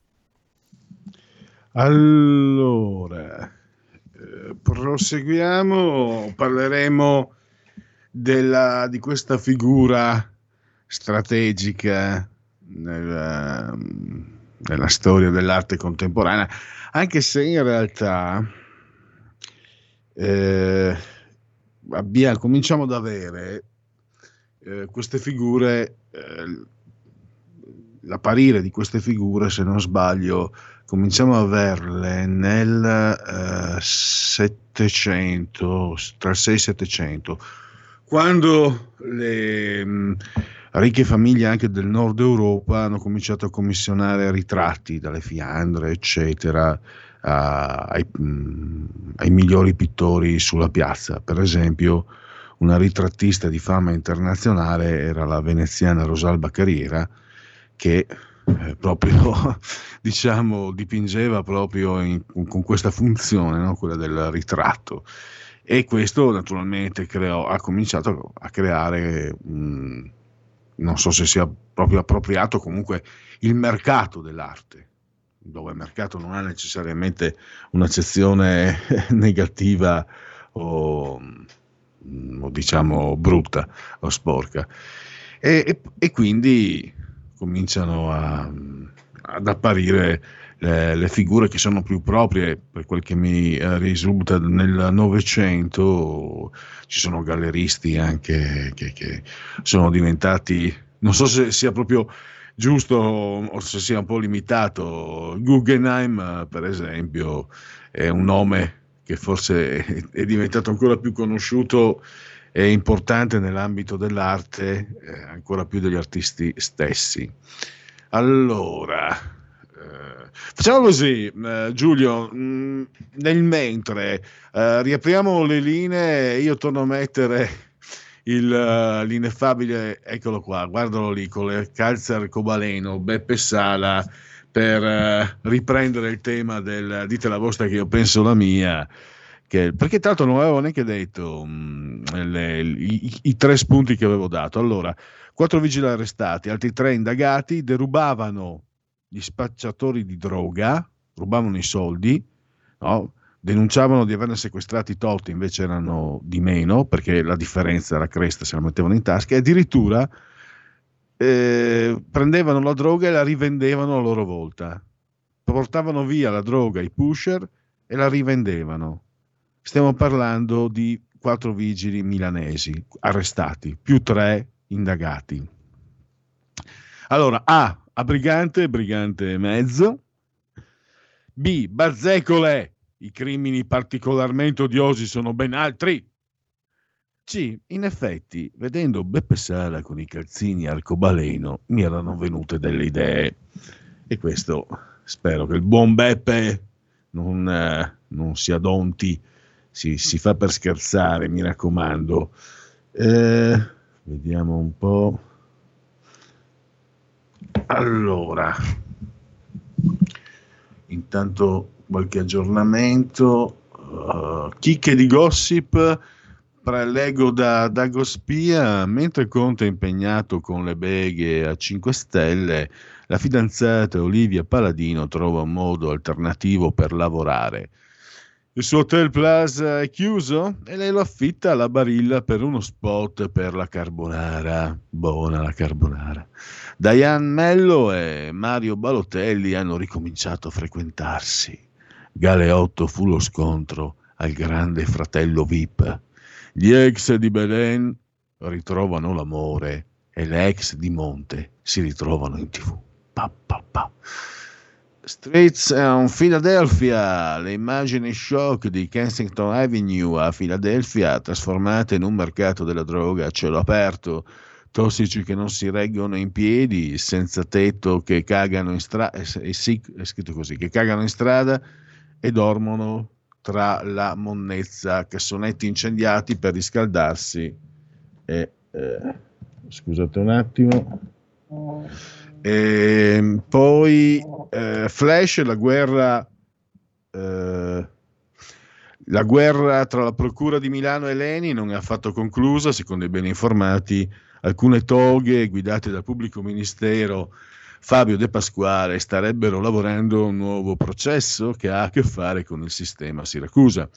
Allora, eh, proseguiamo, parleremo della, di questa figura strategica nella, nella storia dell'arte contemporanea, anche se in realtà eh, abbia, cominciamo ad avere eh, queste figure, eh, l'apparire di queste figure, se non sbaglio, cominciamo a averle nel 700, eh, tra il 6 e 700, quando le mh, ricche famiglie anche del nord Europa hanno cominciato a commissionare ritratti dalle Fiandre, eccetera, a, ai, mh, ai, migliori pittori sulla piazza. Per esempio, una ritrattista di fama internazionale era la veneziana Rosalba Carriera, che eh, proprio diciamo dipingeva proprio in, con questa funzione, no? quella del ritratto. E questo naturalmente creò, ha cominciato a creare mh, non so se sia proprio appropriato, comunque il mercato dell'arte, dove il mercato non ha necessariamente un'accezione negativa o, o diciamo brutta o sporca. E, e, e quindi cominciano a, ad apparire le, le, figure che sono più proprie, per quel che mi eh, risulta nel Novecento, ci sono galleristi anche che, che sono diventati, non so se sia proprio giusto o se sia un po' limitato. Guggenheim, per esempio, è un nome che forse è diventato ancora più conosciuto e importante nell'ambito dell'arte, eh, ancora più degli artisti stessi. Allora, facciamo così, eh, Giulio, mm, nel mentre eh, riapriamo le linee, io torno a mettere il, l'ineffabile, eccolo qua, guardalo lì con le calze arcobaleno, Beppe Sala, per riprendere il tema del dite la vostra che io penso la mia. Che, perché tanto non avevo neanche detto mm, le, i, i, tre spunti che avevo dato. Allora, quattro vigili arrestati, altri tre indagati, derubavano gli spacciatori di droga, rubavano i soldi, no? denunciavano di averne sequestrati tot, invece erano di meno, perché la differenza era cresta, se la mettevano in tasca, e addirittura eh, prendevano la droga e la rivendevano a loro volta. Portavano via la droga ai pusher e la rivendevano. Stiamo parlando di quattro vigili milanesi arrestati, più tre indagati. Allora, A, a brigante, brigante mezzo. B, bazzecole, i crimini particolarmente odiosi sono ben altri. C, in effetti, vedendo Beppe Sala con i calzini arcobaleno, mi erano venute delle idee. E questo spero che il buon Beppe non, eh, non si adonti si, si fa per scherzare, mi raccomando. Eh, vediamo un po'. Allora, intanto qualche aggiornamento. Uh, chicche di gossip prelego da Dago Spia, mentre Conte è impegnato con le beghe a 5 Stelle, la fidanzata Olivia Paladino trova un modo alternativo per lavorare. Il suo Hotel Plaza è chiuso e lei lo affitta alla Barilla per uno spot per la carbonara. Buona la carbonara. Diane Mello e Mario Balotelli hanno ricominciato a frequentarsi. Galeotto fu lo scontro al grande fratello VIP. Gli ex di Belen ritrovano l'amore e le ex di Monte si ritrovano in tv. Pa, pa, pa. Streets on Philadelphia, le immagini shock di Kensington Avenue a Philadelphia trasformate in un mercato della droga a cielo aperto, tossici che non si reggono in piedi, senza tetto che cagano in strada, è, scritto così, che cagano in strada e dormono tra la monnezza, cassonetti incendiati per riscaldarsi e, eh, scusate un attimo, E poi eh, Flash, la guerra, eh, la guerra tra la Procura di Milano e Leni non è affatto conclusa, secondo i ben informati. Alcune toghe guidate dal pubblico ministero Fabio De Pasquale starebbero lavorando a un nuovo processo che ha a che fare con il sistema Siracusa.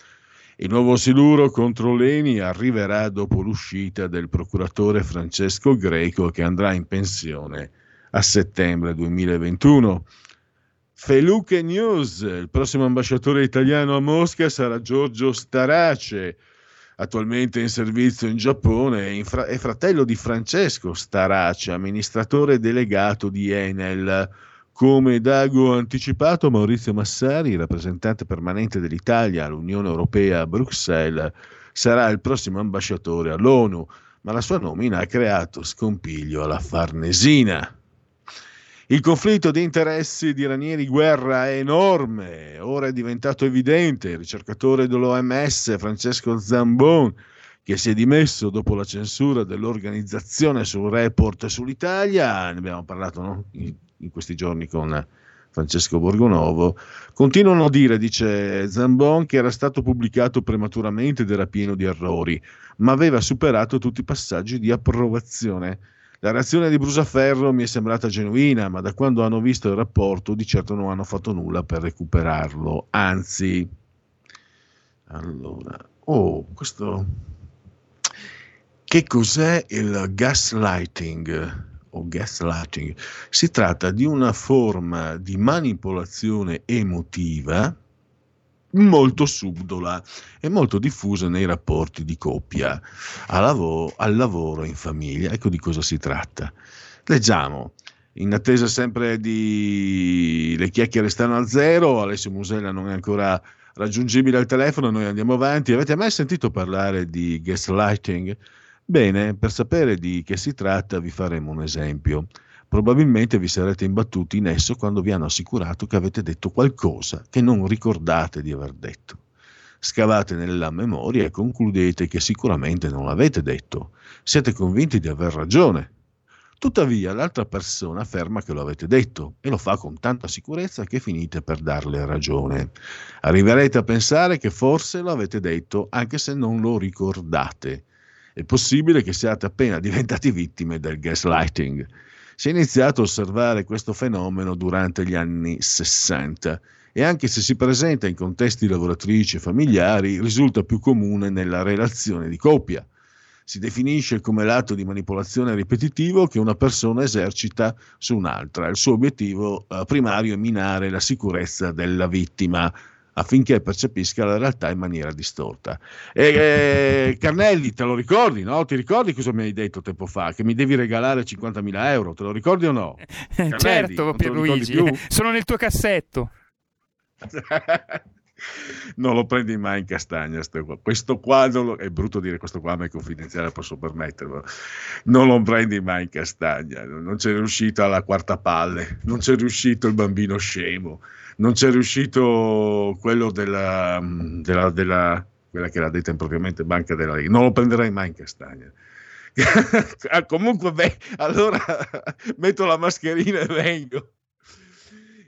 Il nuovo siluro contro Leni arriverà dopo l'uscita del procuratore Francesco Greco che andrà in pensione a settembre 2021. Feluche News, il prossimo ambasciatore italiano a Mosca sarà Giorgio Starace, attualmente in servizio in Giappone, è fratello di Francesco Starace, amministratore delegato di Enel. Come Dago anticipato, Maurizio Massari, rappresentante permanente dell'Italia all'Unione Europea a Bruxelles, sarà il prossimo ambasciatore all'ONU, ma la sua nomina ha creato scompiglio alla Farnesina. Il conflitto di interessi di Ranieri Guerra è enorme, ora è diventato evidente. Il ricercatore dell'OMS Francesco Zambon, che si è dimesso dopo la censura dell'organizzazione sul report sull'Italia, ne abbiamo parlato no? in, in questi giorni con Francesco Borgonovo, continuano a dire, dice Zambon, che era stato pubblicato prematuramente ed era pieno di errori, ma aveva superato tutti i passaggi di approvazione. La reazione di Brusaferro mi è sembrata genuina, ma da quando hanno visto il rapporto di certo non hanno fatto nulla per recuperarlo. Anzi, allora, oh, questo... Che cos'è il gaslighting? O gaslighting? Si tratta di una forma di manipolazione emotiva molto subdola e molto diffusa nei rapporti di coppia, lavoro, al lavoro, in famiglia. Ecco di cosa si tratta. Leggiamo. In attesa sempre di le chiacchiere stanno a zero, Alessio Musella non è ancora raggiungibile al telefono, noi andiamo avanti. Avete mai sentito parlare di gaslighting? Bene, per sapere di che si tratta vi faremo un esempio. Probabilmente vi sarete imbattuti in esso quando vi hanno assicurato che avete detto qualcosa che non ricordate di aver detto. Scavate nella memoria e concludete che sicuramente non l'avete detto. Siete convinti di aver ragione. Tuttavia l'altra persona afferma che lo avete detto e lo fa con tanta sicurezza che finite per darle ragione. Arriverete a pensare che forse lo avete detto anche se non lo ricordate. È possibile che siate appena diventati vittime del gaslighting. Si è iniziato a osservare questo fenomeno durante gli anni 60 e anche se si presenta in contesti lavoratrici e familiari, risulta più comune nella relazione di coppia. Si definisce come l'atto di manipolazione ripetitivo che una persona esercita su un'altra. Il suo obiettivo eh, primario è minare la sicurezza della vittima, affinché percepisca la realtà in maniera distorta. E, eh, Carnelli, te lo ricordi, no? Ti ricordi cosa mi hai detto tempo fa? Che mi devi regalare 50.000 euro, te lo ricordi o no? Carnelli, certo, Pierluigi, sono nel tuo cassetto. non lo prendi mai in castagna questo quadro è brutto dire questo qua ma è confidenziale posso permetterlo non lo prendi mai in castagna non c'è riuscito alla quarta palle non c'è riuscito il bambino scemo non c'è riuscito quello della, della, della quella che l'ha detta impropriamente Banca della Lega. Non lo prenderai mai in castagna. Ah, comunque, beh, allora metto la mascherina e vengo.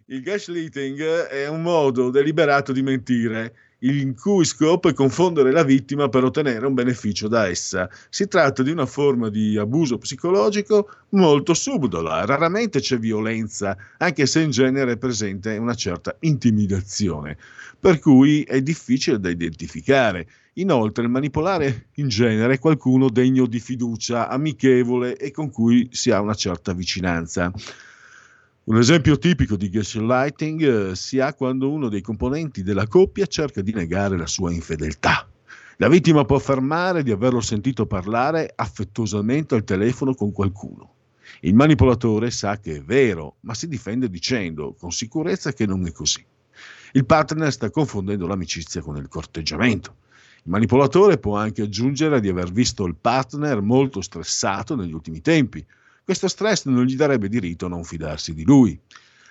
Il gaslighting è un modo deliberato di mentire il cui scopo è confondere la vittima per ottenere un beneficio da essa. Si tratta di una forma di abuso psicologico molto subdola, raramente c'è violenza, anche se in genere è presente una certa intimidazione, per cui è difficile da identificare. Inoltre, il manipolare in genere è qualcuno degno di fiducia, amichevole e con cui si ha una certa vicinanza. Un esempio tipico di gaslighting eh, si ha quando uno dei componenti della coppia cerca di negare la sua infedeltà. La vittima può affermare di averlo sentito parlare affettuosamente al telefono con qualcuno. Il manipolatore sa che è vero, ma si difende dicendo con sicurezza che non è così. Il partner sta confondendo l'amicizia con il corteggiamento. Il manipolatore può anche aggiungere di aver visto il partner molto stressato negli ultimi tempi, questo stress non gli darebbe diritto a non fidarsi di lui.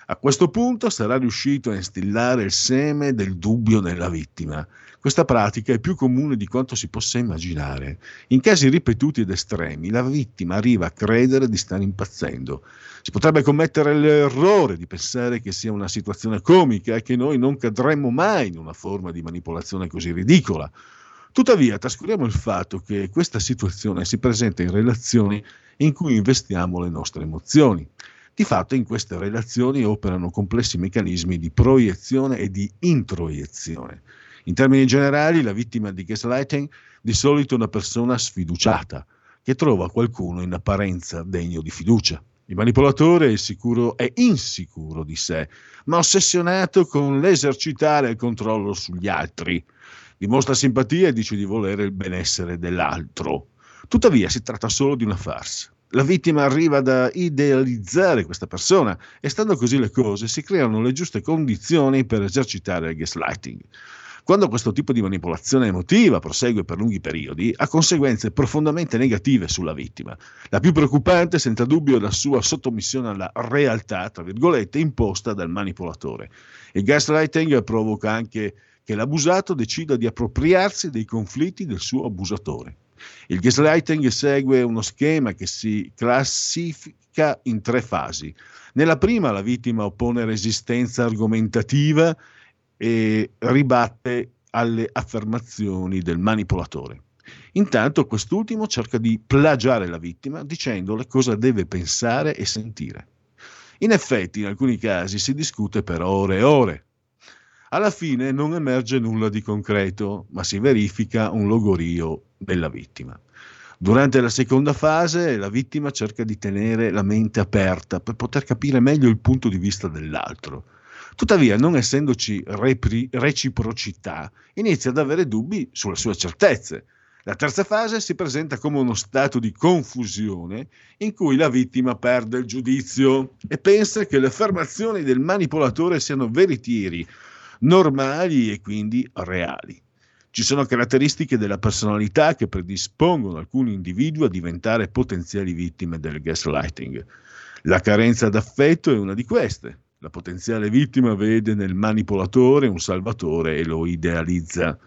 A questo punto sarà riuscito a instillare il seme del dubbio nella vittima. Questa pratica è più comune di quanto si possa immaginare. In casi ripetuti ed estremi, la vittima arriva a credere di stare impazzendo. Si potrebbe commettere l'errore di pensare che sia una situazione comica e che noi non cadremmo mai in una forma di manipolazione così ridicola. Tuttavia, trascuriamo il fatto che questa situazione si presenta in relazioni in cui investiamo le nostre emozioni. Di fatto in queste relazioni operano complessi meccanismi di proiezione e di introiezione. In termini generali, la vittima di gaslighting di solito è una persona sfiduciata, che trova qualcuno in apparenza degno di fiducia. Il manipolatore è, sicuro, è insicuro di sé, ma ossessionato con l'esercitare il controllo sugli altri. Dimostra simpatia e dice di volere il benessere dell'altro. Tuttavia si tratta solo di una farsa. La vittima arriva ad idealizzare questa persona e stando così le cose si creano le giuste condizioni per esercitare il gaslighting. Quando questo tipo di manipolazione emotiva prosegue per lunghi periodi, ha conseguenze profondamente negative sulla vittima. La più preoccupante, senza dubbio, è la sua sottomissione alla realtà, tra virgolette, imposta dal manipolatore. Il gaslighting provoca anche che l'abusato decida di appropriarsi dei conflitti del suo abusatore. Il gaslighting segue uno schema che si classifica in tre fasi. Nella prima la vittima oppone resistenza argomentativa e ribatte alle affermazioni del manipolatore. Intanto quest'ultimo cerca di plagiare la vittima dicendole cosa deve pensare e sentire. In effetti, in alcuni casi si discute per ore e ore. Alla fine non emerge nulla di concreto, ma si verifica un logorio della vittima. Durante la seconda fase la vittima cerca di tenere la mente aperta per poter capire meglio il punto di vista dell'altro Tuttavia, non essendoci repri- reciprocità, inizia ad avere dubbi sulle sue certezze. La terza fase si presenta come uno stato di confusione in cui la vittima perde il giudizio e pensa che le affermazioni del manipolatore siano veritieri, normali e quindi reali. Ci sono caratteristiche della personalità che predispongono alcuni individui a diventare potenziali vittime del gaslighting. La carenza d'affetto è una di queste. La potenziale vittima vede nel manipolatore un salvatore e lo idealizza.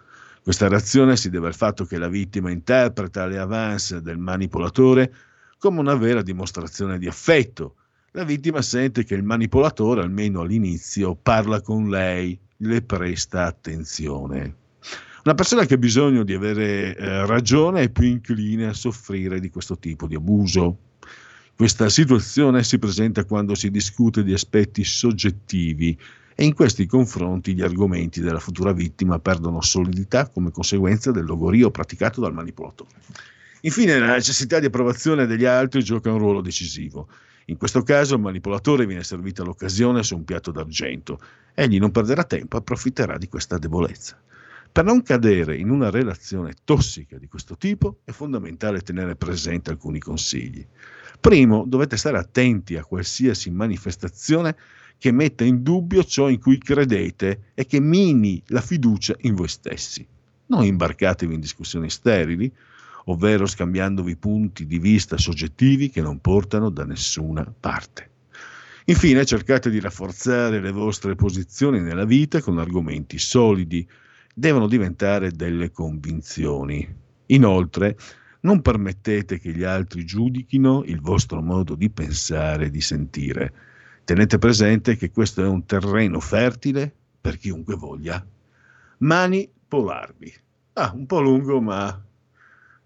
Questa reazione si deve al fatto che la vittima interpreta le avance del manipolatore come una vera dimostrazione di affetto. La vittima sente che il manipolatore, almeno all'inizio, parla con lei, le presta attenzione. Una persona che ha bisogno di avere eh, ragione è più incline a soffrire di questo tipo di abuso. Questa situazione si presenta quando si discute di aspetti soggettivi e in questi confronti gli argomenti della futura vittima perdono solidità come conseguenza del logorio praticato dal manipolatore. Infine, la necessità di approvazione degli altri gioca un ruolo decisivo. In questo caso il manipolatore viene servito all'occasione su un piatto d'argento. Egli non perderà tempo, approfitterà di questa debolezza. Per non cadere in una relazione tossica di questo tipo è fondamentale tenere presente alcuni consigli. Primo, dovete stare attenti a qualsiasi manifestazione che metta in dubbio ciò in cui credete e che mini la fiducia in voi stessi. Non imbarcatevi in discussioni sterili, ovvero scambiandovi punti di vista soggettivi che non portano da nessuna parte. Infine, cercate di rafforzare le vostre posizioni nella vita con argomenti solidi, devono diventare delle convinzioni. Inoltre, non permettete che gli altri giudichino il vostro modo di pensare e di sentire. Tenete presente che questo è un terreno fertile per chiunque voglia. Mani polarvi. Ah, un po' lungo, ma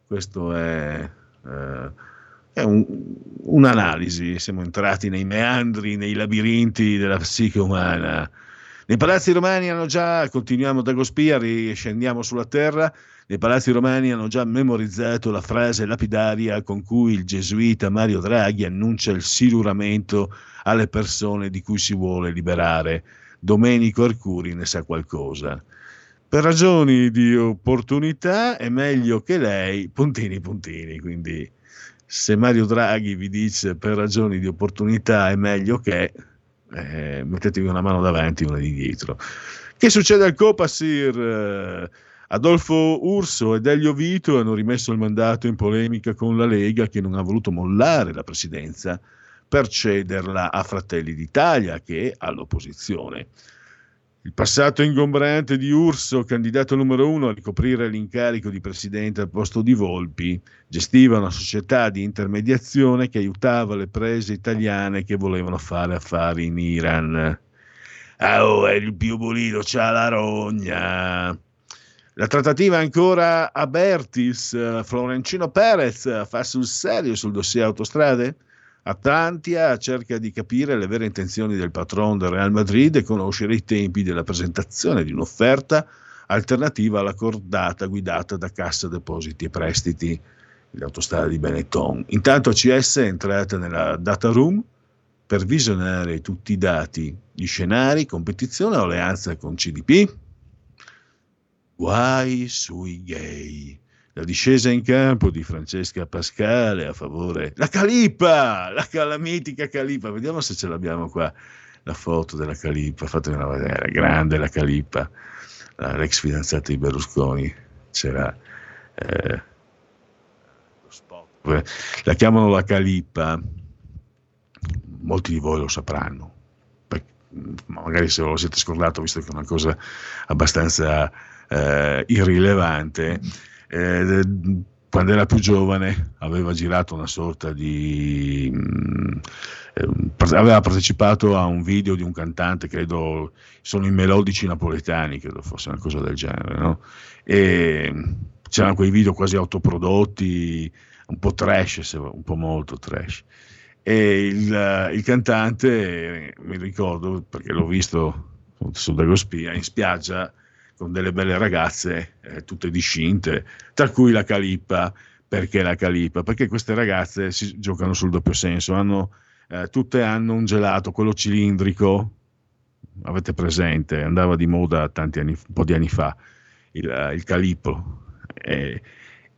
questo è, eh, è un, un'analisi. Siamo entrati nei meandri, nei labirinti della psiche umana. Nei palazzi romani hanno già, continuiamo da Gospia, riscendiamo sulla terra, nei palazzi romani hanno già memorizzato la frase lapidaria con cui il gesuita Mario Draghi annuncia il siluramento alle persone di cui si vuole liberare. Domenico Arcuri ne sa qualcosa. Per ragioni di opportunità è meglio che lei, puntini puntini, quindi se Mario Draghi vi dice per ragioni di opportunità è meglio che, eh, mettetevi una mano davanti e una di dietro. Che succede al Copasir? Adolfo Urso ed Elio Vito hanno rimesso il mandato in polemica con la Lega che non ha voluto mollare la presidenza per cederla a Fratelli d'Italia che è all'opposizione. Il passato ingombrante di Urso, candidato numero uno a ricoprire l'incarico di presidente al posto di Volpi, gestiva una società di intermediazione che aiutava le prese italiane che volevano fare affari in Iran. Ah, oh, è il più pulito, c'ha la rogna. La trattativa ancora a Bertis. Florencino Perez fa sul serio sul dossier autostrade? Atlantia cerca di capire le vere intenzioni del patron del Real Madrid e conoscere i tempi della presentazione di un'offerta alternativa alla cordata guidata da Cassa Depositi e Prestiti, l'autostrada di Benetton. Intanto ACS è entrata nella data room per visionare tutti i dati, gli scenari, competizione alleanza con CDP. Guai sui gay la discesa in campo di Francesca Pascale a favore la Calipa, la, la mitica Calipa, vediamo se ce l'abbiamo qua la foto della Calipa, fatemela vedere, grande la Calipa, l'ex fidanzata di Berlusconi, c'era eh, la chiamano la Calipa, molti di voi lo sapranno, magari se lo siete scordato, visto che è una cosa abbastanza eh, irrilevante eh, quando era più giovane aveva girato una sorta di... Mh, mm, eh, aveva partecipato a un video di un cantante, credo sono i melodici napoletani, credo fosse una cosa del genere, no? E c'erano quei video quasi autoprodotti, un po' trash, un po' molto trash. E il, il cantante, mi ricordo perché l'ho visto su Dagospia, in spiaggia con delle belle ragazze, eh, tutte discinte, tra cui la Calippa. Perché la Calippa? Perché queste ragazze si giocano sul doppio senso, hanno, eh, tutte hanno un gelato, quello cilindrico, avete presente, andava di moda tanti anni, un po' di anni fa, il, il calippo. E,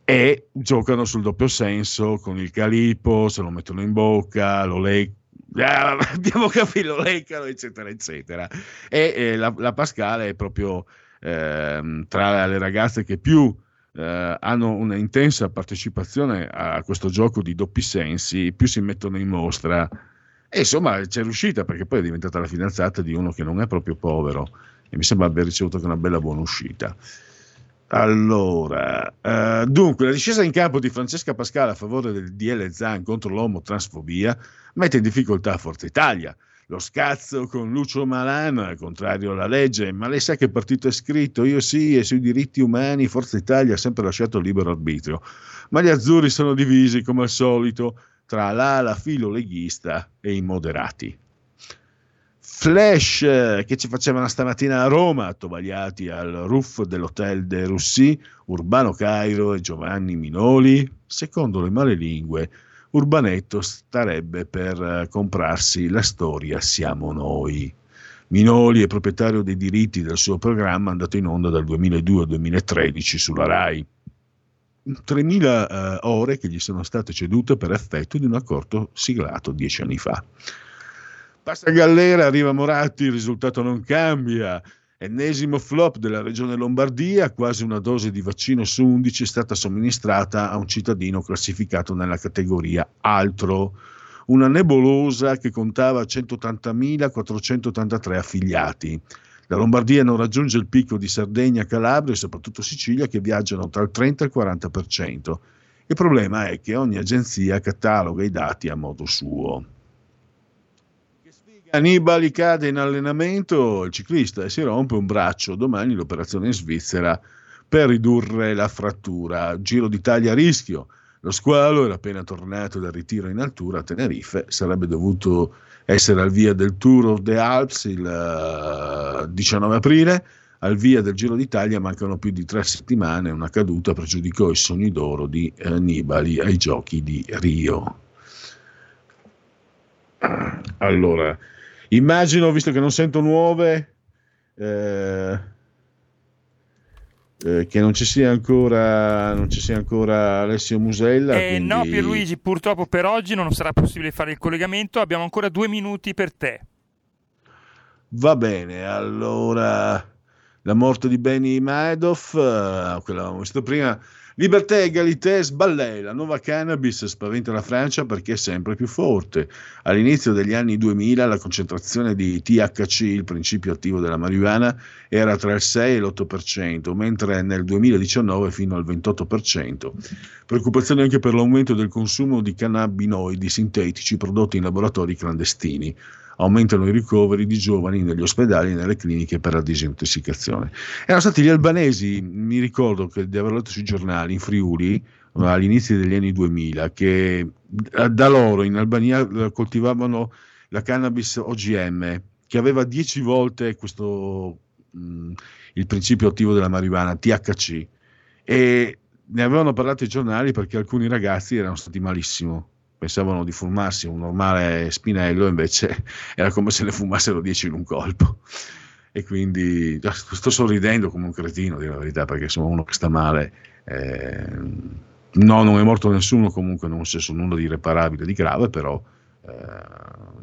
e giocano sul doppio senso con il calippo, se lo mettono in bocca, lo leccano ah, abbiamo capito, leccano, eccetera, eccetera. E eh, la, la, Pascale è proprio eh, tra le ragazze che più eh, hanno una intensa partecipazione a questo gioco di doppi sensi, più si mettono in mostra. E insomma c'è riuscita perché poi è diventata la fidanzata di uno che non è proprio povero e mi sembra aver ricevuto anche una bella buona uscita. Allora, eh, dunque, la discesa in campo di Francesca Pascale a favore del DL Zan contro l'omotransfobia mette in difficoltà Forza Italia, lo scazzo con Lucio Malan, contrario alla legge, ma lei sa che partito è scritto? Io sì, e sui diritti umani Forza Italia ha sempre lasciato libero arbitrio, ma gli azzurri sono divisi come al solito tra l'ala filoleghista e i moderati. Flash che ci facevano stamattina a Roma, attovagliati al roof dell'hotel de Russi, Urbano Cairo e Giovanni Minoli, secondo le male lingue, Urbanetto starebbe per eh, comprarsi la storia Siamo noi. Minoli è proprietario dei diritti del suo programma andato in onda dal 2002 al 2013 sulla RAI. 3.000 eh, ore che gli sono state cedute per effetto di un accordo siglato dieci anni fa. Passa Gallera, arriva Moratti, il risultato non cambia. Ennesimo flop della regione Lombardia, quasi una dose di vaccino su 11 è stata somministrata a un cittadino classificato nella categoria altro, una nebulosa che contava 180.483 affiliati. La Lombardia non raggiunge il picco di Sardegna, Calabria e soprattutto Sicilia che viaggiano tra il 30 e il 40%. Il problema è che ogni agenzia cataloga i dati a modo suo. Annibali cade in allenamento, il ciclista e si rompe un braccio. Domani l'operazione in Svizzera per ridurre la frattura. Giro d'Italia a rischio. Lo squalo era appena tornato dal ritiro in altura a Tenerife, sarebbe dovuto essere al via del Tour of the Alps il 19 eh, aprile. Al via del Giro d'Italia mancano più di tre settimane. Una caduta pregiudicò i sogni d'oro di Annibali ai giochi di Rio. Allora, Immagino, visto che non sento nuove, eh, eh, che non ci sia ancora, non ci sia ancora Alessio Musella. Eh, quindi... No, Pierluigi, purtroppo per oggi non sarà possibile fare il collegamento. Abbiamo ancora due minuti per te. Va bene, allora la morte di Benny Madoff, eh, quella abbiamo visto prima, Libertà, egalité, sballè. La nuova cannabis spaventa la Francia perché è sempre più forte. All'inizio degli anni 2000 la concentrazione di THC, il principio attivo della marijuana, era tra il 6 e l'8%, mentre nel 2019 fino al 28%. Preoccupazione anche per l'aumento del consumo di cannabinoidi sintetici prodotti in laboratori clandestini aumentano i ricoveri di giovani negli ospedali e nelle cliniche per la disintossicazione. Erano stati gli albanesi, mi ricordo di aver letto sui giornali in Friuli all'inizio degli anni 2000 che da loro in Albania coltivavano la cannabis OGM che aveva 10 volte questo, mh, il principio attivo della marijuana, THC, e ne avevano parlato i giornali perché alcuni ragazzi erano stati malissimo pensavano di fumarsi un normale spinello, invece era come se ne fumassero 10 in un colpo. E quindi sto sorridendo come un cretino, di la verità, perché sono uno che sta male. Eh, no, non è morto nessuno, comunque non c'è nulla di irreparabile, di grave, però eh,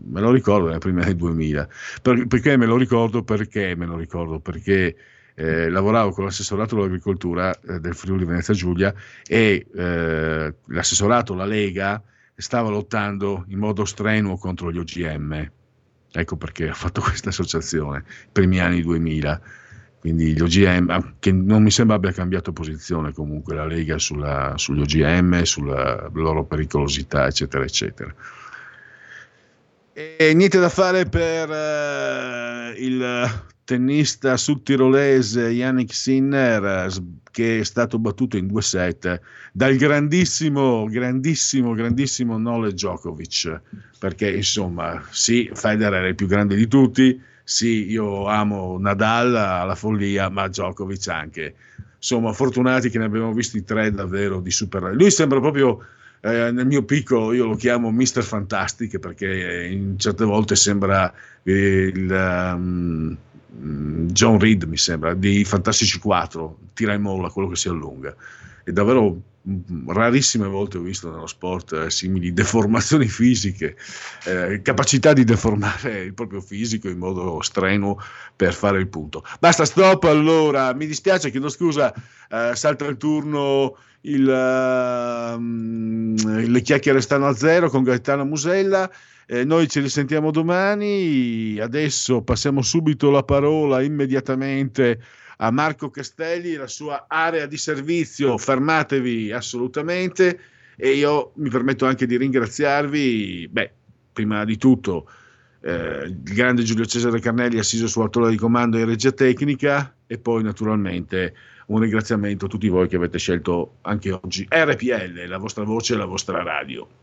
me lo ricordo nelle prime del 2000. Per, perché me lo ricordo? Perché me lo ricordo? Perché eh, lavoravo con l'assessorato all'agricoltura eh, del Friuli Venezia Giulia e eh, l'assessorato, la Lega, stava lottando in modo strenuo contro gli OGM. Ecco perché ha fatto questa associazione, primi anni 2000. Quindi gli OGM, che non mi sembra abbia cambiato posizione comunque la Lega sulla, sugli OGM, sulla loro pericolosità, eccetera, eccetera. E niente da fare per uh, il tennista sudtirolese Yannick Sinner che è stato battuto in due set dal grandissimo, grandissimo, grandissimo Nole Djokovic, perché insomma sì, Federer è il più grande di tutti, sì, io amo Nadal alla follia, ma Djokovic anche. Insomma, fortunati che ne abbiamo visti tre davvero di super. Lui sembra proprio eh, nel mio piccolo io lo chiamo Mister Fantastic perché in certe volte sembra il um, John Reed, mi sembra, di Fantastici 4, tira e molla quello che si allunga. È davvero rarissime volte ho visto nello sport eh, simili deformazioni fisiche, eh, capacità di deformare il proprio fisico in modo strenuo per fare il punto. Basta, stop allora, mi dispiace, chiedo scusa, eh, salta il turno, il, uh, le chiacchiere stanno a zero con Gaetano Musella. Eh, noi ci risentiamo domani, adesso passiamo subito la parola immediatamente a Marco Castelli, la sua area di servizio, fermatevi assolutamente e io mi permetto anche di ringraziarvi, beh, prima di tutto eh, il grande Giulio Cesare Carnelli assiso su altola di comando in regia tecnica e poi naturalmente un ringraziamento a tutti voi che avete scelto anche oggi RPL, la vostra voce e la vostra radio.